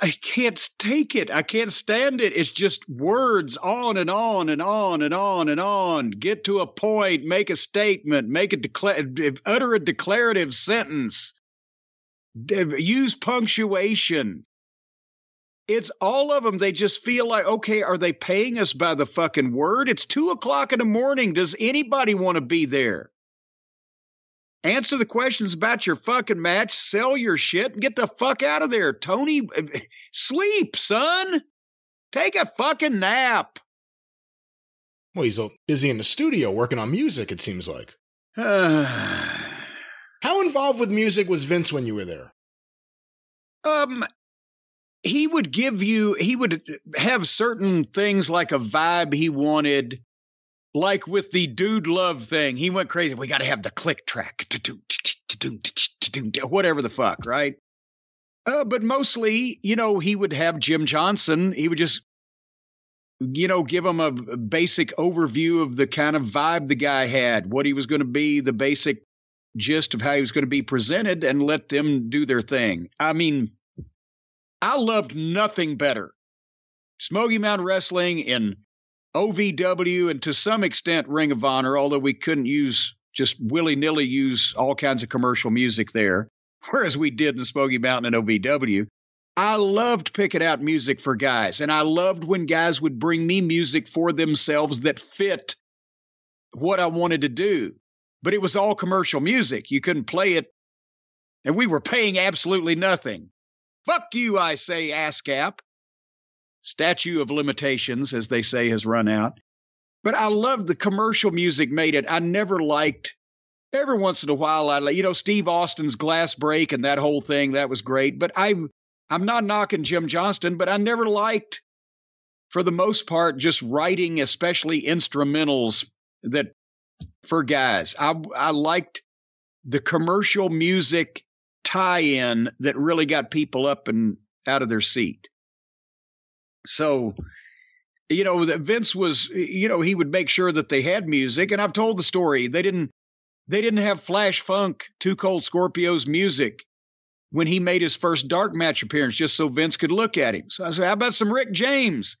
Speaker 3: I can't take it. I can't stand it. It's just words on and on and on and on and on. Get to a point, make a statement, make a declare, utter a declarative sentence, use punctuation. It's all of them. They just feel like, okay, are they paying us by the fucking word? It's two o'clock in the morning. Does anybody want to be there? Answer the questions about your fucking match, sell your shit, and get the fuck out of there. Tony, sleep, son. Take a fucking nap.
Speaker 2: Well, he's busy in the studio working on music, it seems like. How involved with music was Vince when you were there?
Speaker 3: Um, he would give you, he would have certain things like a vibe he wanted like with the dude love thing, he went crazy. We got to have the click track, whatever the fuck, right? Uh, but mostly, you know, he would have Jim Johnston. He would just, you know, give him a basic overview of the kind of vibe the guy had, what he was going to be, the basic gist of how he was going to be presented, and let them do their thing. I mean, I loved nothing better. Smoky Mountain Wrestling in OVW and to some extent Ring of Honor, although we couldn't use just willy nilly use all kinds of commercial music there, whereas we did in Smoky Mountain and OVW. I loved picking out music for guys, and I loved when guys would bring me music for themselves that fit what I wanted to do. But it was all commercial music. You couldn't play it, and we were paying absolutely nothing. Fuck you, I say, ASCAP statute of limitations, as they say, has run out. But I loved the commercial music made it. I never liked. Every once in a while, I you know Steve Austin's Glass Break and that whole thing that was great. But I, I'm not knocking Jim Johnston, but I never liked, for the most part, just writing, especially instrumentals that for guys. I I liked the commercial music tie-in that really got people up and out of their seat. So, you know, Vince was, you know, he would make sure that they had music. And I've told the story. They didn't, they didn't have Flash Funk, Two Cold Scorpios music when he made his first dark match appearance, just so Vince could look at him. So I said, how about some Rick James?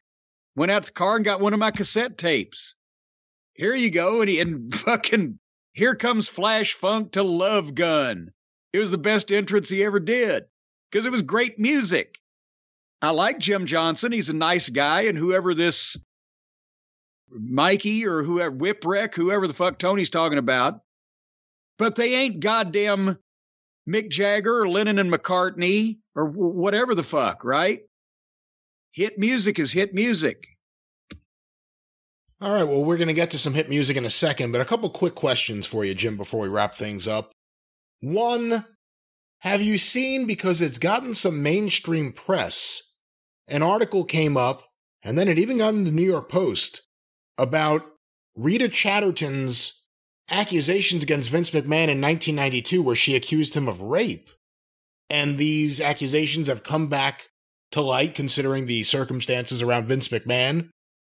Speaker 3: Went out the car and got one of my cassette tapes. Here you go. And he, and fucking, here comes Flash Funk to Love Gun. It was the best entrance he ever did because it was great music. I like Jim Johnston. He's a nice guy, and whoever this Mikey or whoever Whipwreck, whoever the fuck Tony's talking about, but they ain't goddamn Mick Jagger or Lennon and McCartney or whatever the fuck, right? Hit music is hit music.
Speaker 2: All right, well, we're going to get to some hit music in a second, but a couple quick questions for you, Jim, before we wrap things up. One, have you seen, because it's gotten some mainstream press, an article came up, and then it even got in the New York Post about Rita Chatterton's accusations against Vince McMahon in 1992, where she accused him of rape. And these accusations have come back to light considering the circumstances around Vince McMahon.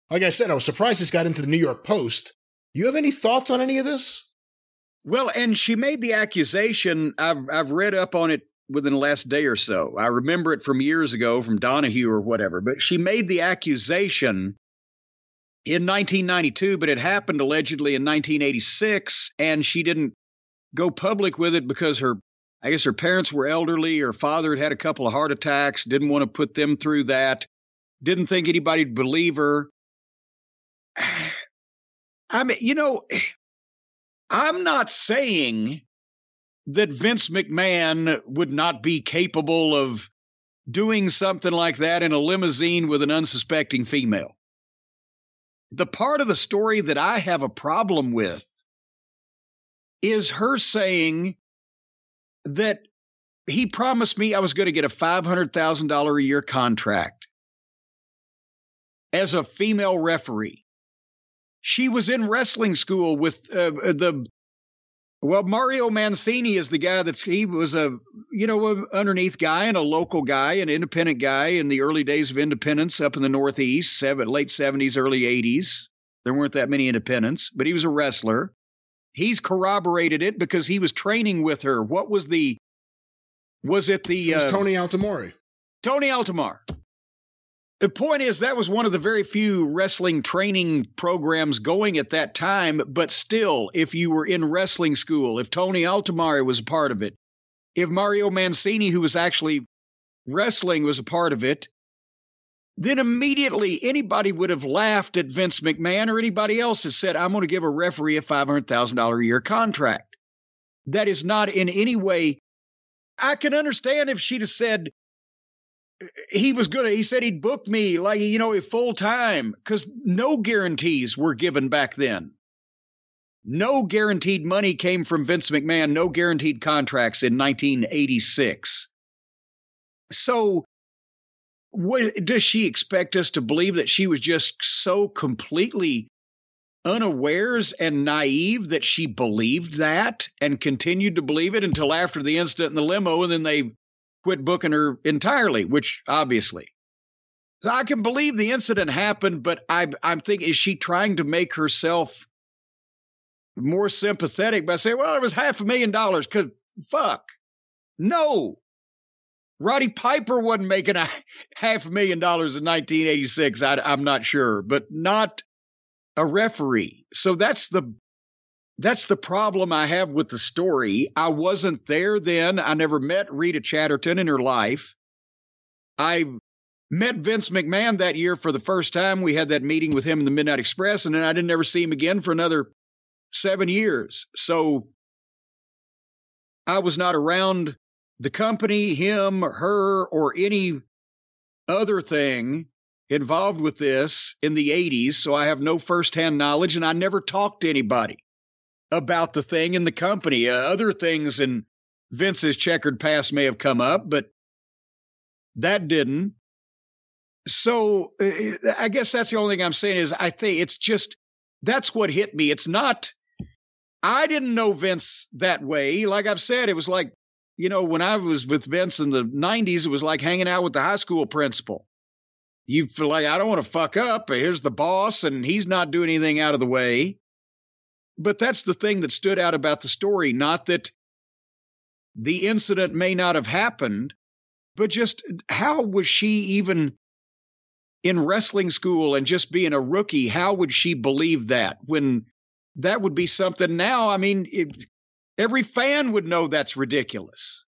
Speaker 2: Like I said, I was surprised this got into the New York Post. You have any thoughts on any of this?
Speaker 3: Well, and she made the accusation. I've I've read up on it within the last day or so. I remember it from years ago from Donahue or whatever, but she made the accusation in 1992, but it happened allegedly in 1986, and she didn't go public with it because her, I guess her parents were elderly, her father had had a couple of heart attacks, didn't want to put them through that, didn't think anybody'd believe her. I mean, you know, I'm not saying that Vince McMahon would not be capable of doing something like that in a limousine with an unsuspecting female. The part of the story that I have a problem with is her saying that he promised me I was going to get a $500,000 a year contract. as a female referee. She was in wrestling school with uh, the well, Mario Mancini is the guy that's he was a you know a underneath guy and a local guy, an independent guy in the early days of independence up in the Northeast, seven, late seventies, early eighties. There weren't that many independents, but he was a wrestler. He's corroborated it because he was training with her. What was the? Was it the?
Speaker 2: It was uh, Tony Altomare.
Speaker 3: Tony Altomare. The point is, that was one of the very few wrestling training programs going at that time. But still, if you were in wrestling school, if Tony Altomare was a part of it, if Mario Mancini, who was actually wrestling, was a part of it, then immediately anybody would have laughed at Vince McMahon or anybody else that said, I'm going to give a referee a $500,000 a year contract. That is not in any way. I can understand if she'd have said, he was good. He said he'd book me like you know full time because no guarantees were given back then. No guaranteed money came from Vince McMahon. No guaranteed contracts in 1986. So, what, does she expect us to believe that she was just so completely unawares and naive that she believed that and continued to believe it until after the incident in the limo, and then they quit booking her entirely, which obviously. I can believe the incident happened, but I, I'm thinking, is she trying to make herself more sympathetic by saying, well, it was half a million dollars? Because fuck. No. Roddy Piper wasn't making a half a million dollars in 1986. I, I'm not sure, but not a referee. So that's the that's the problem I have with the story. I wasn't there then. I never met Rita Chatterton in her life. I met Vince McMahon that year for the first time. We had that meeting with him in the Midnight Express, and then I didn't ever see him again for another seven years. So I was not around the company, him, her, or any other thing involved with this in the 80s. So I have no firsthand knowledge, and I never talked to anybody about the thing in the company. Uh, other things in Vince's checkered past may have come up, but that didn't. So uh, I guess that's the only thing I'm saying is I think it's just that's what hit me. It's not. I didn't know Vince that way. Like I've said, it was like you know when I was with Vince in the '90s, it was like hanging out with the high school principal. You feel like I don't want to fuck up. Here's the boss, and he's not doing anything out of the way. But that's the thing that stood out about the story. Not that the incident may not have happened, but just how was she even in wrestling school and just being a rookie? How would she believe that when that would be something now? I mean, it, every fan would know that's ridiculous.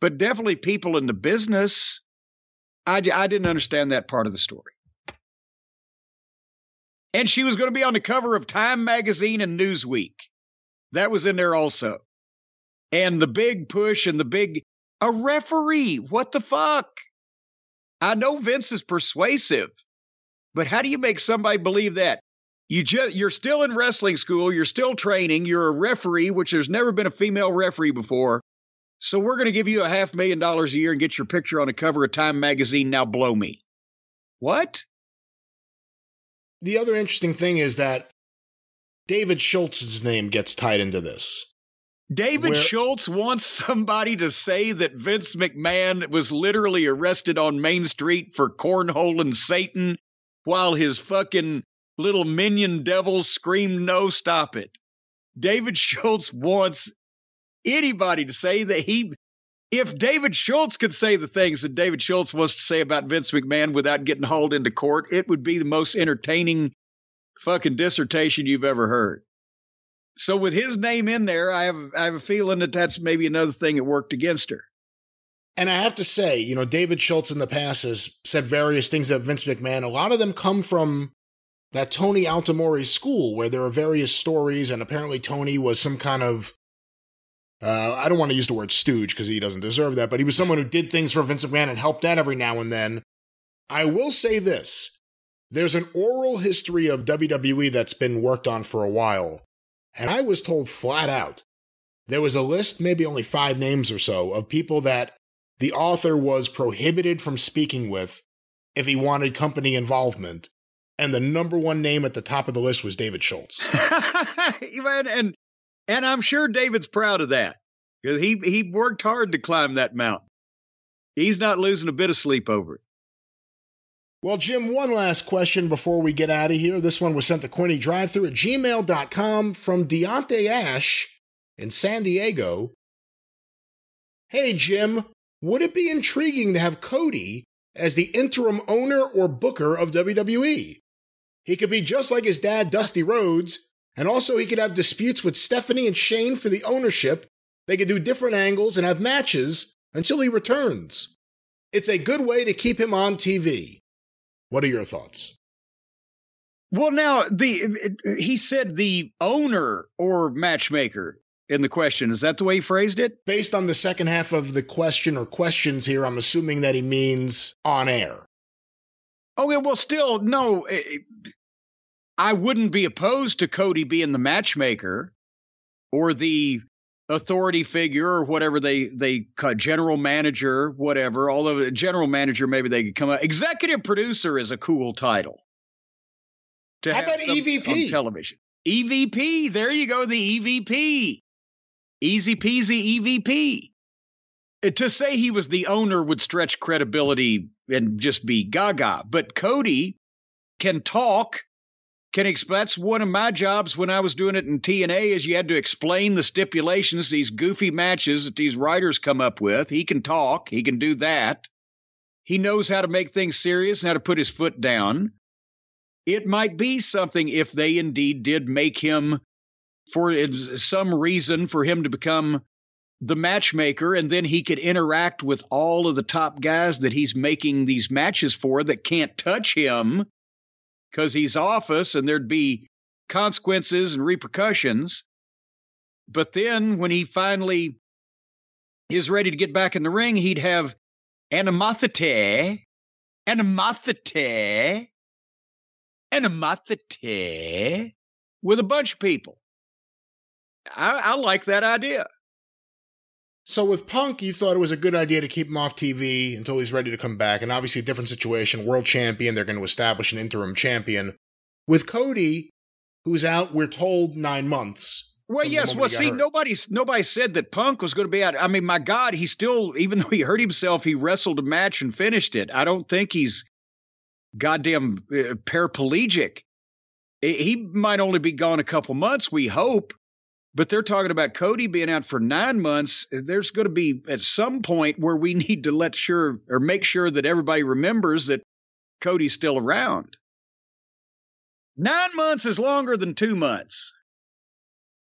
Speaker 3: But definitely people in the business, I, I didn't understand that part of the story and she was going to be on the cover of Time magazine and Newsweek. That was in there also. And the big push and the big a referee. What the fuck? I know Vince is persuasive, but how do you make somebody believe that? You just you're still in wrestling school, you're still training, you're a referee, which there's never been a female referee before. So we're going to give you a half million dollars a year and get your picture on the cover of Time magazine. Now blow me. What?
Speaker 2: The other interesting thing is that David Schultz's name gets tied into this.
Speaker 3: David where, Schultz wants somebody to say that Vince McMahon was literally arrested on Main Street for cornholing Satan while his fucking little minion devils screamed, No, stop it. David Schultz wants anybody to say that he if David Schultz could say the things that David Schultz wants to say about Vince McMahon without getting hauled into court, it would be the most entertaining fucking dissertation you've ever heard. So with his name in there, I have I have a feeling that that's maybe another thing that worked against her.
Speaker 2: And I have to say, you know, David Schultz in the past has said various things about Vince McMahon. A lot of them come from that Tony Altomare school, where there are various stories, and apparently Tony was some kind of uh, I don't want to use the word stooge because he doesn't deserve that, but he was someone who did things for Vince McMahon and helped out every now and then. I will say this there's an oral history of WWE that's been worked on for a while, and I was told flat out there was a list, maybe only five names or so, of people that the author was prohibited from speaking with if he wanted company involvement. And the number one name at the top of the list was David Schultz.
Speaker 3: and and I'm sure David's proud of that because he he worked hard to climb that mountain. He's not losing a bit of sleep over it.
Speaker 2: Well, Jim, one last question before we get out of here. This one was sent to Corny Drive Through at gmail.com from Deontay Ash in San Diego. Hey, Jim, would it be intriguing to have Cody as the interim owner or booker of WWE? He could be just like his dad, Dusty Rhodes, and also he could have disputes with Stephanie and Shane for the ownership. They could do different angles and have matches until he returns. It's a good way to keep him on TV. What are your thoughts?
Speaker 3: Well, now the he said the owner or matchmaker in the question. Is that the way he phrased it?
Speaker 2: Based on the second half of the question or questions here, I'm assuming that he means on air.
Speaker 3: Okay, well, still, no. Eh, eh, I wouldn't be opposed to Cody being the matchmaker or the authority figure or whatever they they call general manager, whatever. Although general manager, maybe they could come up. Executive producer is a cool title.
Speaker 2: To How about EVP
Speaker 3: on television? EVP. There you go. The EVP. Easy peasy EVP. To say he was the owner would stretch credibility and just be gaga. But Cody can talk explain. That's one of my jobs when I was doing it in TNA. Is you had to explain the stipulations, these goofy matches that these writers come up with. He can talk. He can do that. He knows how to make things serious and how to put his foot down. It might be something if they indeed did make him, for some reason, for him to become the matchmaker, and then he could interact with all of the top guys that he's making these matches for that can't touch him because he's office and there'd be consequences and repercussions. But then when he finally is ready to get back in the ring, he'd have animosity, animosity, animosity with a bunch of people. I, I like that idea.
Speaker 2: So with Punk, you thought it was a good idea to keep him off TV until he's ready to come back, and obviously a different situation. World champion, they're going to establish an interim champion. With Cody, who's out, we're told nine months.
Speaker 3: Well, yes. Well, see, nobody nobody said that Punk was going to be out. I mean, my God, he still, even though he hurt himself, he wrestled a match and finished it. I don't think he's goddamn uh, paraplegic. He might only be gone a couple months. We hope but they're talking about Cody being out for nine months. There's going to be at some point where we need to let sure or make sure that everybody remembers that Cody's still around. Nine months is longer than two months.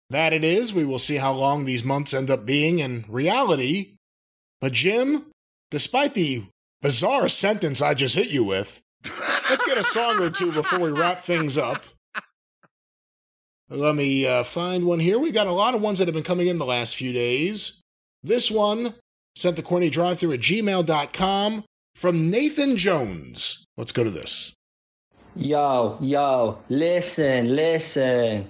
Speaker 2: That it is. We will see how long these months end up being in reality. But, Jim, despite the bizarre sentence I just hit you with, let's get a song or two before we wrap things up. Let me uh, find one here. We've got a lot of ones that have been coming in the last few days. This one sent to corny drive through at gmail.com from Nathan Jones. Let's go to this.
Speaker 12: Yo, yo, listen, listen.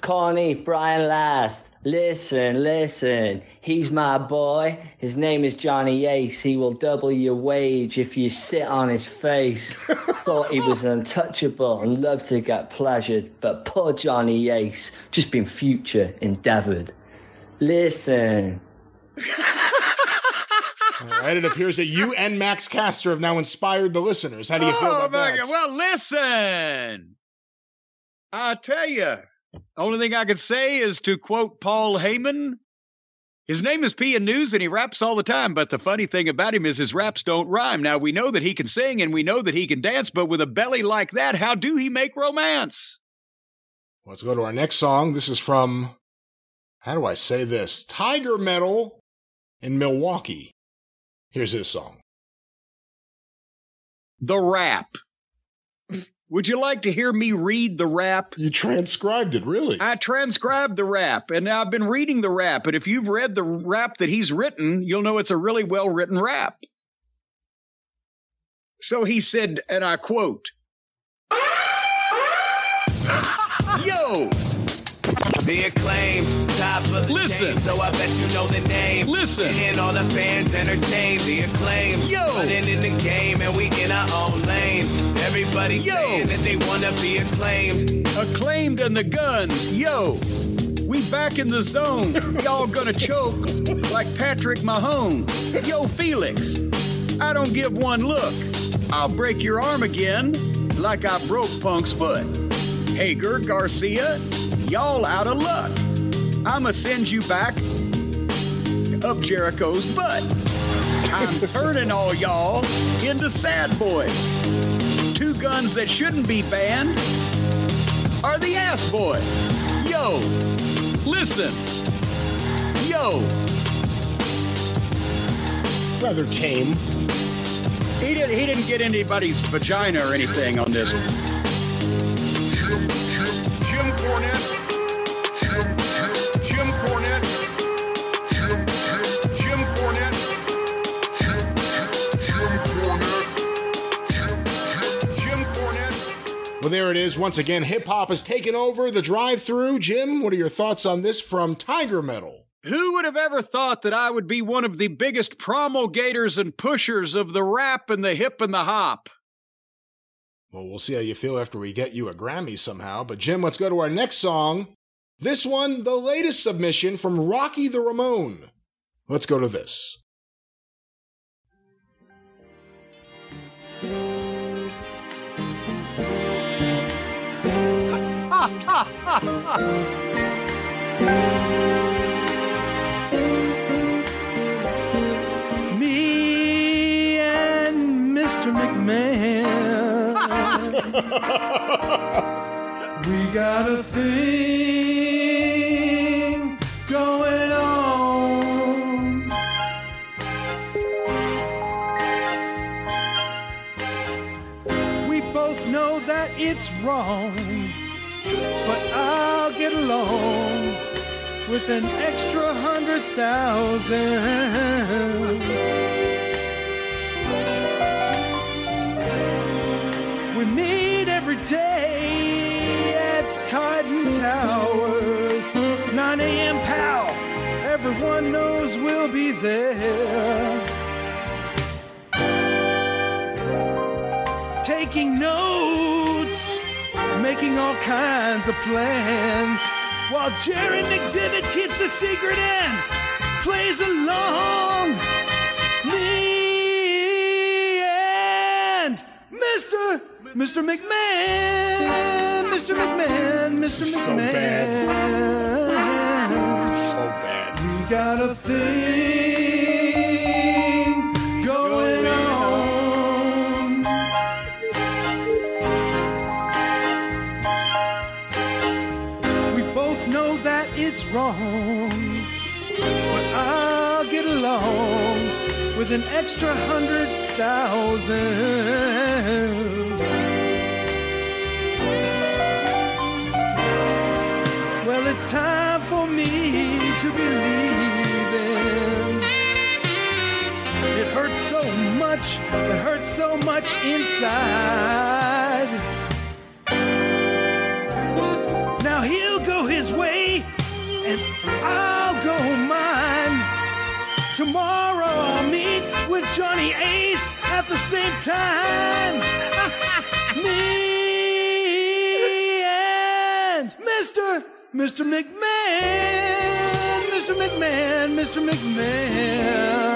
Speaker 12: Corny, Brian Last. Listen, listen. He's my boy. His name is Johnny Ace. He will double your wage if you sit on his face. Thought he was untouchable and loved to get pleasured, but poor Johnny Ace just been future endeavored. Listen.
Speaker 2: All right, it appears that you and Max Caster have now inspired the listeners. How do you feel
Speaker 3: oh,
Speaker 2: about that? God.
Speaker 3: Well, listen. I tell you, only thing I could say is to quote Paul Heyman. His name is P News and he raps all the time, but the funny thing about him is his raps don't rhyme. Now we know that he can sing and we know that he can dance, but with a belly like that, how do he make romance?
Speaker 2: Let's go to our next song. This is from, how do I say this? Tiger Metal in Milwaukee. Here's his song.
Speaker 3: The Rap. Would you like to hear me read the rap?
Speaker 2: You transcribed it, really?
Speaker 3: I transcribed the rap, and I've been reading the rap. And if you've read the rap that he's written, you'll know it's a really well written rap. So he said, and I quote Yo,
Speaker 13: The acclaimed, top of the
Speaker 3: Listen.
Speaker 13: chain, so I bet you know the name.
Speaker 3: Listen.
Speaker 13: And all the fans entertained. The acclaimed,
Speaker 3: Yo.
Speaker 13: running in the game, and we in our own lane. Everybody
Speaker 3: Yo.
Speaker 13: saying that they wanna be acclaimed.
Speaker 3: Acclaimed and the Gunns, yo. We back in the zone. Y'all gonna choke like Patrick Mahone. Yo, Felix, I don't give one look. I'll break your arm again like I broke Punk's foot. Hager, Garcia, y'all out of luck. I'ma send you back up Jericho's butt. I'm turning all y'all into sad boys. Two guns that shouldn't be banned are the ass boys. Yo, listen. Yo,
Speaker 2: Rather tame.
Speaker 3: he didn't. He didn't get anybody's vagina or anything on this.
Speaker 14: Jim
Speaker 2: is. Once again, hip hop has taken over the drive through. Jim, what are your thoughts on this from Tiger Metal?
Speaker 3: Who would have ever thought that I would be one of the biggest promulgators and pushers of the rap and the hip and the hop?
Speaker 2: Well, we'll see how you feel after we get you a Grammy somehow. But, Jim, let's go to our next song. This one, the latest submission from Rocky the Ramone. Let's go to this.
Speaker 15: Me and Mr. McMahon. we got a thing going on. We both know that it's wrong, but I'll get along with an extra hundred thousand. We meet every day at Titan Towers, 9 a.m. pal. Everyone knows we'll be there. Taking notes, making all kinds of plans, while Jerry McDevitt keeps a secret and plays along. Me and Mr. Mr. McMahon, Mr. McMahon, Mr. McMahon.
Speaker 2: So bad. So bad.
Speaker 15: We got a thing an extra hundred thousand. Well, it's time for me to believe in. It hurts so much, it hurts so much inside. Now he'll go his way, and I'll go mine. Tomorrow with Johnny Ace at the same time. Me and Mr. Mr. McMahon, Mr. McMahon, Mr. McMahon.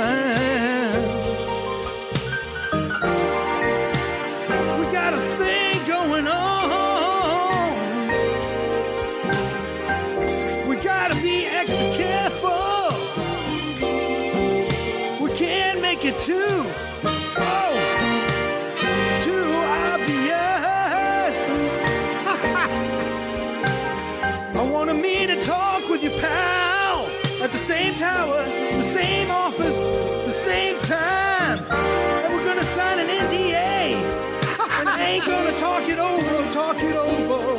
Speaker 15: Same tower, the same office, the same time. And we're gonna sign an NDA. and I ain't gonna talk it over, talk it over.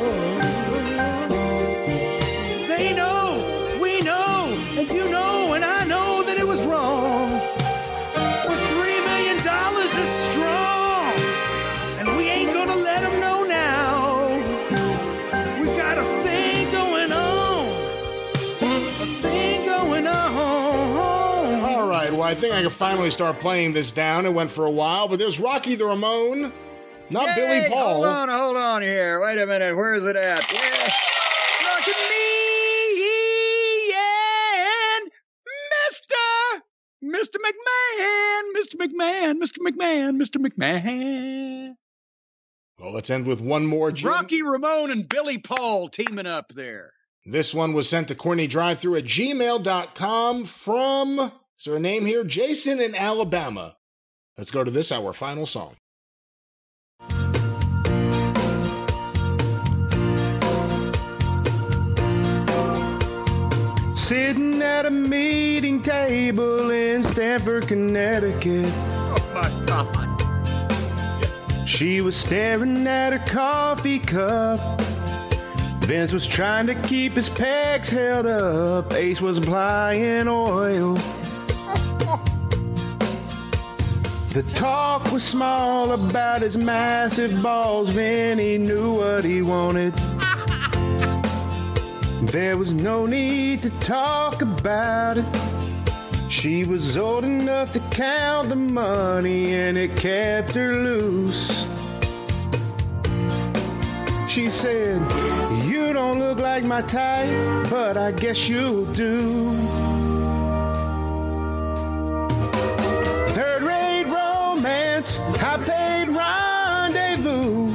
Speaker 2: Think I can finally start playing this down. It went for a while, but there's Rocky the Ramon, not Billy Paul.
Speaker 3: Hold on, hold on here. Wait a minute. Where is it at? Yeah. Rocky me and Mister, Mister McMahon, Mister McMahon, Mister McMahon, Mister McMahon.
Speaker 2: Well, let's end with one more. Jim.
Speaker 3: Rocky Ramon and Billy Paul teaming up there.
Speaker 2: This one was sent to Corny Drive through at gmail.com from, is there a name here? Jason in Alabama. Let's go to this, our final song.
Speaker 1: Sitting at a meeting table in Stamford, Connecticut.
Speaker 3: Oh my God.
Speaker 1: She was staring at her coffee cup. Vince was trying to keep his pegs held up. Ace was applying oil. The talk was small about his massive balls. Vinny knew what he wanted. There was no need to talk about it. She was old enough to count the money and it kept her loose. She said, You don't look like my type, but I guess you'll do. Romance, high paid rendezvous.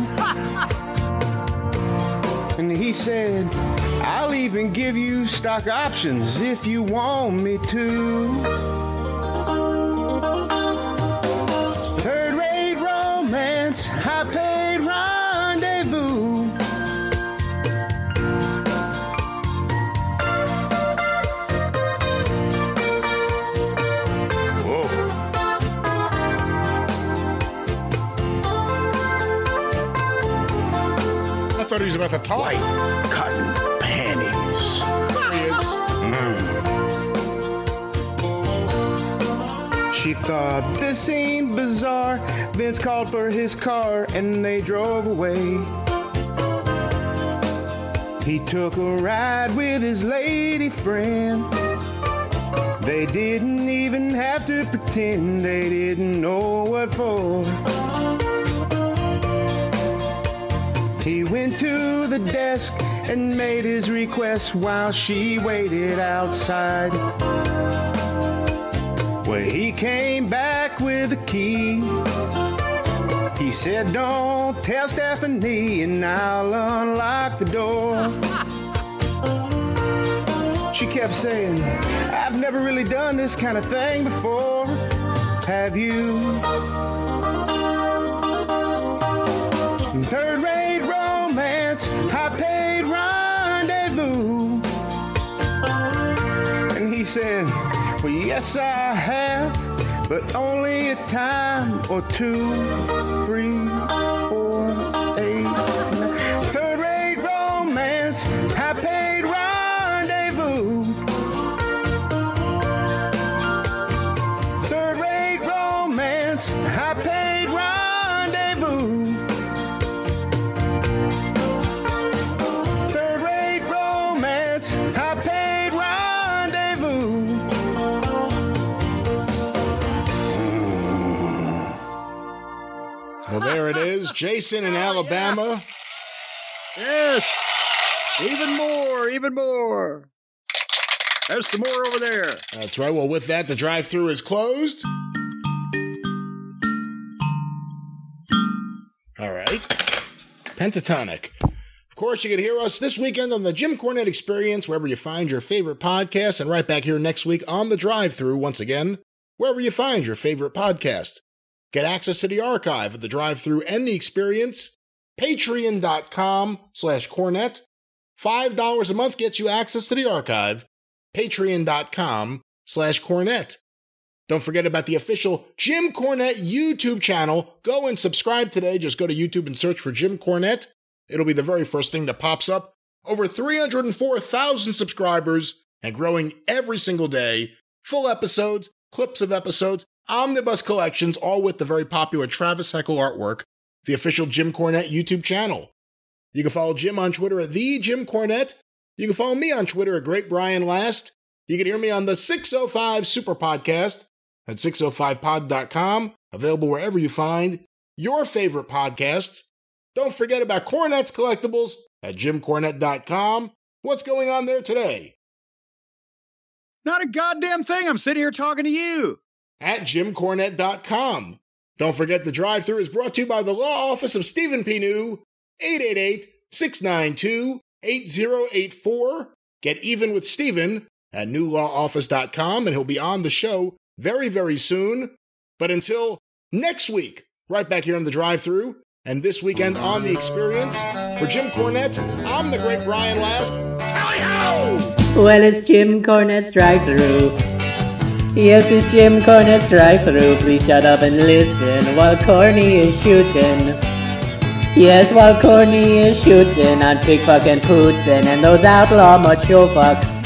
Speaker 1: and he said, I'll even give you stock options if you want me to. Third rate romance, high paid
Speaker 2: thought he was about to talk.
Speaker 1: White cotton panties.
Speaker 2: There he is.
Speaker 1: She thought this seemed bizarre. Vince called for his car and they drove away. He took a ride with his lady friend. They didn't even have to pretend they didn't know what for. He went to the desk and made his request while she waited outside. Well, he came back with a key. He said, Don't tell Stephanie, and I'll unlock the door. She kept saying, I've never really done this kind of thing before. Have you? Yes, I have, but only a time or two, three, four,
Speaker 2: Jason in oh, Alabama.
Speaker 3: Yes. Even more, even more. There's some more over there.
Speaker 2: That's right. Well, with that, the drive through is closed. All right. Pentatonic. Of course, you can hear us this weekend on the Jim Cornette Experience, wherever you find your favorite podcast, and right back here next week on the drive through, once again, wherever you find your favorite podcast. Get access to the archive of the drive through and the experience. Patreon.com slash Cornette. $5 a month gets you access to the archive. Patreon.com slash Cornette. Don't forget about the official Jim Cornette YouTube channel. Go and subscribe today. Just go to YouTube and search for Jim Cornette. It'll be the very first thing that pops up. Over 304,000 subscribers and growing every single day. Full episodes, clips of episodes, omnibus collections, all with the very popular Travis Heckle artwork. The official Jim Cornette YouTube channel. You can follow Jim on Twitter at the Jim Cornette. You can follow me on Twitter at Great Brian Last. You can hear me on the 605 Super Podcast. at 605pod.com, available wherever you find your favorite podcasts. Don't forget about Cornette's Collectibles at jimcornette.com. What's going on there today?
Speaker 3: Not a goddamn thing. I'm sitting here talking to you.
Speaker 2: At jimcornette.com. Don't forget the drive through is brought to you by the law office of Stephen P. New, 888 692 8084. Get even with Stephen at newlawoffice.com, and he'll be on the show very, very soon. But until next week, right back here on the drive through, and this weekend on the experience, for Jim Cornette, I'm the great Brian Last. Tally ho!
Speaker 16: Well, it's Jim Cornette's drive through. Yes, it's Jim Cornette's drive through. Please shut up and listen while Corny is shooting. Yes, while Corny is shooting on Big fucking Putin and those outlaw macho fucks.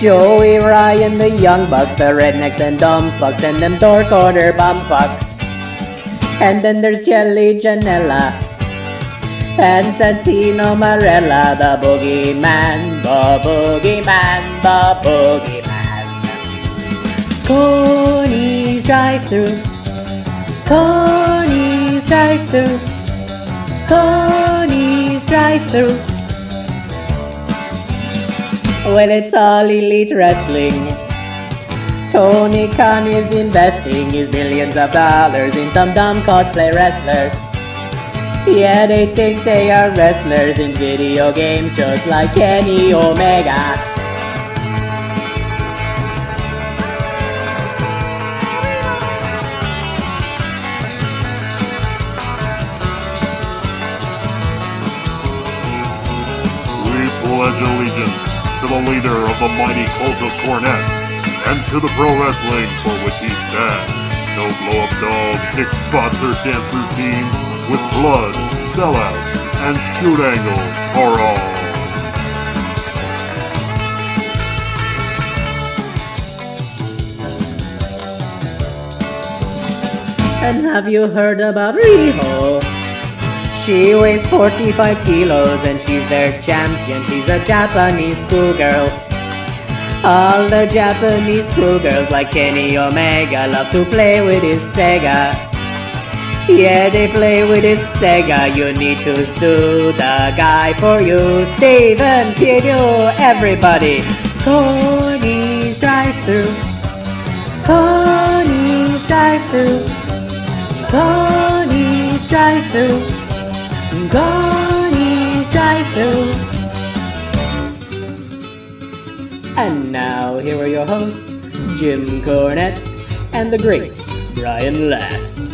Speaker 16: Joey Ryan, the young bucks, the rednecks and dumb fucks, and them dork order bum fucks. And then there's Jelly Janella and Santino Marella, the boogeyman, the boogeyman, the boogeyman. Corny's drive through, Corny's drive through, Corny's drive through. Well, it's all elite wrestling. Tony Khan is investing his millions of dollars in some dumb cosplay wrestlers. Yeah, they think they are wrestlers in video games just like Kenny Omega.
Speaker 17: Leader of the mighty cult of cornets, and to the pro wrestling for which he stands. No blow up dolls, dick spots, or dance routines, with blood, sellouts, and shoot angles for all.
Speaker 16: And have you heard about Riho? She weighs 45 kilos and she's their champion. She's a Japanese schoolgirl. All the Japanese schoolgirls like Kenny Omega love to play with his Sega. Yeah, they play with his Sega. You need to sue the guy for you. Stephen P. New, everybody. Corny's drive through. Corny's drive through. Through. Corny's. And now, here are your hosts, Jim Cornette and the great Brian Last.